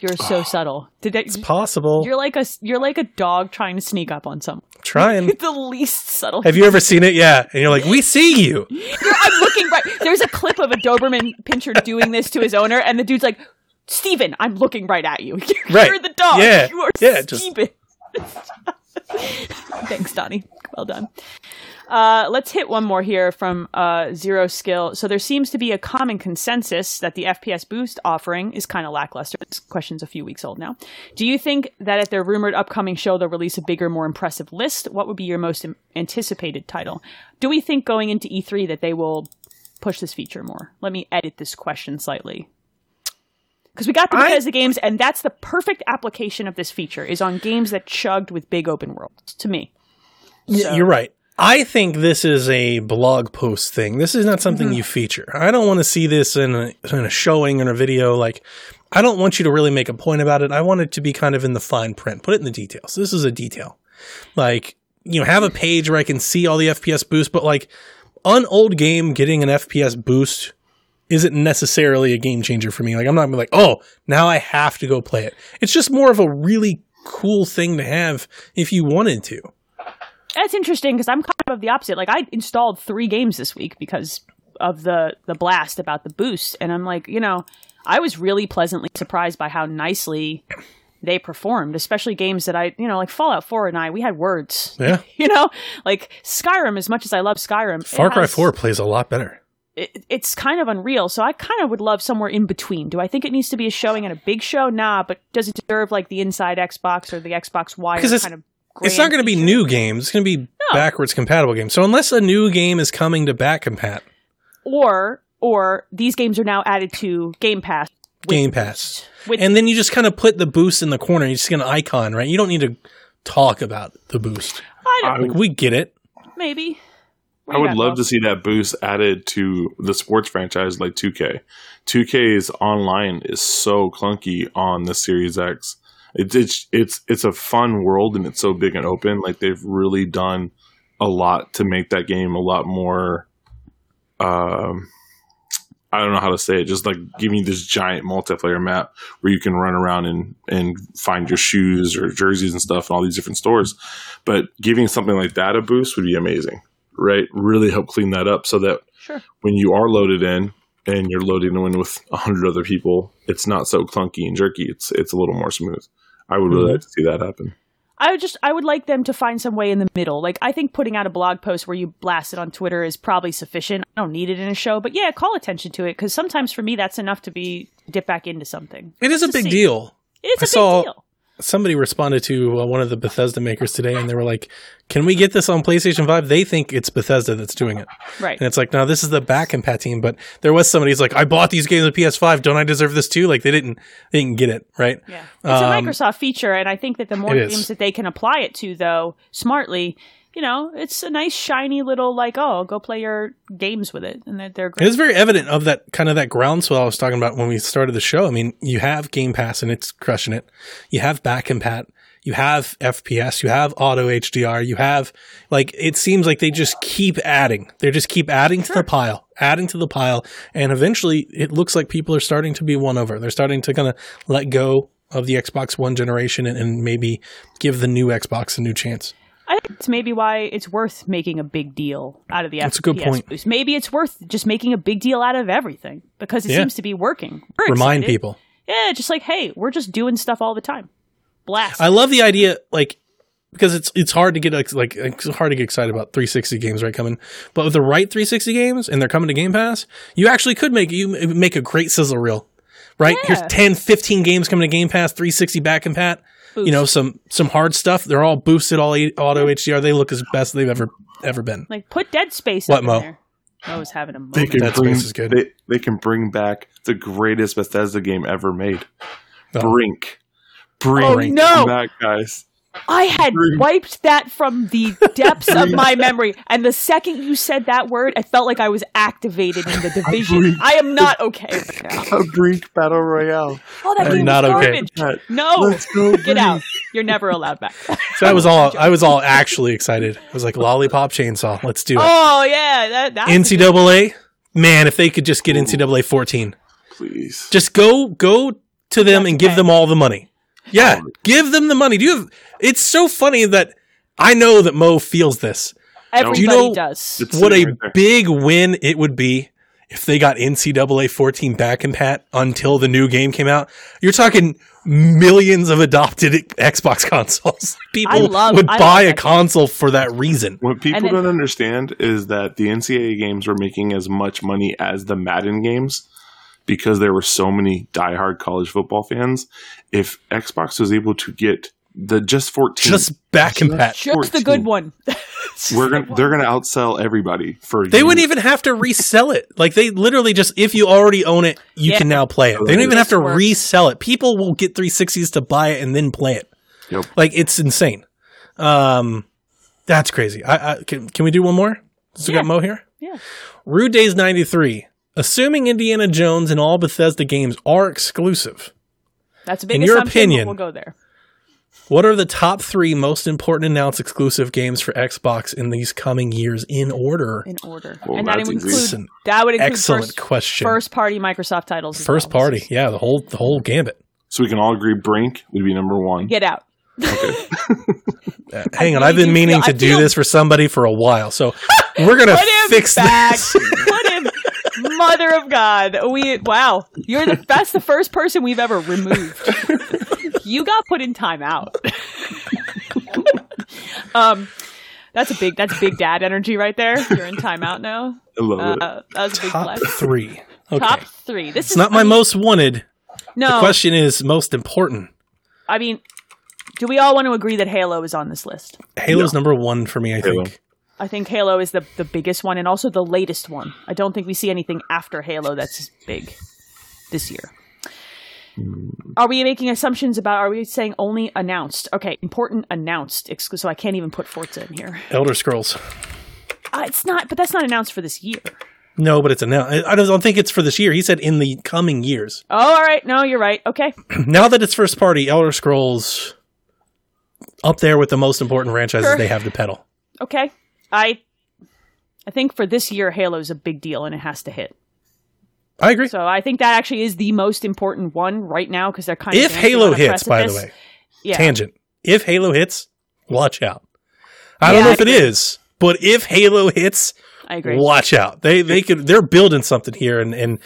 B: You're so subtle. Did that,
D: It's possible.
B: you're like a you're like a dog trying to sneak up on someone.
D: Trying.
B: the least subtle.
D: Have you ever seen it? Yeah. And you're like, we see you.
B: I'm looking right. There's a clip of a Doberman pinscher doing this to his owner, and the dude's like, "Steven, I'm looking right at you. You're
D: Right.
B: the dog.
D: Yeah.
B: You are
D: Yeah, just-
B: Steven." Thanks, Donnie. Well done. Uh, let's hit one more here from uh, Zero Skill. So there seems to be a common consensus that the FPS Boost offering is kind of lackluster. This question's a few weeks old now. Do you think that at their rumored upcoming show they'll release a bigger, more impressive list? What would be your most anticipated title? Do we think going into E3 that they will push this feature more? Let me edit this question slightly. Because we got the
D: I-
B: Bethesda games, and that's the perfect application of this feature is on games that chugged with big open worlds. To me,
D: Yeah, You're right. I think this is a blog post thing. This is not something mm-hmm. you feature. I don't want to see this in a, in a showing or a video. Like, I don't want you to really make a point about it. I want it to be kind of in the fine print. Put it in the details. This is a detail. Like, you know, have a page where I can see all the FPS boost, but like, an old game getting an FPS boost isn't necessarily a game changer for me. Like I'm not gonna be like, oh, now I have to go play it. It's just more of a really cool thing to have if you wanted to.
B: That's interesting because I'm kind of the opposite. Like I installed three games this week because of the the blast about the boost, and I'm like, you know, I was really pleasantly surprised by how nicely they performed, especially games that I, you know, like Fallout 4 and I, we had words.
D: Yeah.
B: You know, like Skyrim, as much as I love Skyrim,
D: Far Cry
B: has-
D: 4 plays a lot better.
B: It, it's kind of unreal. So I kind of would love somewhere in between. Do I think it needs to be a showing and a big show? Nah, but does it deserve like the inside Xbox or the Xbox Wire
D: 'Cause it's-
B: kind of?
D: It's not going to be new games. It's going to be backwards compatible games. So unless a new game is coming to back compat,
B: or or these games are now added to Game Pass. with-
D: Game Pass.
B: With,
D: And then you just kind of put the boost in the corner. You just get an icon, right? You don't need to talk about the boost.
B: I don't,
D: Like we get it.
B: maybe.
C: I would love to see that boost added to the sports franchise like 2K. 2K's online is so clunky on the Series X. It's it's it's it's a fun world and it's so big and open. Like they've really done a lot to make that game a lot more. Um, I don't know how to say it. Just like giving you this giant multiplayer map where you can run around and and find your shoes or jerseys and stuff in all these different stores. But giving something like that a boost would be amazing right? Really help clean that up so that
B: Sure.
C: when you are loaded in and you're loading in with a hundred other people, it's not so clunky and jerky. It's it's a little more smooth. I would really
D: Mhm.
C: like to see that happen.
B: I would just I would like them to find some way in the middle. Like I think putting out a blog post where you blast it on Twitter is probably sufficient. I don't need it in a show, but yeah, call attention to it because sometimes for me that's enough to be dip back into something.
D: It is a
B: To
D: big
B: see.
D: deal.
B: It's
D: I
B: a big
D: saw-
B: deal.
D: Somebody responded to uh, one of the Bethesda makers today, and they were like, "Can we get this on PlayStation Five?" They think it's Bethesda that's doing it,
B: Right.
D: and it's like, "No, this is the back compat team." But there was somebody who's like, "I bought these games on PS5. Don't I deserve this too?" Like they didn't, they didn't get it right.
B: Yeah. It's
D: Um,
B: a Microsoft feature, and I think that the more games that they can apply it to, though, smartly, you know, it's a nice, shiny little, like, oh, go play your games with it. And they're, they're
D: It
B: great.
D: was very evident of that kind of that groundswell I was talking about when we started the show. I mean, you have Game Pass and it's crushing it. You have back compat. You have FPS. You have auto HDR. You have like it seems like they just keep adding. They just keep adding to the pile, adding to the pile, and eventually it looks like people are starting to be won over. They're starting to kind of let go of the Xbox One generation and, and maybe give the new Xbox a new chance.
B: I think it's maybe why it's worth making a big deal out of the
D: That's a good point.
B: boost. Maybe it's worth just making a big deal out of everything because it
D: Yeah.
B: seems to be working. We're
D: Remind
B: excited.
D: people.
B: Yeah, just like, hey, we're just doing stuff all the time. Blast.
D: I love the idea, like because it's it's hard to get like, like it's hard to get excited about 360 games right coming, but with the right 360 games and they're coming to Game Pass, you actually could make you make a great sizzle reel, right?
B: Yeah.
D: Here's 10, 15 games coming to Game Pass, 360 back compat. You know some some hard stuff. They're all boosted, all eight, auto HDR. They look as best they've ever ever been.
B: like, put Dead Space
D: What,
B: up
D: Mo?
B: in there. Mo's having a
C: They can
D: Dead
C: bring,
D: Space is good.
C: They, they can bring back the greatest Bethesda game ever made.
D: Oh.
C: Brink. Brink.
B: Oh,
C: Bring
B: no.
C: back, guys.
B: I had
C: Brink.
B: wiped that from the depths of my memory, and the second you said that word, I felt like I was activated in the division. I am not okay right now.
C: A Brink Battle Royale.
B: Oh, that
D: I'm
B: game
D: not
B: was
D: okay.
B: garbage. No,
C: Let's go,
B: get out. You're never allowed back.
D: So I was all I was all actually excited. I was like lollipop chainsaw. Let's do it.
B: oh yeah, that, that's
D: NCAA, man, if they could just get NCAA 14.
C: Please.
D: Just go go to them and give
B: okay.
D: them all the money. Yeah, um, give them the money. Do you have? It's so funny that I know that Mo feels this.
B: everybody
D: Do you know-
B: does.
D: What a
C: right
D: big win it would be if they got NCAA 14 back compat until the new game came out. You're talking millions of adopted Xbox consoles. People
B: love-
D: would
B: I
D: buy a
B: that.
D: console for that reason.
C: What people
B: then-
C: don't understand is that the NCAA games were making as much money as the Madden games because there were so many diehard college football fans. If Xbox was able to get the just 14,
D: Just back compat.
B: Just the good one.
C: we're gonna they're gonna outsell everybody for
D: They
C: years.
D: wouldn't even have to resell it. Like they literally just if you already own it, you
B: Yeah.
D: can now play it. They don't even have to resell it. People will get 360s to buy it and then play it.
C: Yep.
D: Like it's insane. Um that's crazy. I, I can can we do one more? So we got Mo here?
B: Yeah.
D: Rude Days 93. Assuming Indiana Jones and all Bethesda games are exclusive.
B: That's a big
D: In your
B: assumption, but
D: opinion-
B: We'll go there.
D: What are the top three most important announced exclusive games for Xbox in these coming years in order?
B: in order,
C: Well,
B: and that
C: that's
B: would include
D: Listen,
B: that would include
D: excellent
B: first,
D: question.
B: first party Microsoft titles.
D: First
B: well.
D: party, yeah, the whole the whole gambit.
C: So we can all agree Brink would be number one.
B: Get out.
C: Okay.
D: Uh, hang on, I've been meaning
B: feel-
D: to do
B: feel-
D: this for somebody for a while, so we're gonna fix
B: back.
D: this.
B: Put him. Mother of God. We wow. You're the that's the first person we've ever removed. you got put in timeout. um that's a big that's big dad energy right there. You're in timeout now.
C: I love it.
B: Uh, that was a big
D: Top
B: flex.
D: three. Okay,
B: Top three. This
D: it's
B: is
D: not my most wanted.
B: no.
D: The question is most important.
B: I mean, do we all want to agree that Halo is on this list?
D: Halo's number one for me. I
C: Halo.
D: think.
B: I think Halo is the the biggest one and also the latest one. I don't think we see anything after Halo that's big this year. Are we making assumptions about? Are we saying only announced? Okay, important announced. So I can't even put Forza in here.
D: Elder Scrolls.
B: Uh, it's not, but that's not announced for this year.
D: No, but it's announced. I don't think it's for this year. He said in the coming years.
B: Oh, all right. No, you're right. Okay,
D: now that it's first party, Elder Scrolls up there with the most important franchises
B: Sure.
D: they have to pedal.
B: okay. I, I think for this year, Halo is a big deal and it has to hit.
D: I agree.
B: So I think that actually is the most important one right now because they're kind of
D: if Halo hits, by the way,
B: yeah.
D: tangent. If Halo hits, watch out. I don't know
B: I
D: if it
B: agree.
D: is, but if Halo hits,
B: I agree.
D: watch out. They they could they're building something here, and and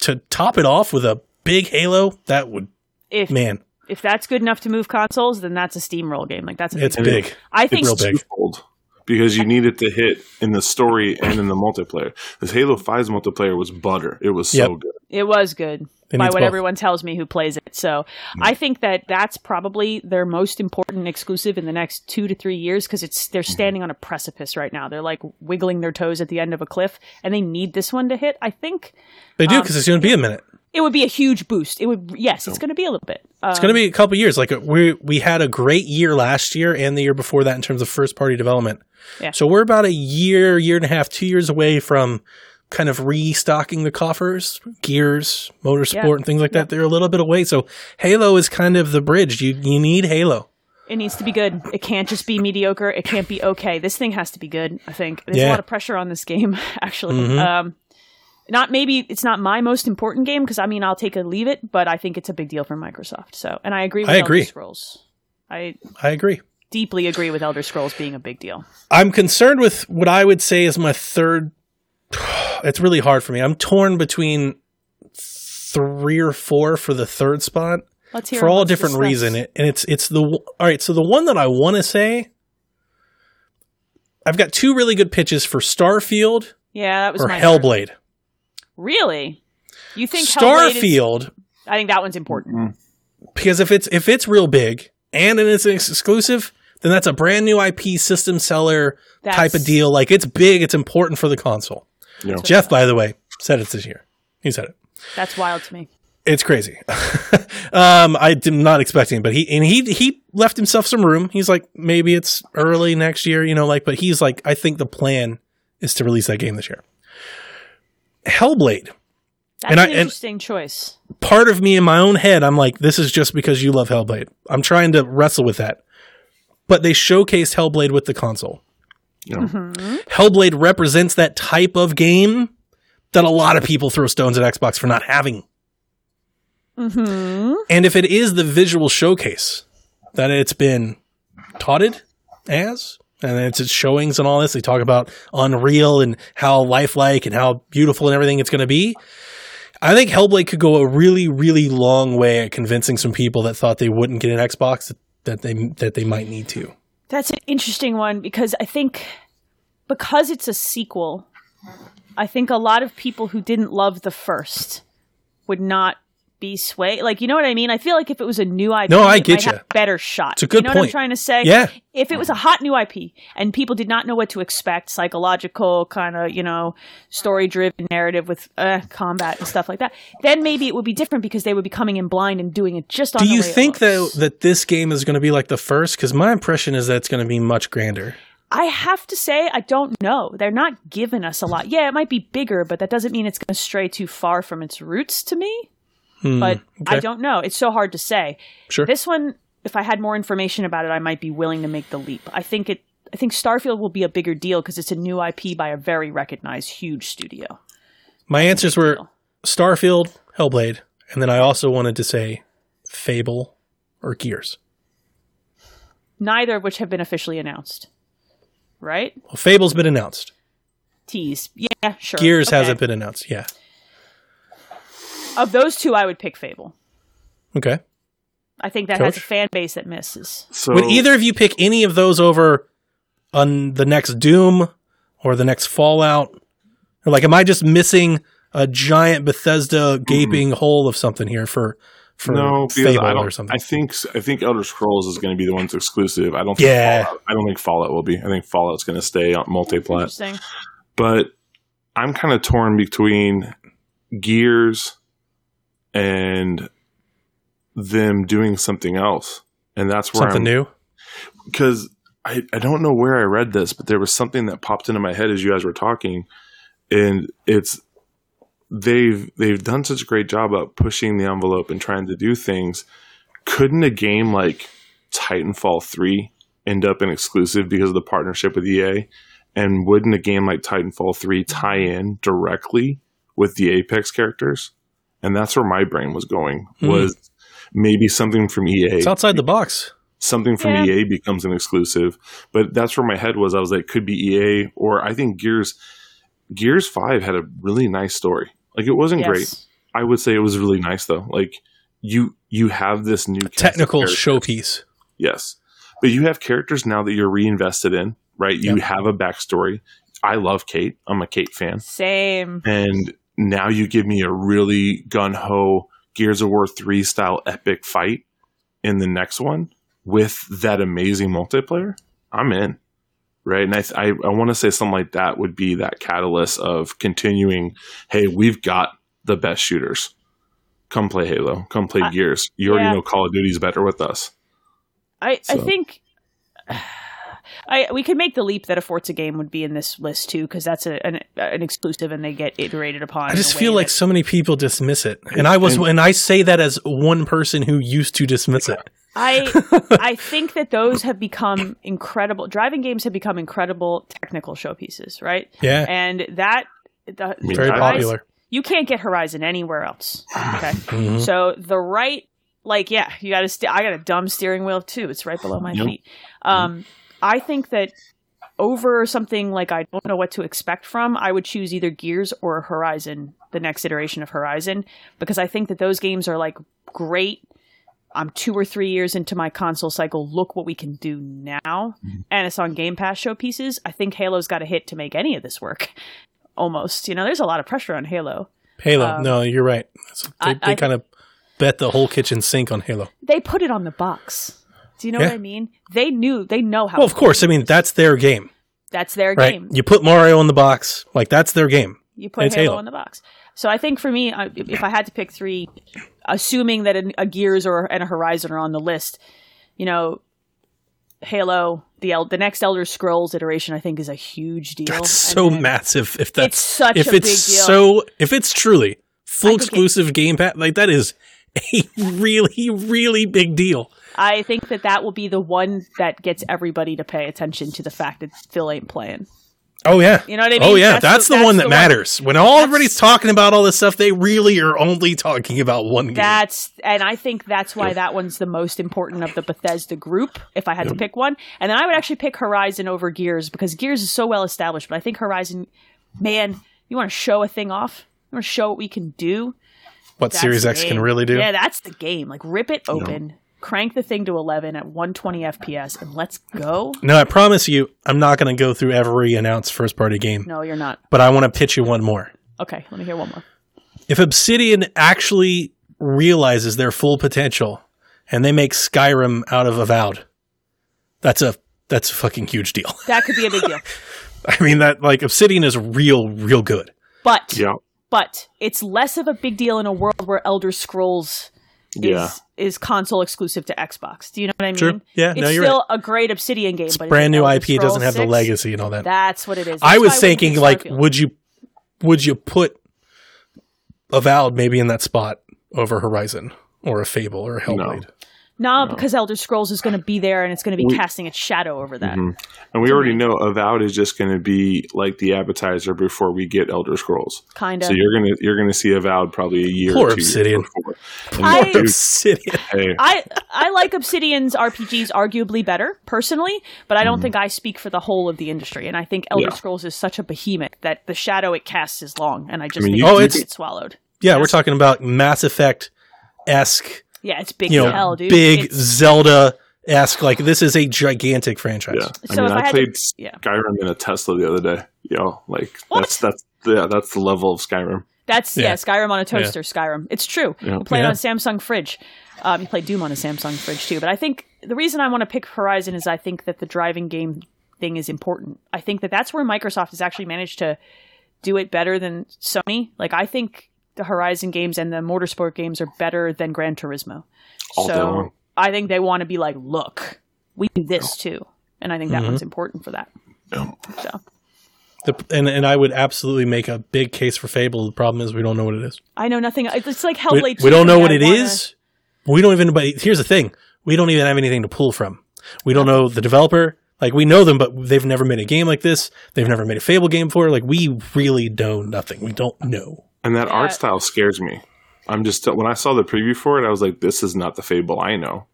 D: to top it off with a big Halo, that would
B: If
D: man,
B: if that's good enough to move consoles, then that's a steamroll game. Like that's a
D: it's
B: big
D: big.
B: I think
D: real big.
C: Twofold. Because you need it to hit in the story and in the multiplayer. This Halo 5's multiplayer was butter. It was so
D: Yep.
C: good.
B: it was good
D: It
B: by what
D: both.
B: everyone tells me who plays it. So I think that that's probably their most important exclusive in the next two to three years because it's they're standing on a precipice right now. They're like wiggling their toes at the end of a cliff, and they need this one to hit. I think
D: They
B: Um,
D: do because it's going to be a minute.
B: it would be a huge boost. It would yes, it's going to be a little bit. Um,
D: It's going to be a couple years. Like we we had a great year last year and the year before that in terms of first party development.
B: Yeah.
D: So we're about a year, year and a half, two years away from kind of restocking the coffers, gears, motorsport,
B: Yeah.
D: and things like that. They're a little bit away. So Halo is kind of the bridge. You you need Halo.
B: It needs to be good. It can't just be mediocre. It can't be okay. This thing has to be good. I think there's
D: Yeah.
B: a lot of pressure on this game. Actually,
D: Mhm.
B: um, not maybe it's not my most important game because I mean I'll take a leave it, but I think it's a big deal for Microsoft. So, and I agree. with
D: I agree.
B: Scrolls. I
D: I agree.
B: Deeply agree with Elder Scrolls being a big deal.
D: I'm concerned with what I would say is my third. It's really hard for me. I'm torn between three or four for the third spot.
B: Let's hear
D: for all different
B: discuss.
D: reason. It, and it's it's the all right. So the one that I want to say, I've got two really good pitches for Starfield
B: Yeah, that was
D: or
B: my
D: Hellblade.
B: Really? You think Hellblade is-
D: Starfield,
B: I think that one's important. Mm-hmm.
D: because if it's if it's real big and it's an exclusive, then that's a brand new IP system seller type of deal. Like it's big, it's important for the console.
C: You know,
D: Jeff, by the way, said it's this year. He said it.
B: That's wild to me.
D: It's crazy. um, I am not expecting, it, but he and he he left himself some room. He's like, maybe it's early next year, you know, like. But he's like, I think the plan is to release that game this year. Hellblade.
B: That's
D: And I-
B: an
D: and-
B: interesting choice.
D: Part of me in my own head, I'm like, this is just because you love Hellblade. I'm trying to wrestle with that. But they showcased Hellblade with the console.
C: you know.
B: Mm-hmm.
D: Hellblade represents that type of game that a lot of people throw stones at Xbox for not having.
B: hmm
D: And if it is the visual showcase that it's been touted as, and it's its showings and all this, they talk about Unreal and how lifelike and how beautiful and everything it's going to be. I think Hellblade could go a really, really long way at convincing some people that thought they wouldn't get an Xbox that they that they might need to.
B: That's an interesting one because I think because it's a sequel, I think a lot of people who didn't love the first would not be swayed. Like, you know what I mean? I feel like if it was a new IP,
D: No, I
B: it
D: get
B: have better shot.
D: It's a good
B: you know what I'm
D: point.
B: trying to say?
D: Yeah.
B: If it was a hot new IP and people did not know what to expect, psychological kind of, you know, story driven narrative with uh, combat and stuff like that, then maybe it would be different because they would be coming in blind and doing it just on
D: Do
B: the
D: you think though that this game is going to be like the first? Because my impression is that it's going to be much grander.
B: I have to say, I don't know. They're not giving us a lot. Yeah, it might be bigger, but that doesn't mean it's going to stray too far from its roots to me.
D: Hmm,
B: But I don't know. It's so hard to say.
D: Sure.
B: This one, if I had more information about it, I might be willing to make the leap. I think it. I think Starfield will be a bigger deal because it's a new IP by a very recognized, huge studio.
D: My answers were
B: deal.
D: Starfield, Hellblade, and then I also wanted to say Fable or Gears.
B: Neither of which have been officially announced. Right?
D: Well, Fable's been announced.
B: Tease. Yeah, sure.
D: Gears
B: Okay.
D: hasn't been announced. Yeah.
B: Of those two, I would pick Fable.
D: Okay.
B: I think that has a fan base that misses.
C: So
D: Would either of you pick any of those over on the next Doom or the next Fallout? Or like, am I just missing a giant Bethesda mm-hmm. gaping hole of something here for for
C: no, because
D: Fable
C: I don't.
D: or something?
C: I think I think Elder Scrolls is going to be the one's exclusive. I don't. Think
D: Yeah.
C: Fallout, I don't think Fallout will be. I think Fallout's going to stay on multi-plat.
B: Interesting.
C: But I'm kind of torn between Gears and them doing something else, and that's where
D: something
C: I'm,
D: new.
C: because I, I don't know where I read this, but there was something that popped into my head as you guys were talking, and it's they've they've done such a great job of pushing the envelope and trying to do things. Couldn't a game like Titanfall three end up an exclusive because of the partnership with EA? And wouldn't a game like Titanfall three tie in directly with the Apex characters? And that's where my brain was going.
D: Hmm.
C: Was maybe something from EA
D: It's outside the box.
C: something from
B: Yeah.
C: EA becomes an exclusive. But that's where my head was. I was like, could be EA or I think Gears Gears Five had a really nice story. Like it wasn't great. I would say it was really nice though. Like you you have this new
D: Technical
C: characters.
D: showpiece.
C: Yes. But you have characters now that you're reinvested in, right? You
D: Yep.
C: have a backstory. I love Kate. I'm a Kate fan.
B: Same.
C: And now you give me a really gun ho Gears of War 3 style epic fight in the next one with that amazing multiplayer. I'm in. Right. And I, th- I, I want to say something like that would be that catalyst of continuing, hey, we've got the best shooters. Come play Halo. Come play
B: I-
C: Gears. You already
B: yeah.
C: know Call of Duty's better with us.
B: I, I think I we could make the leap that a Forza game would be in this list too because that's a, an, an exclusive and they get iterated upon.
D: I just feel like
B: that-
D: so many people dismiss it, and I was,
C: And-
D: and I say that as one person who used to dismiss it.
B: I I think that those have become incredible. Driving games have become incredible technical showpieces, right?
D: Yeah,
B: And that the,
C: mean,
D: very
C: I-
D: popular.
B: You can't get Horizon anywhere else. Okay,
D: Mhm.
B: so the right, like, yeah, you got to. St- I got a dumb steering wheel too. It's right below my
C: Yep.
B: feet. Um, I think that over something like I don't know what to expect from, I would choose either Gears or Horizon, the next iteration of Horizon, because I think that those games are like great. I'm two or three years into my console cycle. Look what we can do now, and it's on Game Pass showpieces. I think Halo's got a hit to make any of this work. Almost, you know, there's a lot of pressure on Halo.
D: Halo.
B: um,
D: no, you're right. They
B: I-
D: they
B: I-
D: kind of bet the whole kitchen sink on Halo.
B: They put it on the box. Do you know
D: Yeah.
B: what I mean? They knew, they know how.
D: Well, of course. I mean, that's their game,
B: that's their
D: right?
B: game.
D: You put Mario in the box, like that's their game.
B: You put Halo,
D: Halo.
B: in the box. So I think for me, if I had to pick three, assuming that a, Gears or and a Horizon are on the list, you know, Halo, the El- the next Elder Scrolls iteration, I think is a huge deal.
D: That's so massive. If that's
B: It's such
D: if
B: a
D: it's
B: big deal.
D: so if it's truly full
B: think it-
D: exclusive Game Pass, like that is a really really big deal.
B: I think that that will be the one that gets everybody to pay attention to the fact that Phil ain't playing.
D: Oh yeah.
B: You know what I mean?
D: Oh yeah,
B: That's
D: that's,
B: the-
D: the, one that
B: the one-
D: matters. When all everybody's talking about all this stuff, they really are only talking about one game.
B: That's and I think that's why that one's the most important of the Bethesda group. If I had to pick one, and then I would actually pick Horizon over Gears because Gears is so well established. But I think Horizon, man, you want to show a thing off. You want to show what we can do.
D: what
B: That's
D: Series X can really do.
B: Yeah, that's the game. Like rip it open, crank the thing to eleven at 120 FPS, and let's go.
D: No, I promise you, I'm not going to go through every announced first party game,
B: No, you're not.
D: but I want to pitch you one more.
B: Okay, let me hear one more.
D: If Obsidian actually realizes their full potential and they make Skyrim out of Avowed, that's a that's a fucking huge deal.
B: That could be a big deal.
D: I mean that like Obsidian is real real good.
B: But
C: Yeah.
B: but it's less of a big deal in a world where Elder Scrolls
C: Yeah.
B: is is console exclusive to Xbox. Do you know what I mean?
D: Yeah,
B: It's
D: no, you're
B: still a great Obsidian game,
D: It's
B: but
D: brand new IP. It doesn't have the legacy and all that.
B: That's what it is.
D: I was thinking like
B: Starfield.
D: would you would you put Avowed maybe in that spot over Horizon or a Fable or a Hellblade?
B: No, because Elder Scrolls is going to be there and it's going to be
C: We-
B: casting its shadow over that.
C: Mhm. And we already know Avowed is just going to be like the appetizer before we get Elder Scrolls.
B: Kind of.
C: So you're gonna you're gonna see Avowed probably a year
D: Poor
C: or two
D: Obsidian.
C: years before. And
B: I-
C: dude,
D: Obsidian.
C: hey,
B: I I like Obsidian's RPGs arguably better personally, but I don't think I speak for the whole of the industry. And I think Elder
C: Mm-hmm. Yeah.
B: Scrolls is such a behemoth that the shadow it casts is long, and I just
C: mean,
B: think
C: you-
D: Oh,
B: it's,
D: it's-
B: it's swallowed.
D: Yeah, we're talking about Mass Effect esque,
B: Yeah, it's big
D: you
B: as
D: know,
B: hell, dude.
D: big
B: It's-
D: Zelda esque. Like this is a gigantic franchise.
C: yeah. I
B: So
C: mean,
B: if I
C: I,
B: had to-
C: played
B: yeah.
C: Skyrim in a Tesla the other day. Yo, like
B: What?
C: that's that's yeah, that's the level of Skyrim.
B: That's yeah.
D: Yeah.
B: Skyrim on a toaster. Skyrim. It's true.
C: Yeah.
B: You play it on a Samsung fridge. Um, you play Doom on a Samsung fridge too. But I think the reason I want to pick Horizon is I think that the driving game thing is important. I think that that's where Microsoft has actually managed to do it better than Sony. Like I think the Horizon games and the Motorsport games are better than Gran Turismo.
C: All
B: so. I think they want to be like, look, we do this too, and I think that
D: Mhm.
B: one's important for that.
C: Yeah.
B: So
D: The, and and I would absolutely make a big case for Fable. The problem is we don't know what it is.
B: I know nothing. It's like
D: We,
B: Hellblade.
D: we
B: 2
D: don't know what
B: I
D: it
B: wanna-
D: is. We don't even. But here's the thing: we don't even have anything to pull from. We don't know the developer. Like we know them, but they've never made a game like this. They've never made a Fable game before. Like we really know nothing. We don't know.
C: And that
B: Yeah.
C: art style scares me. I'm just when I saw the preview for it, I was like, "This is not the Fable I know."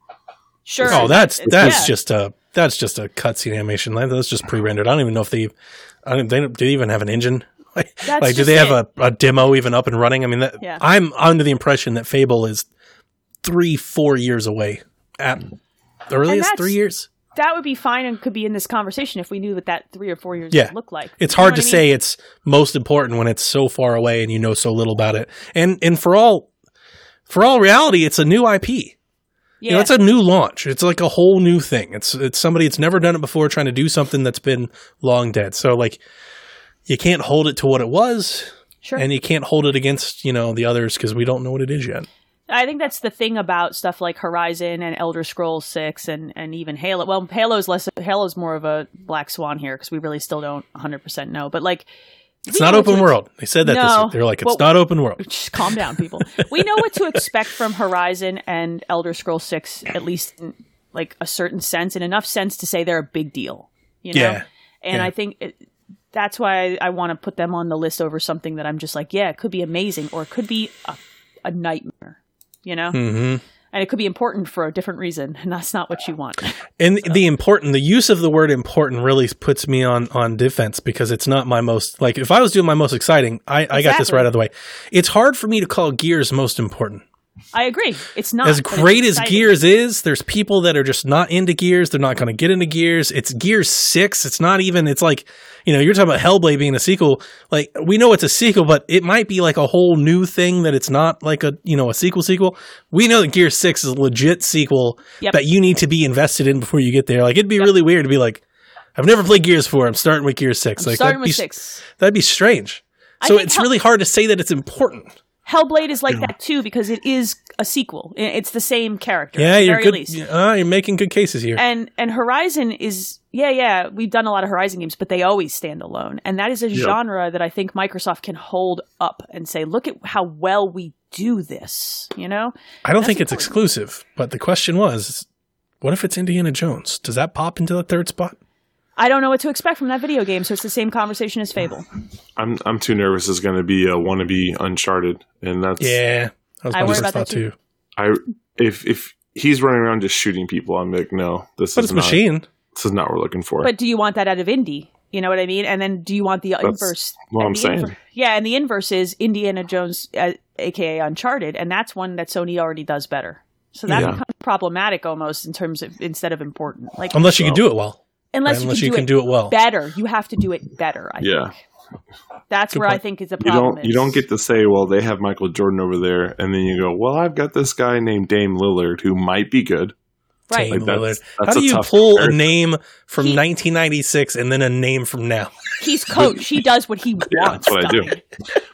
B: Sure.
D: Oh, that's that's
B: yeah.
D: just a that's just a cutscene animation. That's just pre-rendered. I don't even know if they. I don't. They don't, they even have an engine? Like,
B: That's
D: like do
B: just
D: they have a, a demo even up and running? I mean, that,
B: Yeah.
D: I'm under the impression that Fable is three, four years away. At the
B: earliest,
D: three years.
B: That would be fine and could be in this conversation if we knew what that three or four years
D: Yeah.
B: would look like.
D: It's
B: You
D: hard to
B: I mean?
D: say it's most important when it's so far away and you know so little about it. And and for all for all reality, it's a new IP.
B: Yeah.
D: You know, it's a new launch. It's like a whole new thing. It's it's somebody that's never done it before trying to do something that's been long dead. So like you can't hold it to what it was
B: sure.
D: and you can't hold it against, you know, the others because we don't know what it is yet.
B: I think that's the thing about stuff like Horizon and Elder Scrolls Six and and even Halo. Well, Halo's less. Halo's more of a black swan here because we really still don't 100 percent know. But like,
D: It's not open world. They said that this
B: No.
D: They're like, it's
B: Well-
D: not open world.
B: Just calm down, people. we know what to expect from Horizon and Elder Scrolls Six, at least in like a certain sense, and enough sense to say they're a big deal. You know,
D: Yeah.
B: and
D: Yeah.
B: I think it, that's why I, I want to put them on the list over something that I'm just like, yeah, it could be amazing, or it could be a, a nightmare. You know,
D: hmm
B: and it could be important for a different reason, and that's not what you want.
D: And the important, the use of the word important really puts me on on defense because it's not my most like. If I was doing my most exciting, I, I got this right out of the way. It's hard for me to call Gears most important.
B: I agree. It's not
D: as great as. Gears is, there's people that are just not into Gears. They're not going to get into Gears. It's Gears Six. It's not even. It's like you know, you're talking about Hellblade being a sequel. Like we know it's a sequel, but it might be like a whole new thing that it's not like a you know a sequel sequel. We know that Gears Six is a legit sequel
B: Yep.
D: that you need to be invested in before you get there. Like it'd be really weird to be like, I've never played Gears Four. I'm starting with Gears 6
B: I'm
D: like
B: starting
D: that'd
B: with
D: be,
B: six.
D: That'd be strange. So it's
B: Hell-
D: really hard to say that it's important.
B: Hellblade is like that too because it is a sequel. It's the same character.
D: Yeah, you're good.
B: least.
D: Uh, you're making good cases here.
B: And and Horizon is yeah yeah we've done a lot of Horizon games, but they always stand alone, and that is a genre that I think Microsoft can hold up and say, look at how well we do this. You know,
D: I don't
B: That's
D: think it's exclusive, but the question was, what if it's Indiana Jones? Does that pop into the third spot?
B: I don't know what to expect from that video game, so it's the same conversation as Fable.
C: I'm I'm too nervous. It's going to be a wannabe Uncharted, and that's
D: Yeah, that was
B: I
D: my
B: worry about
D: thought
B: that too.
D: too.
C: I if if he's running around just shooting people, I'm like, no, this
D: But
C: is
D: it's
C: not
D: machine.
C: this is not what we're looking for.
B: But do you want that out of indie? You know what I mean? And then do you want the inverse?
C: what I'm saying.
B: inver- yeah, and the inverse is Indiana Jones, uh, aka Uncharted, and that's one that Sony already does better. So that
C: Yeah.
B: becomes problematic almost in terms of instead of important. Like
D: Unless you can do it well.
B: Unless,
D: unless
B: you,
D: you
B: can,
D: can
B: do,
D: do it well.
B: better, you have to do it better. I
C: Yeah.
B: think that's
D: Good
B: where I think is the
C: you
B: problem.
C: don't you don't get to say, well, they have Michael Jordan over there, and then you go, well, I've got this guy named Dame Lillard who might be good.
B: right.
D: Dame
C: Like, that's-
D: Lillard.
C: that's
D: How do you
C: tough
D: pull a name from
B: He-
D: 1996 and then a name from now?
B: He's coach. he does what he wants.
C: Yeah, that's what I do.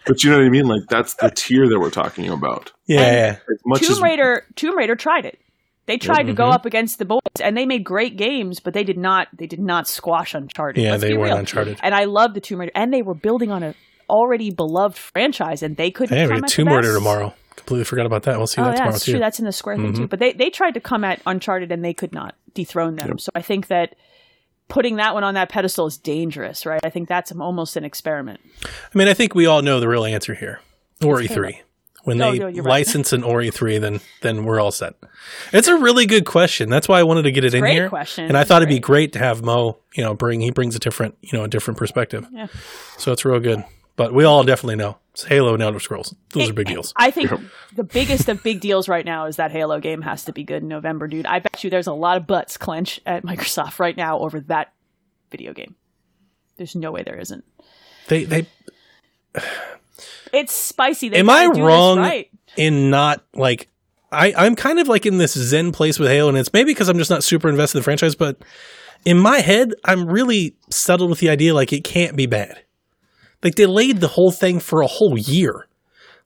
C: But you know what I mean? Like that's the tier that we're talking about.
D: Yeah, yeah.
C: As much
B: Tomb
C: as
B: Raider, Tomb Raider tried it. They tried to go
D: Mhm.
B: up against the boys, and they made great games, but they did not. They did not squash Uncharted.
D: Yeah,
B: Let's
D: they weren't
B: real.
D: Uncharted.
B: And I love the Tomb Raider, and they were building on a already beloved franchise, and they couldn't.
D: Hey, we
B: at
D: Tomb Raider tomorrow. completely forgot about that. We'll see
B: Oh
D: that
B: yeah,
D: tomorrow
B: that's
D: too.
B: true. That's in the square thing too. But they they tried to come at Uncharted and they could not dethrone them. So I think that putting that one on that pedestal is dangerous, right? I think that's almost an experiment.
D: I mean, I think we all know the real answer here. Ori
B: Halo.
D: three. When
B: Oh,
D: they
B: no, you're right.
D: license an Ori three, then then we're all set. It's a really good question. That's why I wanted to get it in
B: great
D: here.
B: question.
D: And I thought it'd be great to have Mo, you know, bring he brings a different, you know, a different perspective.
B: Yeah.
D: So it's real good. But we all definitely know it's Halo and Elder Scrolls. Those are big deals.
B: I think the biggest of big deals right now is that Halo game has to be good in November, dude. I bet you there's a lot of butts clench at Microsoft right now over that video game. There's no way there isn't.
D: They they
B: It's spicy. They
D: Am I wrong
B: Right.
D: in not like I, I'm kind of like in this zen place with Halo, and it's maybe because I'm just not super invested in the franchise, but in my head, I'm really settled with the idea like it can't be bad. Like they laid the whole thing for a whole year.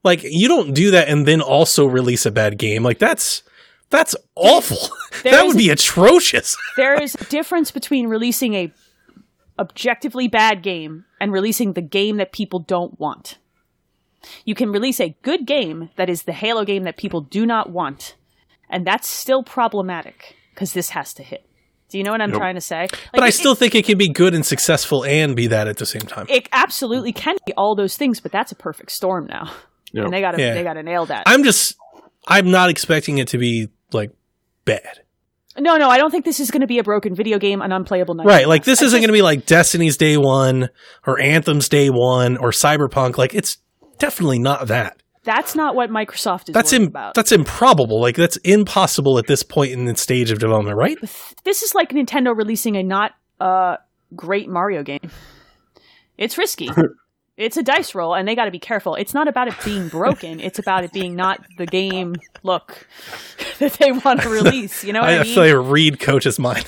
D: Like you don't do that and then also release a bad game. Like that's that's awful. that would be atrocious.
B: there is a difference between releasing a objectively bad game and releasing the game that people don't want. You can release a good game that is the Halo game that people do not want, and that's still problematic because this has to hit. Do you know what I'm
C: Yep.
B: trying to say?
D: But I
B: it-
D: still think it can be good and successful and be that at the same time.
B: it, absolutely can be all those things, but that's a perfect storm now,
C: Yep.
B: and they got to
D: Yeah.
B: they got to nail that.
D: I'm just I'm not expecting it to be like bad.
B: no, no, I don't think this is going to be a broken video game, an unplayable night.
D: Right, like this
B: I
D: isn't
B: just-
D: going to be like Destiny's Day 1 or Anthem's Day 1 or Cyberpunk. Like it's definitely not that.
B: That's not what Microsoft is
D: That's Im-
B: about.
D: that's improbable. Like that's impossible at this point in the stage of development, right?
B: this is like Nintendo releasing a not uh, great Mario game. It's risky. it's a dice roll, and they got to be careful. It's not about it being broken. It's about it being not the game look that they want to release. You know what
D: I,
B: I,
D: I
B: mean?
D: feel like read Coach's mind.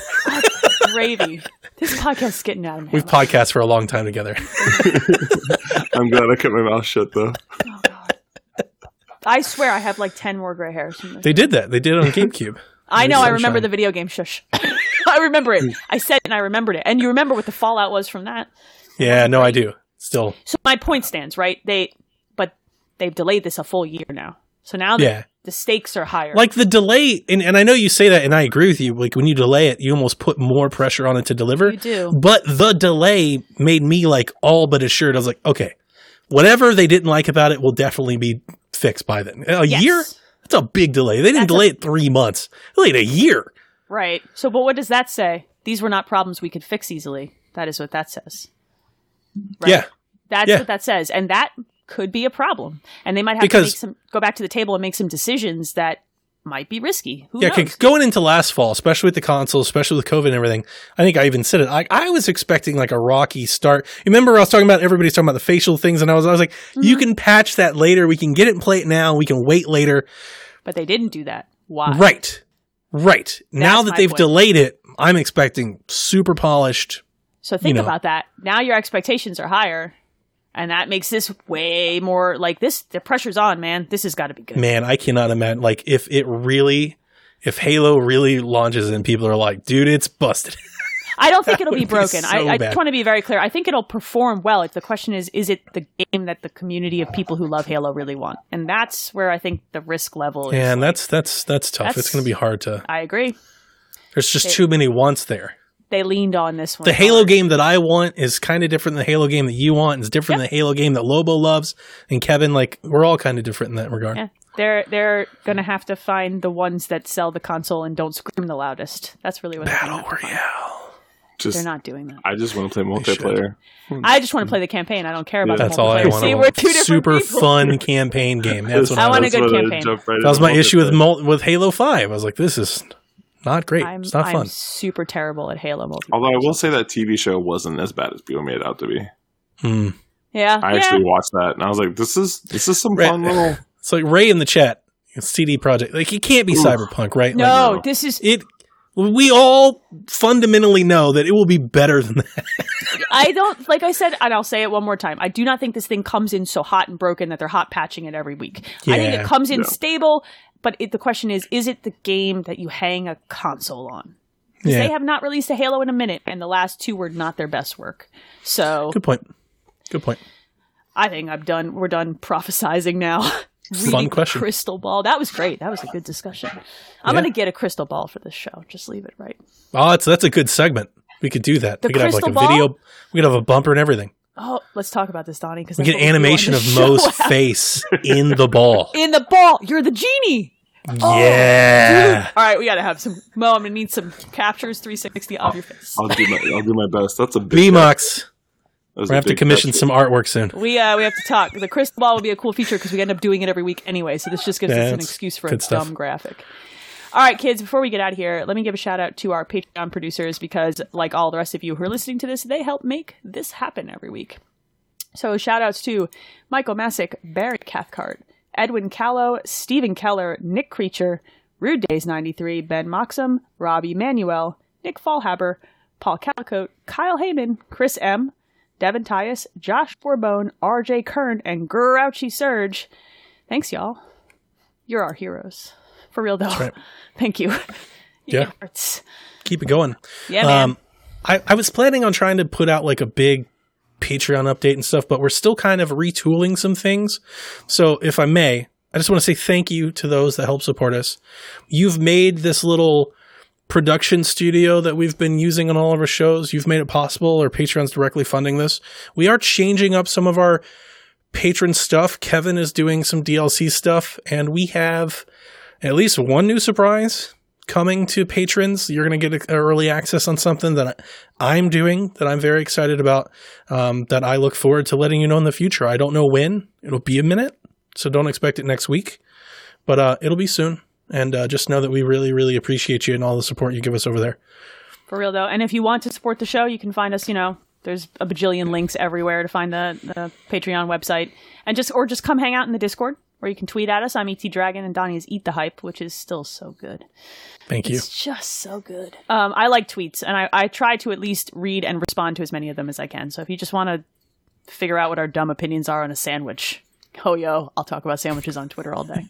B: Gravy. This podcast is getting out of hand.
D: We've
B: hand.
D: podcast for a long time together.
C: I'm glad I kept my mouth shut though.
B: Oh, I swear I have like ten more gray hairs.
D: They did that. They did it on GameCube.
B: I know. I remember the video game. Shush. I remember it. I said it and I remembered it. And you remember what the fallout was from that.
D: Yeah, no, I do. Still,
B: So my point stands, right? They, but they've delayed this a full year now. So now
D: Yeah.
B: The stakes are higher.
D: like the delay, and, and I know you say that, and I agree with you. Like when you delay it, you almost put more pressure on it to deliver.
B: You do.
D: But the delay made me like all but assured. I was like, okay, whatever they didn't like about it will definitely be fixed by then. A
B: Yes.
D: year? That's a big delay. They didn't
B: That's a-
D: delay it three months. They delayed a year.
B: Right. So, but what does that say? These were not problems we could fix easily. That is what that says. Right.
D: Yeah.
B: That's
D: Yeah.
B: what that says, and that could be a problem. And they might have
D: Because-
B: to make some go back to the table and make some decisions that might be risky. Who
D: Yeah, going into last fall, especially with the console, especially with COVID and everything, I think I even said it. I, I was expecting like a rocky start. You remember I was talking about everybody's talking about the facial things, and I was I was like, you
B: Mm-hmm.
D: can patch that later. We can get it and play it now. We can wait later.
B: But they didn't do that. Why?
D: Right, right. now that they've
B: point.
D: delayed it, I'm expecting super polished.
B: So think
D: know.
B: about that. Now your expectations are higher, and that makes this way more like this. The pressure's on, man. This has got to be good.
D: Man, I cannot imagine like if it really, if Halo really launches and people are like, dude, it's busted.
B: I don't think it'll be
D: would be
B: broken.
D: so
B: I, I just want to be very clear. I think it'll perform well. If the question is, is it the game that the community of people who love Halo really want? And that's where I think the risk level is.
D: Yeah, and that's that's that's tough.
B: That's-
D: it's going to be hard to.
B: I agree.
D: There's just too many wants there.
B: They leaned on this one.
D: The Halo game that I want is kind of different than the Halo game that you want. It's different
B: Yep.
D: than the Halo game that Lobo loves and Kevin. Like we're all kind of different in that regard.
B: Yeah. They're they're gonna have to find the ones that sell the console and don't scream the loudest. That's really what they're
D: Battle
B: have to find.
D: Royale.
C: Just
B: They're not doing that.
C: I just want to play multiplayer.
B: I just want to play the campaign. I don't care about
C: Yeah.
B: the
D: That's all I
B: multiplayer.
D: want.
B: See,
D: I
B: we're
D: want.
B: two different
D: Super
B: people.
D: fun campaign game. That's what
B: I
D: I,
B: want a good
C: That's what I
B: campaign.
C: right
D: That was my issue with mul- with Halo Five. I was like, this is not great.
B: I'm,
D: it's not
B: I'm
D: fun.
B: super terrible at Halo multiplayer.
C: Although I will say that TV show wasn't as bad as people made it out to be.
D: Hmm.
B: Yeah,
C: I
B: yeah.
C: actually watched that and I was like, this is this is some
D: Right.
C: fun little.
D: It's like Ray in the chat. CD Projekt. Like it can't be
C: Oof.
D: Cyberpunk, right? Like,
B: no,
C: no.
B: this is.
D: it. We all fundamentally know that it will be better than that.
B: I don't like I said, and I'll say it one more time. I do not think this thing comes in so hot and broken that they're hot patching it every week. I think it comes in
C: Yeah.
B: stable, but it, the question is, is it the game that you hang a console on?
D: Yeah.
B: They have not released a Halo in a minute, and the last two were not their best work. So
D: Good point. Good point.
B: I think I'm done. We're done prophesizing now.
D: Fun question.
B: crystal ball. That was great. That was a good discussion. I'm
D: Yeah.
B: gonna get a crystal ball for this show. Just leave it right.
D: Oh, that's that's a good segment. We could do that.
B: The
D: we could have like a
B: ball?
D: video. We could have a bumper and everything.
B: Oh, let's talk about this, Donnie. Because
D: We get animation of Mo's face in the ball.
B: in the ball. You're the genie.
D: yeah.
B: All right, we gotta have some. Mo, I'm gonna need some captures 360 of your face.
C: I'll do my I'll do my best. That's a big.
D: B-Mox. We're
C: a
D: gonna have to commission
C: catch.
D: some artwork soon.
B: We uh we have to talk. The crystal ball will be a cool feature because we end up doing it every week anyway. So this just gives
D: Yeah,
B: us an excuse for a
D: stuff.
B: dumb graphic. All right, kids. Before we get out of here, let me give a shout out to our Patreon producers because, like all the rest of you who are listening to this, they help make this happen every week. So shout outs to Michael Masick, Barry Cathcart, Edwin Callow, Stephen Keller, Nick Creature, Rude Days 93, Ben Moxham, Robbie Manuel, Nick Fallhaber, Paul Calicote, Kyle Heyman, Chris M, Devin Tyus, Josh Forbone, RJ Kern, and Grouchy Surge. Thanks, y'all. You're our heroes. For real, though.
D: right.
B: Thank you.
D: Yeah. Keep it going.
B: Yeah, man.
D: Um, I, I was planning on trying to put out like a big Patreon update and stuff, but we're still kind of retooling some things. So if I may, I just want to say thank you to those that help support us. You've made this little production studio that we've been using on all of our shows. You've made it possible, or Patreon's directly funding this. We are changing up some of our patron stuff. Kevin is doing some DLC stuff, and we have at least one new surprise coming to patrons. You're going to get early access on something that I'm doing that I'm very excited about. Um, that I look forward to letting you know in the future. I don't know when. It'll be a minute, so don't expect it next week, but uh, it'll be soon. And uh, just know that we really, really appreciate you and all the support you give us over there.
B: For real though, and if you want to support the show, you can find us. You know, there's a bajillion links everywhere to find the, the Patreon website, and just or just come hang out in the Discord, or you can tweet at us. I'm Et Dragon, and Donnie is Eat the Hype, which is still so good.
D: Thank you.
B: It's just so good. Um, I like tweets, and I, I try to at least read and respond to as many of them as I can. So if you just want to figure out what our dumb opinions are on a sandwich, oh yo, I'll talk about sandwiches on Twitter all day.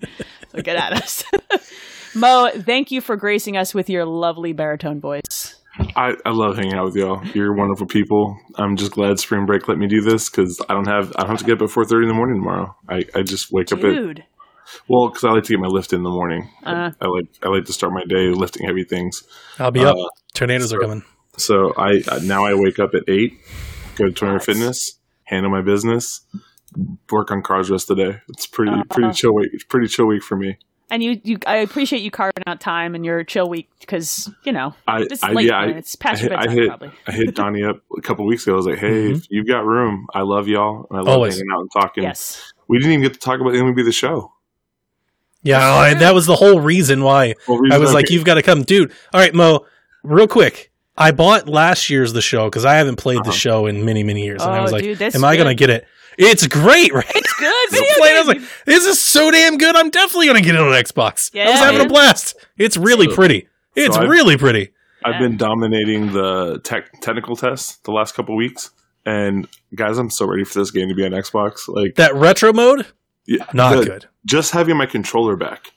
B: so get at us. Mo, thank you for gracing us with your lovely baritone voice.
C: I, I love hanging out with y'all. You're wonderful people. I'm just glad spring break let me do this because I don't have I don't have to get up at 4:30 in the morning tomorrow. I, I just wake up at
B: Dude.
C: well because I like to get my lift in the morning.
B: Uh.
C: I, I like I like to start my day lifting heavy things.
D: I'll be up.
C: Uh,
D: Tornadoes are coming.
C: So I uh, now I wake up at eight, go to Turner
B: Nice.
C: Fitness, handle my business, work on cars the rest of the day. It's pretty
B: Uh-huh.
C: pretty chill week. It's pretty chill week for me.
B: And you, you, I appreciate you carving out time and your chill week because you know
C: I,
B: it's
C: I
B: late.
C: yeah, I,
B: it's past
C: I
B: your
C: hit, I
B: bedtime
C: hit,
B: probably.
C: I hit Donnie up a couple weeks ago. I was like, "Hey,
D: Mhm.
C: if you've got room, I love y'all. and I love
D: Always.
C: hanging out and talking."
B: Yes.
C: We didn't even get to talk about the MLB the show.
D: Yeah, I- that was the whole reason why
C: Well,
D: I
C: reason-
D: was like,
C: okay.
D: "You've got to come, dude." All right, Mo. Real quick, I bought last year's the show because I haven't played the
C: Uh-huh.
D: show in many, many years, and I
B: Oh,
D: was like,
B: dude, that's
D: "Am I going to get it?" It's great, right?
B: It's good. Video
D: playing, I was like, "This is so damn good! I'm definitely going to get it on Xbox." I was having
B: man.
D: a blast. It's really
C: So-
D: pretty. It's
C: so I've-
D: really pretty.
C: I've been dominating the tech, technical tests the last couple weeks, and guys, I'm so ready for this game to be on Xbox. Like,
D: That retro mode,
C: yeah,
D: not
C: the-
D: good.
C: Just having my controller back.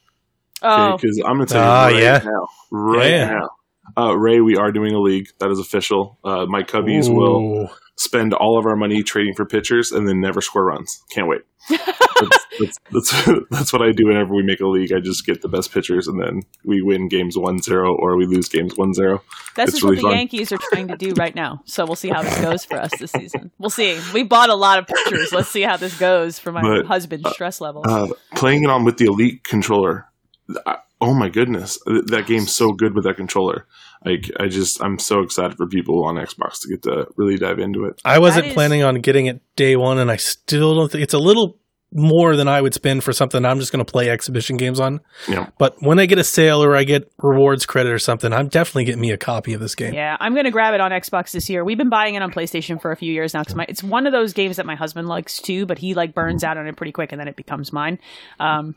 B: oh,
C: because I'm gonna tell you
D: Ah,
C: right
D: yeah.
C: now, right
D: Yeah.
C: now. Uh, Ray, we are doing a league that is official. Uh, my cubbies will
D: Ooh.
C: Spend all of our money trading for pitchers and then never score runs. Can't wait. that's, that's, that's, that's what I do whenever we make a league. I just get the best pitchers and then we win games 1-0 or we lose games 1-0.
B: This
C: It's
B: is what the
C: fun.
B: Yankees are trying to do right now. So we'll see how this goes for us this season. We'll see. We bought a lot of pitchers. Let's see how this goes for my
C: But,
B: husband's stress level.
C: Uh, playing it on with the Elite controller. I, oh my goodness, that game's so good with that controller. Like I just, I'm so excited for people on Xbox to get to really dive into it.
D: I wasn't
B: is-
D: planning on getting it day one, and I still don't think it's a little more than I would spend for something I'm just going to play exhibition games on.
C: Yeah.
D: But when I get a sale or I get rewards credit or something, I'm definitely getting me a copy of this game.
B: yeah, I'm gonna grab it on Xbox this year. We've been buying it on PlayStation for a few years now because it's one of those games that my husband likes too, but he like burns out on it pretty quick and then it becomes mine. Um,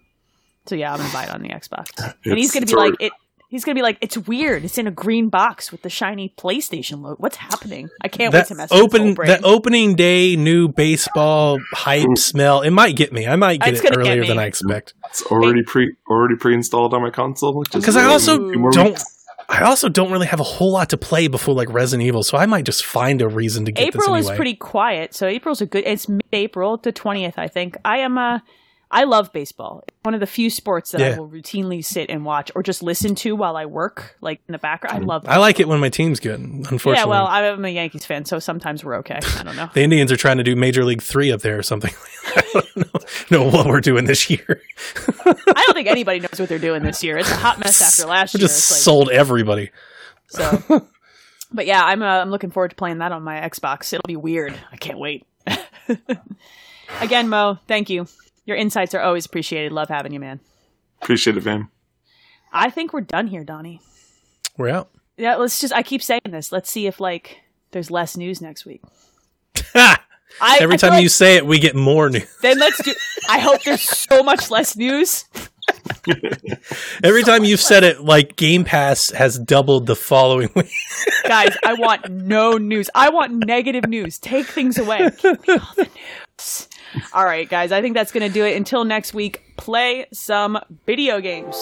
B: so yeah, I'm gonna buy it on the Xbox, and he's gonna be like it. He's gonna be like, it's weird. It's in a green box with the shiny PlayStation logo. What's happening? I can't wait to mess with his
D: open
B: brain.
D: that opening day new baseball hype smell. It might get me. I might get
B: It's
D: it
B: gonna get
D: earlier than I expect.
C: It's already pre already pre installed on my console.
D: Because I also don't.
C: weeks.
D: I also don't really have a whole lot to play before like Resident Evil, so I might just find a reason to get it.
B: April
D: this
B: is
D: anyway.
B: pretty quiet, so April's a good. It's mid-April, the twentieth, I think. I am. Uh, I love baseball. It's one of the few sports that I will routinely sit and watch or just listen to while I work, like in the background. I love.
D: I like it when my team's good. Unfortunately,
B: Yeah, well, I'm a Yankees fan, so sometimes we're okay. I don't know.
D: the Indians are trying to do Major League Three up there or something. I don't know, know what we're doing this year.
B: I don't think anybody knows what they're doing this year. It's a hot mess after last
D: We
B: year.
D: just
B: like-
D: sold everybody.
B: So, but yeah, I'm uh, I'm looking forward to playing that on my Xbox. It'll be weird. I can't wait. Again, Mo, thank you. Your insights are always appreciated. Love having you, man.
C: Appreciate it, fam.
B: I think we're done here, Donnie.
D: We're out.
B: Yeah, let's just. I keep saying this. Let's see if like there's less news next week. I,
D: Every
B: I feel
D: time you say it, we get more news.
B: then let's do. I hope there's so much less news.
D: Every time you've said it, like Game Pass has doubled the following week.
B: Guys, I want no news. I want negative news. Take things away. Give me all the news. All right, guys, I think that's going to do it. Until next week, play some video games.